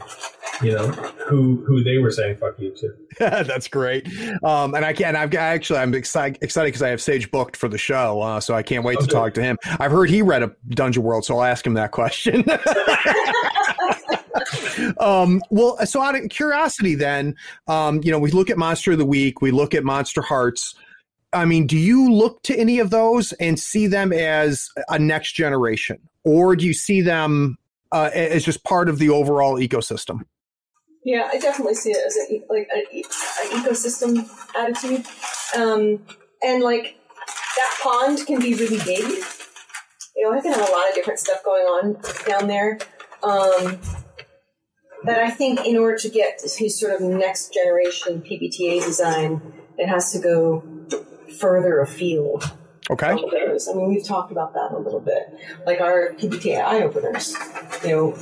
you know who who they were saying fuck you to. That's great. Um, and I can't. I've got- actually I'm excited excited because I have Sage booked for the show, uh, so I can't wait to talk to him. I've heard he read a Dungeon World, so I'll ask him that question. um, well, so out of curiosity, then, um, you know, we look at Monster of the Week, we look at Monsterhearts. I mean, do you look to any of those and see them as a next generation, or do you see them uh, as just part of the overall ecosystem? Yeah, I definitely see it as an, like an, ecosystem attitude, um, and like that pond can be really big. You know, I can have a lot of different stuff going on down there. Um, but I think in order to get to sort of next generation PBTA design, it has to go further afield Okay. from those. I mean, we've talked about that a little bit. Like our PBTA eye openers. You know,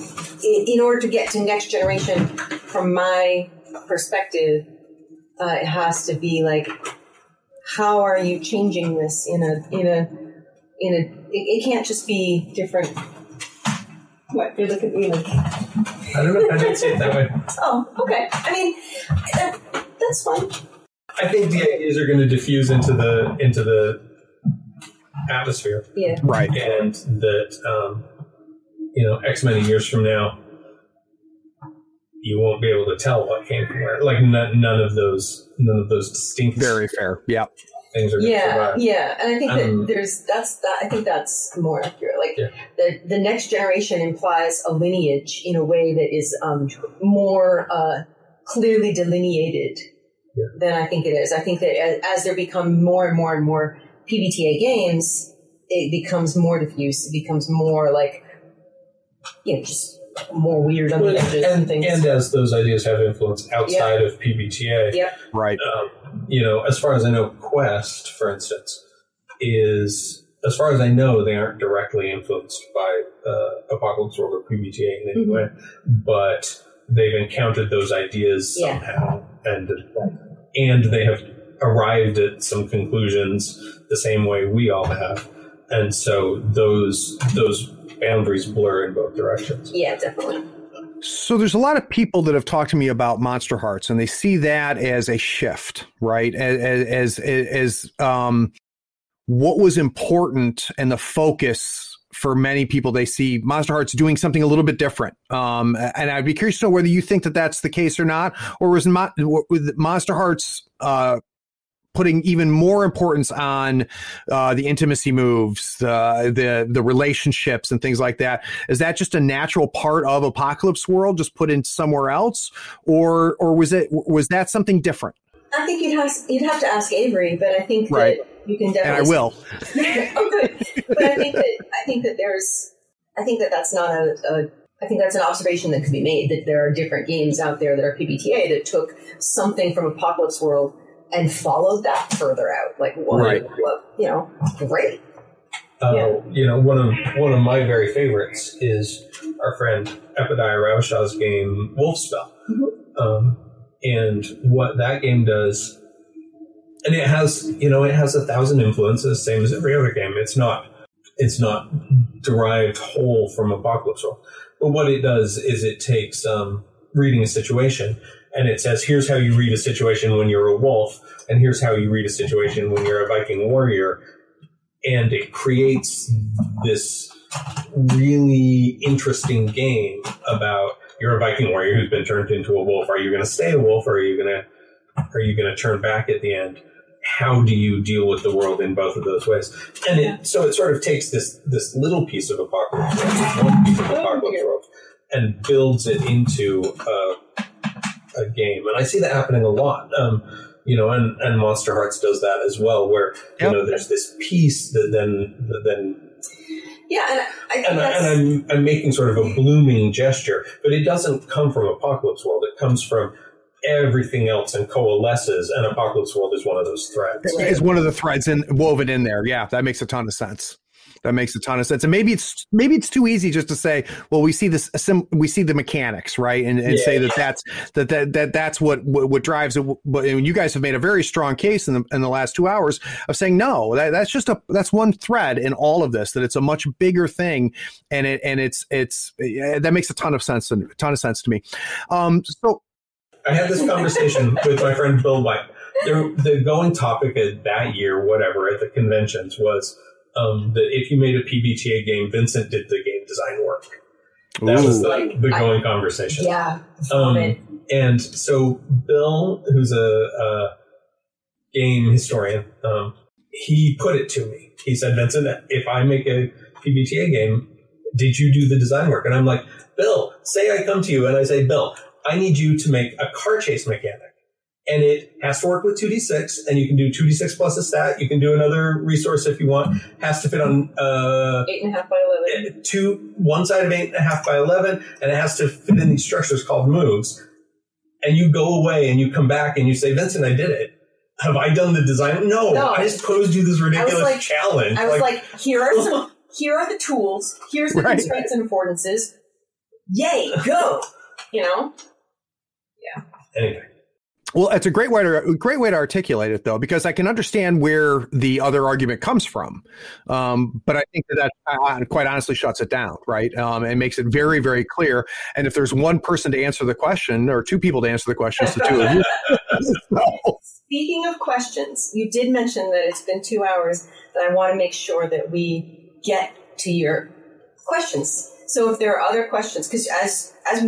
in, in order to get to next generation, from my perspective, uh, it has to be like, how are you changing this in a in a in a? It, it can't just be different. What you're looking at me like? I don't know. I didn't see it that way. Oh, okay. I mean, that, that's fine. I think the ideas are going to diffuse into the into the atmosphere. Yeah. Right. and that um, you know X many years from now you won't be able to tell what came from where. Like none, none of those none of those distinct Very fair. Yeah. things are Yeah, survive. yeah, and I think Um, that there's that's that. I think that's more accurate. Like Yeah. the the next generation implies a lineage in a way that is um, more uh, clearly delineated Yeah. than I think it is. I think that as, as there become more and more and more PBTA games, it becomes more diffuse. It becomes more like you know just more weird on Well, the edges and, and, things. and as those ideas have influence outside of PBTA, yep. Right. um, you know, as far as I know, Quest, for instance, is as far as I know, they aren't directly influenced by uh, Apocalypse World or PBTA in any Mhm. way, but they've encountered those ideas Yeah. somehow, and and they have arrived at some conclusions the same way we all have, and so those those boundaries blur in both directions. Yeah, definitely. So there's a lot of people that have talked to me about Monsterhearts, and they see that as a shift, right? As as as, as um, what was important and the focus for many people. They see Monsterhearts doing something a little bit different, um, and I'd be curious to know whether you think that that's the case or not, or was Mo- with Monsterhearts uh, putting even more importance on uh, the intimacy moves, uh, the the relationships, and things like that. Is that just a natural part of Apocalypse World, just put in somewhere else, or or was it was that something different? I think you'd have you'd have to ask Avery, but I think right. that you can definitely. And I will. oh, good. But I think that I think that there's I think that that's not a, a I think that's an observation that could be made that there are different games out there that are PBTA that took something from Apocalypse World and followed that further out. Like, what, right. what you know, great. Uh, yeah. You know, one of one of my very favorites is our friend Epidiah Ravachol's game Wolfspell, mm-hmm. um, and what that game does. And it has, you know, it has a thousand influences, same as every other game. It's not, it's not derived whole from Apocalypse World. But what it does is it takes um, reading a situation and it says, here's how you read a situation when you're a wolf, and here's how you read a situation when you're a Viking warrior. And it creates this really interesting game about you're a Viking warrior who's been turned into a wolf. Are you going to stay a wolf, or are you going to are you going to turn back at the end? How do you deal with the world in both of those ways? And it, so it sort of takes this this little piece of apocalypse world, one piece of oh, apocalypse world, and builds it into a a game, and I see that happening a lot. Um, you know, and, and Monsterhearts does that as well, where yep. you know there's this piece that then that then yeah, and, I and, I, and I'm I'm making sort of a blooming gesture, but it doesn't come from Apocalypse World. It comes from everything else and coalesces, and Apocalypse World is one of those threads. It's one of the threads in, woven in there. Yeah, that makes a ton of sense. That makes a ton of sense. And maybe it's maybe it's too easy just to say, well, we see this, we see the mechanics, right, and, and yeah. say that that's that, that that that's what what, what drives it. But you guys have made a very strong case in the in the last two hours of saying no, that, that's just a that's one thread in all of this. That it's a much bigger thing, and it and it's it's that makes a ton of sense, a ton of sense to me. Um, so I had this conversation with my friend Bill White. The, the going topic at that year, whatever, at the conventions was um, that if you made a PBTA game, Vincent did the game design work. That Ooh. was the, the going I, conversation. Yeah. Um, and so Bill, who's a, a game historian, um, he put it to me. He said, Vincent, if I make a PBTA game, did you do the design work? And I'm like, Bill, say I come to you and I say, Bill, I need you to make a car chase mechanic and it has to work with 2d6 and you can do 2d6 plus a stat. You can do another resource if you want. Has to fit on uh, eight and a half by 11 eh, two one side of eight and a half by 11 and it has to fit in these structures called moves. And you go away and you come back and you say vincent i did it. Have i done the design? No, no. i just posed you this ridiculous like, challenge. I was like, like here are some here are the tools. Here's the right. constraints and affordances. Yay go. You know? Yeah anyway well, it's a great way to great way to articulate it, though, because I can understand where the other argument comes from. Um, but I think that that quite honestly shuts it down, right? Um, and makes it very, very clear. And if there's one person to answer the question, or two people to answer the question, it's the two of you. so. Speaking of questions, you did mention that it's been two hours, and I want to make sure that we get to your questions. So if there are other questions, because as as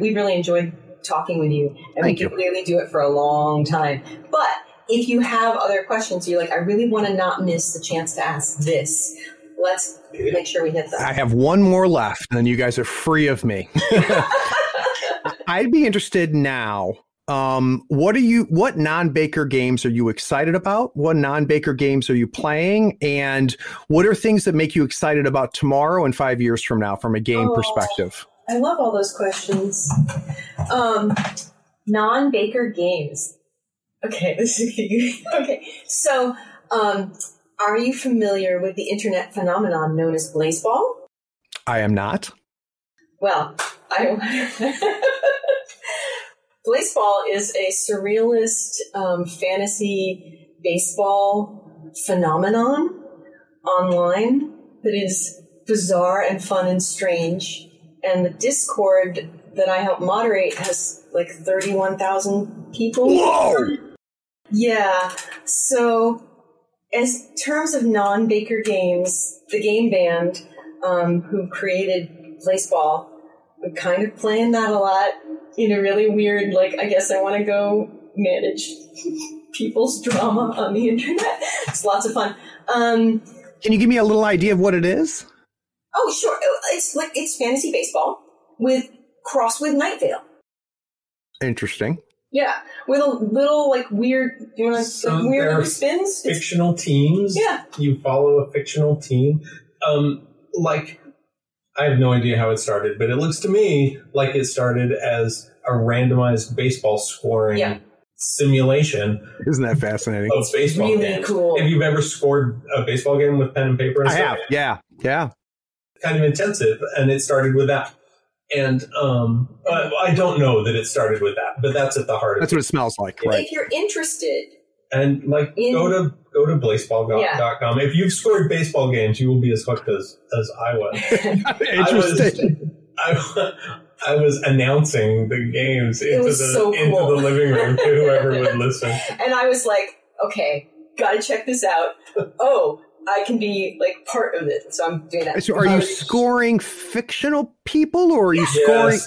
we really enjoyed talking with you, and Thank we can clearly do it for a long time. But if you have other questions, you're like, I really want to not miss the chance to ask this. Let's make sure we hit that. I have one more left, and then you guys are free of me. I'd be interested now. Um, what are you? What non-Baker games are you excited about? What non-Baker games are you playing? And what are things that make you excited about tomorrow and five years from now, from a game oh. perspective? I love all those questions. Um, non Baker games. Okay, this is okay. So, um, are you familiar with the internet phenomenon known as Blaseball? I am not. Well, I. Blaseball is a surrealist um, fantasy baseball phenomenon online that is bizarre and fun and strange and the Discord that I help moderate has like 31,000 people. Whoa! Yeah. So, as terms of non Baker games, the game band um, who created Blaseball, I'm kind of playing that a lot in a really weird, like, I guess I want to go manage people's drama on the internet. It's lots of fun. Um, Can you give me a little idea of what it is? Oh, sure. It's like it's fantasy baseball with cross with Night Vale. Interesting. Yeah, with a little like weird, you know, like, So weird there are spins. It's, fictional teams. Yeah. You follow a fictional team. Um, like, I have no idea how it started, but it looks to me like it started as a randomized baseball scoring Yeah. simulation Isn't that fascinating? of baseball really games. cool. If you've ever scored a baseball game with pen and paper, and I stuff, have. Yeah. Yeah. Kind of intensive, and it started with that. And um, I don't know that it started with that, but that's at the heart of it. That's what it smells like. Right. If you're interested, And like, In- go to go to blaseball.com. Yeah. If you've scored baseball games, you will be as hooked as as I was. Interesting. I was, I was announcing the games into was the so into cool. the living room to whoever would listen. and I was like, okay, gotta check this out. Oh, I can be like part of it, so I'm doing that. So are you Um, scoring fictional people or are you scoring?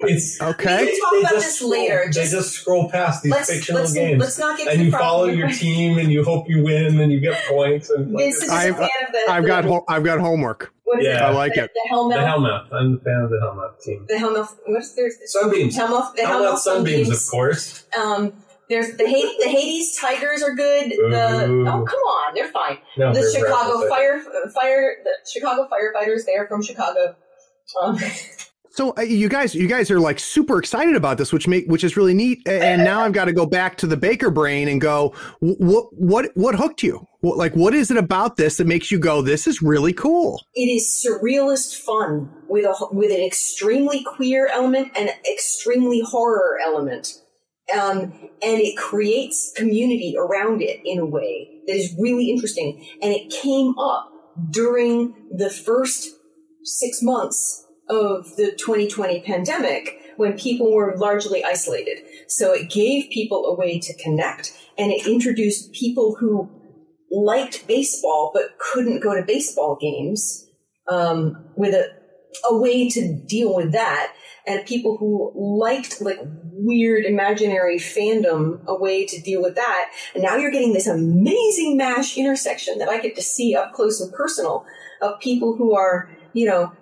It's Okay. We can talk about this scroll, later. They Just- just scroll past these let's fictional let's, games, let's not get and you follow your team, and you hope you win, and you get points. And like, Vince is it's- a I've- fan of the. I've the, got ho- I've got homework. what is Yeah. I like the, it. The Hellmouth. the Hellmouth. I'm a fan of the Hellmouth team. The Hellmouth. What's their Sunbeams. Hellmouth. The Hellmouth Hellmouth Sunbeams, Sunbeams. of course. Um, there's the Hades, the Hades Tigers are good. The Ooh. oh come on, they're fine. No, the they're Chicago fire fire the Chicago firefighters. They're from Chicago. Um, So uh, you guys, you guys are like super excited about this, which make which is really neat. And now I've got to go back to the Baker brain and go, what what what hooked you? What, like, what is it about this that makes you go, this is really cool? it is surrealist fun with a with an extremely queer element and extremely horror element. Um, and it creates community around it in a way that is really interesting. And it came up during the first six months of the 2020 pandemic when people were largely isolated. So it gave people a way to connect and it introduced people who liked baseball but couldn't go to baseball games um, with a, a way to deal with that and people who liked like weird imaginary fandom a way to deal with that and now you're getting this amazing mash intersection that i get to see up close and personal of people who are you know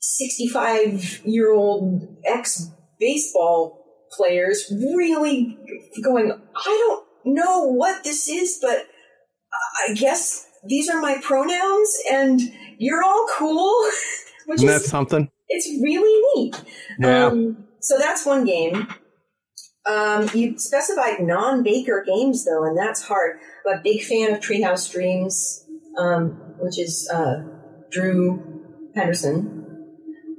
65 year old ex baseball players really going i don't know what this is but i guess these are my pronouns and you're all cool which Isn't is that something? It's really neat. Yeah. Um, so that's one game. Um, you specified non-Baker games though, and that's hard. I'm a big fan of Treehouse Dreams, um, which is uh, Drew Henderson.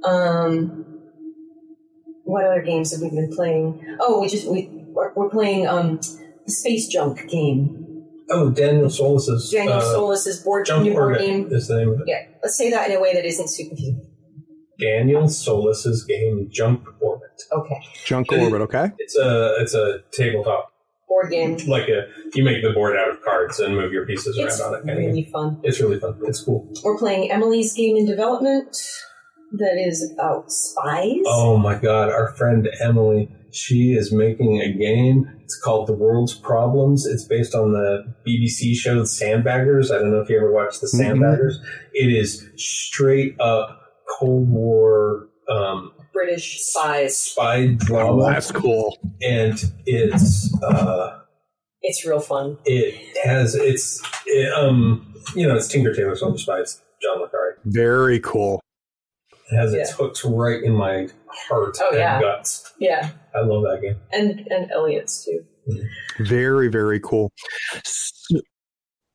Um, what other games have we been playing? Oh, we just we we're, we're playing um, the Space Junk game. Oh, Daniel Solis's Daniel uh, Solis's board Jump new board game. is the name of it. Yeah, let's say that in a way that isn't super confusing. Daniel Solis's game Jump Orbit. Okay, Junk orbit, okay? It's a it's a tabletop board game. like a you make the board out of cards and move your pieces It's around on it. Kind of really game. fun. It's really fun. It's cool. We're playing Emily's game in development that is about spies. Oh my god, our friend Emily, she is making a game. It's called The World's Problems. It's based on the BBC show Sandbaggers. I don't know if you ever watched The Mhm. Sandbaggers. It is straight up Cold War um, British spies. spy Oh, drama, that's cool. and it's uh, It's real fun. it has it's it, um you know it's Tinker Tailor Soldier Spy. It's John le Carre. Very cool. It has its Yeah. hooks right in my heart Oh, and yeah. guts. Yeah, I love that game. and and Elliot's too. Very, very cool. So,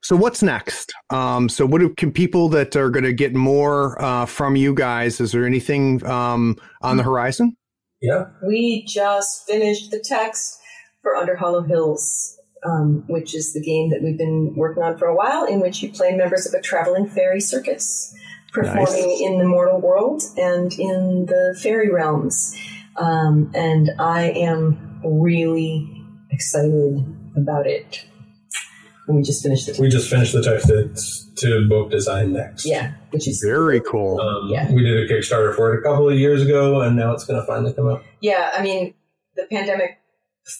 so what's next? Um, so what do, can people that are going to get more uh, from you guys? Is there anything um, on the horizon? Yeah. We just finished the text for Under Hollow Hills, um, which is the game that we've been working on for a while, in which you play members of a traveling fairy circus performing Nice. in the mortal world and in the fairy realms. Um, and I am really excited about it. And we just finished it. We just finished the text to, to book design next. Yeah, which is Very cool. Um, Yeah. We did a Kickstarter for it a couple of years ago, and now it's going to finally come out. Yeah, I mean, the pandemic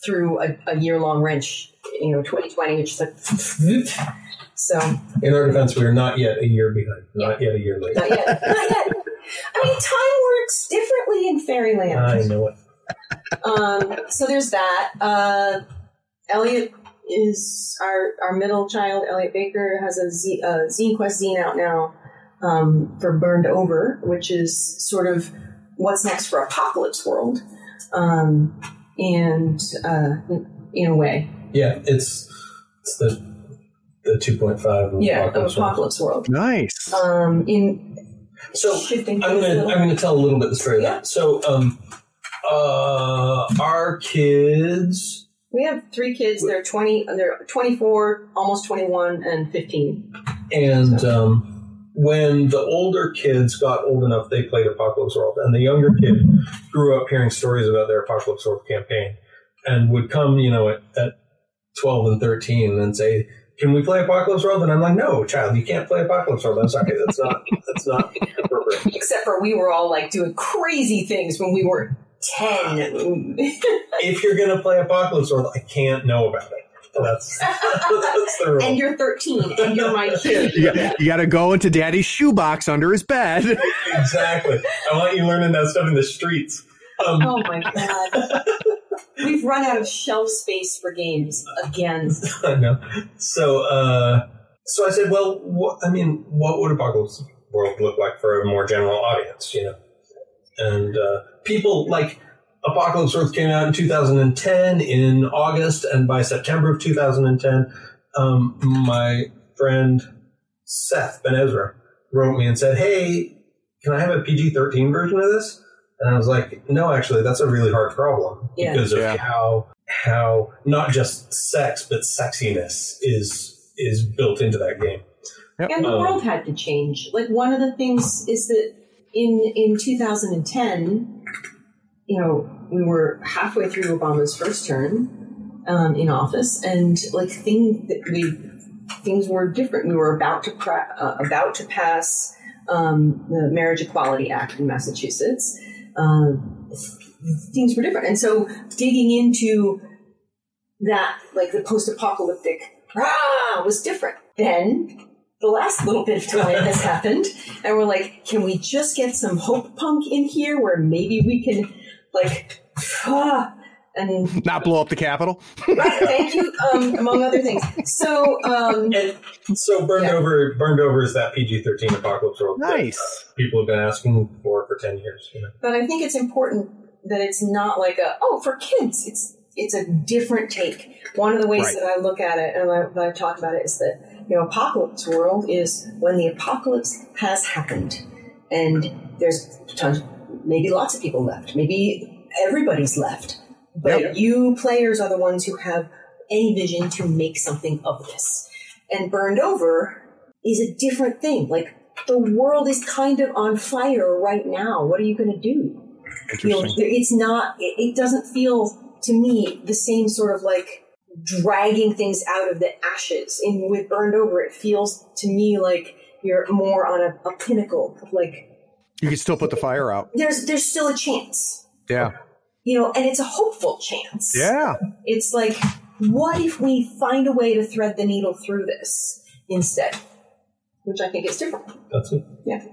threw a, a year long wrench you know 2020, which is like so. In our defense, we are not yet a year behind. Not yet a year late. Not yet. Not yet. I mean, time works differently in Fairyland. I know it. Um, so there's that. Uh, Elliot is our our middle child. Elliot Baker has a Z, uh, Zine Quest zine out now um, for Burned Over, which is sort of what's next for Apocalypse World, um, and uh, in a way, Yeah, it's it's the the 2.5 yeah, Apocalypse of World. Apocalypse World. Nice. Um, in So shifting I'm gonna little. I'm gonna tell a little bit the story of that. So um, uh, our kids We have three kids. They're twenty. They're twenty-four, almost twenty-one, and fifteen. and um, when the older kids got old enough, they played Apocalypse World, and the younger kid grew up hearing stories about their Apocalypse World campaign, and would come, you know, at, at twelve and thirteen, and say. Can we play Apocalypse World? And I'm like, no, child, you can't play Apocalypse World. I'm sorry, that's not that's not appropriate. Except for we were all like doing crazy things when we were ten. If you're gonna play Apocalypse World, I can't know about it. That's that's the rule. and you're thirteen, and you're my kid. You got, you got to go into daddy's shoebox under his bed. exactly. I want you learning that stuff in the streets. Um, Oh my god. We've run out of shelf space for games again. I know. So, uh, so I said, well, what, I mean, what would Apocalypse World look like for a more general audience, you know? And uh, people like Apocalypse Earth came out in 2010 in August, and by September of 2010, um, my friend Seth Ben Ezra wrote me and said, "Hey, can I have a PG-13 version of this?" And I was like, "No, actually, that's a really hard problem Yeah. because of Yeah. how how not just sex but sexiness is is built into that game." And the Um, world had to change. Like one of the things is that in in 2010, you know, we were halfway through Obama's first term um, in office, and like thing that we things were different. We were about to pra- uh, about to pass um, the Marriage Equality Act in Massachusetts. Um, things were different, and so digging into that, like the post-apocalyptic, ah, was different. Then the last little bit of time has happened, and we're like, can we just get some hope punk in here where maybe we can, like, ah, and Not blow up the Capitol. right, thank you, um, among other things. So, um, And so burned Yeah. over, burned over is that PG-13 Apocalypse World. that, Nice. uh, people have been asking for for ten years. You know? but I think it's important that it's not like a oh for kids. It's it's a different take. One of the ways Right. that I look at it and I, that I've talked about it is that you know apocalypse world is when the apocalypse has happened and there's tons, maybe lots of people left, maybe everybody's left, but Yep. you players are the ones who have any vision to make something of this. And burned over is a different thing. Like the world is kind of on fire right now. What are you going to do? You know, it's not. It, it doesn't feel to me the same sort of like dragging things out of the ashes. In with burned over, it feels to me like you're more on a, a pinnacle. Like You can still put the fire out. there's there's still a chance. Yeah. You know, and it's a hopeful chance. Yeah. It's like, what if we find a way to thread the needle through this instead? Which I think is different. That's it. Yeah.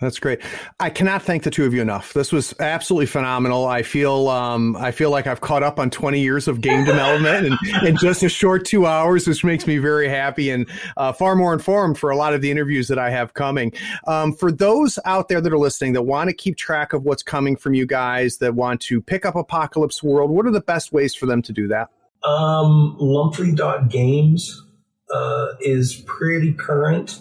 That's great. I cannot thank the two of you enough. This was absolutely phenomenal. I feel um, I feel like I've caught up on 20 years of game development in, in just a short two hours, which makes me very happy and uh, far more informed for a lot of the interviews that I have coming. Um, for those out there that are listening that want to keep track of what's coming from you guys, that want to pick up Apocalypse World, what are the best ways for them to do that? Um, Lumpley.games uh, is pretty current.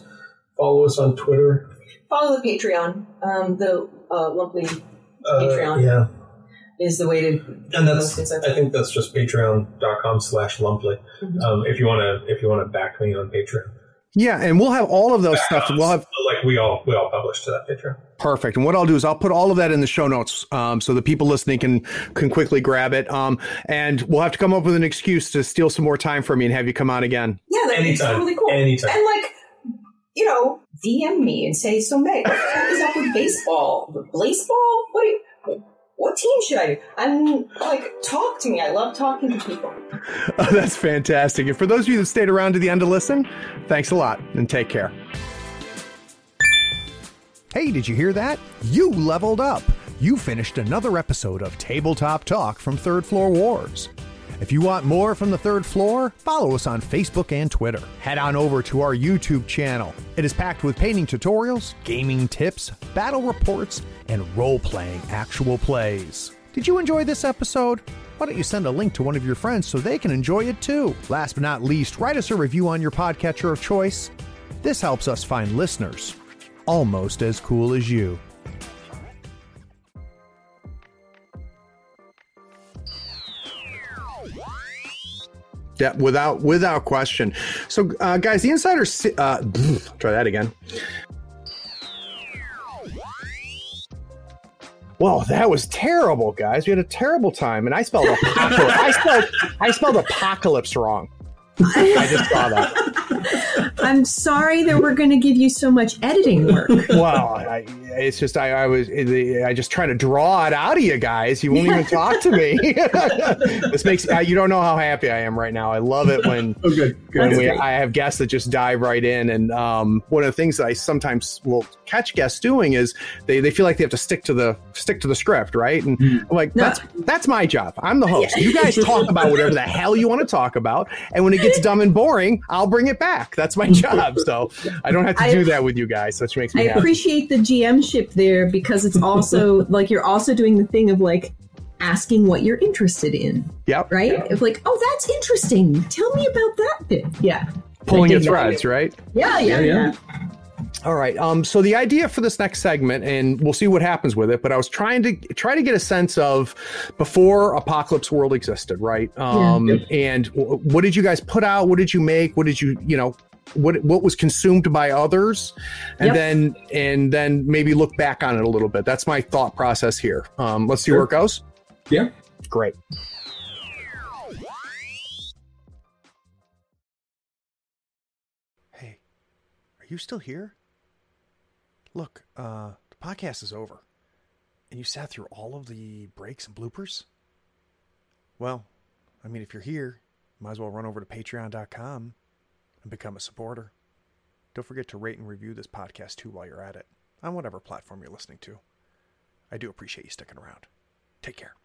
Follow us on Twitter. Follow the Patreon. Um, the uh, Lumpley Uh, Patreon. Yeah. is the way to. And that's I think that's just patreon.com slash lumpley. Mhm. Um, if you wanna if you wanna back me on Patreon. Yeah, and we'll have all of those Back stuff. us. We'll have like we all we all publish to that Patreon. Perfect. And what I'll do is I'll put all of that in the show notes, um, so the people listening can can quickly grab it. Um, and we'll have to come up with an excuse to steal some more time from me and have you come on again. Yeah, that'd be Anytime. totally cool. Anytime. And like, you know, DM me and say, so Meg, what is up with baseball? Baseball? What you? what team should I do? I'm like, talk to me. I love talking to people. Oh, that's fantastic. And for those of you that stayed around to the end to listen, thanks a lot and take care. Hey, did you hear that? You leveled up. You finished another episode of Tabletop Talk from Third Floor Wars. If you want more from the third floor, follow us on Facebook and Twitter. Head on over to our YouTube channel. It is packed with painting tutorials, gaming tips, battle reports, and role playing actual plays. Did you enjoy this episode? Why don't you send a link to one of your friends so they can enjoy it too? Last but not least, write us a review on your podcatcher of choice. This helps us find listeners almost as cool as you. Yeah, without without question. So, uh, guys, the insider. Uh, try that again. Whoa, that was terrible, guys. We had a terrible time, and I spelled apocalypse. I spelled I spelled apocalypse wrong. I just saw that. I'm sorry that we're going to give you so much editing work. Well, I, it's just I, I was I just trying to draw it out of you guys. You won't even talk to me. this makes uh, you don't know how happy I am right now. I love it when oh, good. Good. when we, I have guests that just dive right in. And um, one of the things that I sometimes will catch guests doing is they, they feel like they have to stick to the stick to the script, right? And mm. I'm like no. that's that's my job. I'm the host. You guys talk about whatever the hell you want to talk about, and when it gets dumb and boring, I'll bring it back. That's my job. So I don't have to do that with you guys, which makes me. I happy. appreciate the GM ship there because it's also like you're also doing the thing of like asking what you're interested in. Yep. Right? Yep. If like, oh, that's interesting. Tell me about that bit. Yeah. Pulling your threads, right? Yeah, yeah, yeah. yeah. All right. Um, so the idea for this next segment, and we'll see what happens with it, but I was trying to try to get a sense of before Apocalypse World existed, right? Um, yeah. and w- what did you guys put out? What did you make? What did you, you know, what what was consumed by others, and yep. then and then maybe look back on it a little bit. That's my thought process here. Um, let's see sure. where it goes. Yeah. Great. Hey, are you still here? Look, uh, the podcast is over. And you sat through all of the breaks and bloopers? Well, I mean, if you're here, might as well run over to patreon.com and become a supporter. Don't forget to rate and review this podcast too while you're at it, on whatever platform you're listening to. I do appreciate you sticking around. Take care.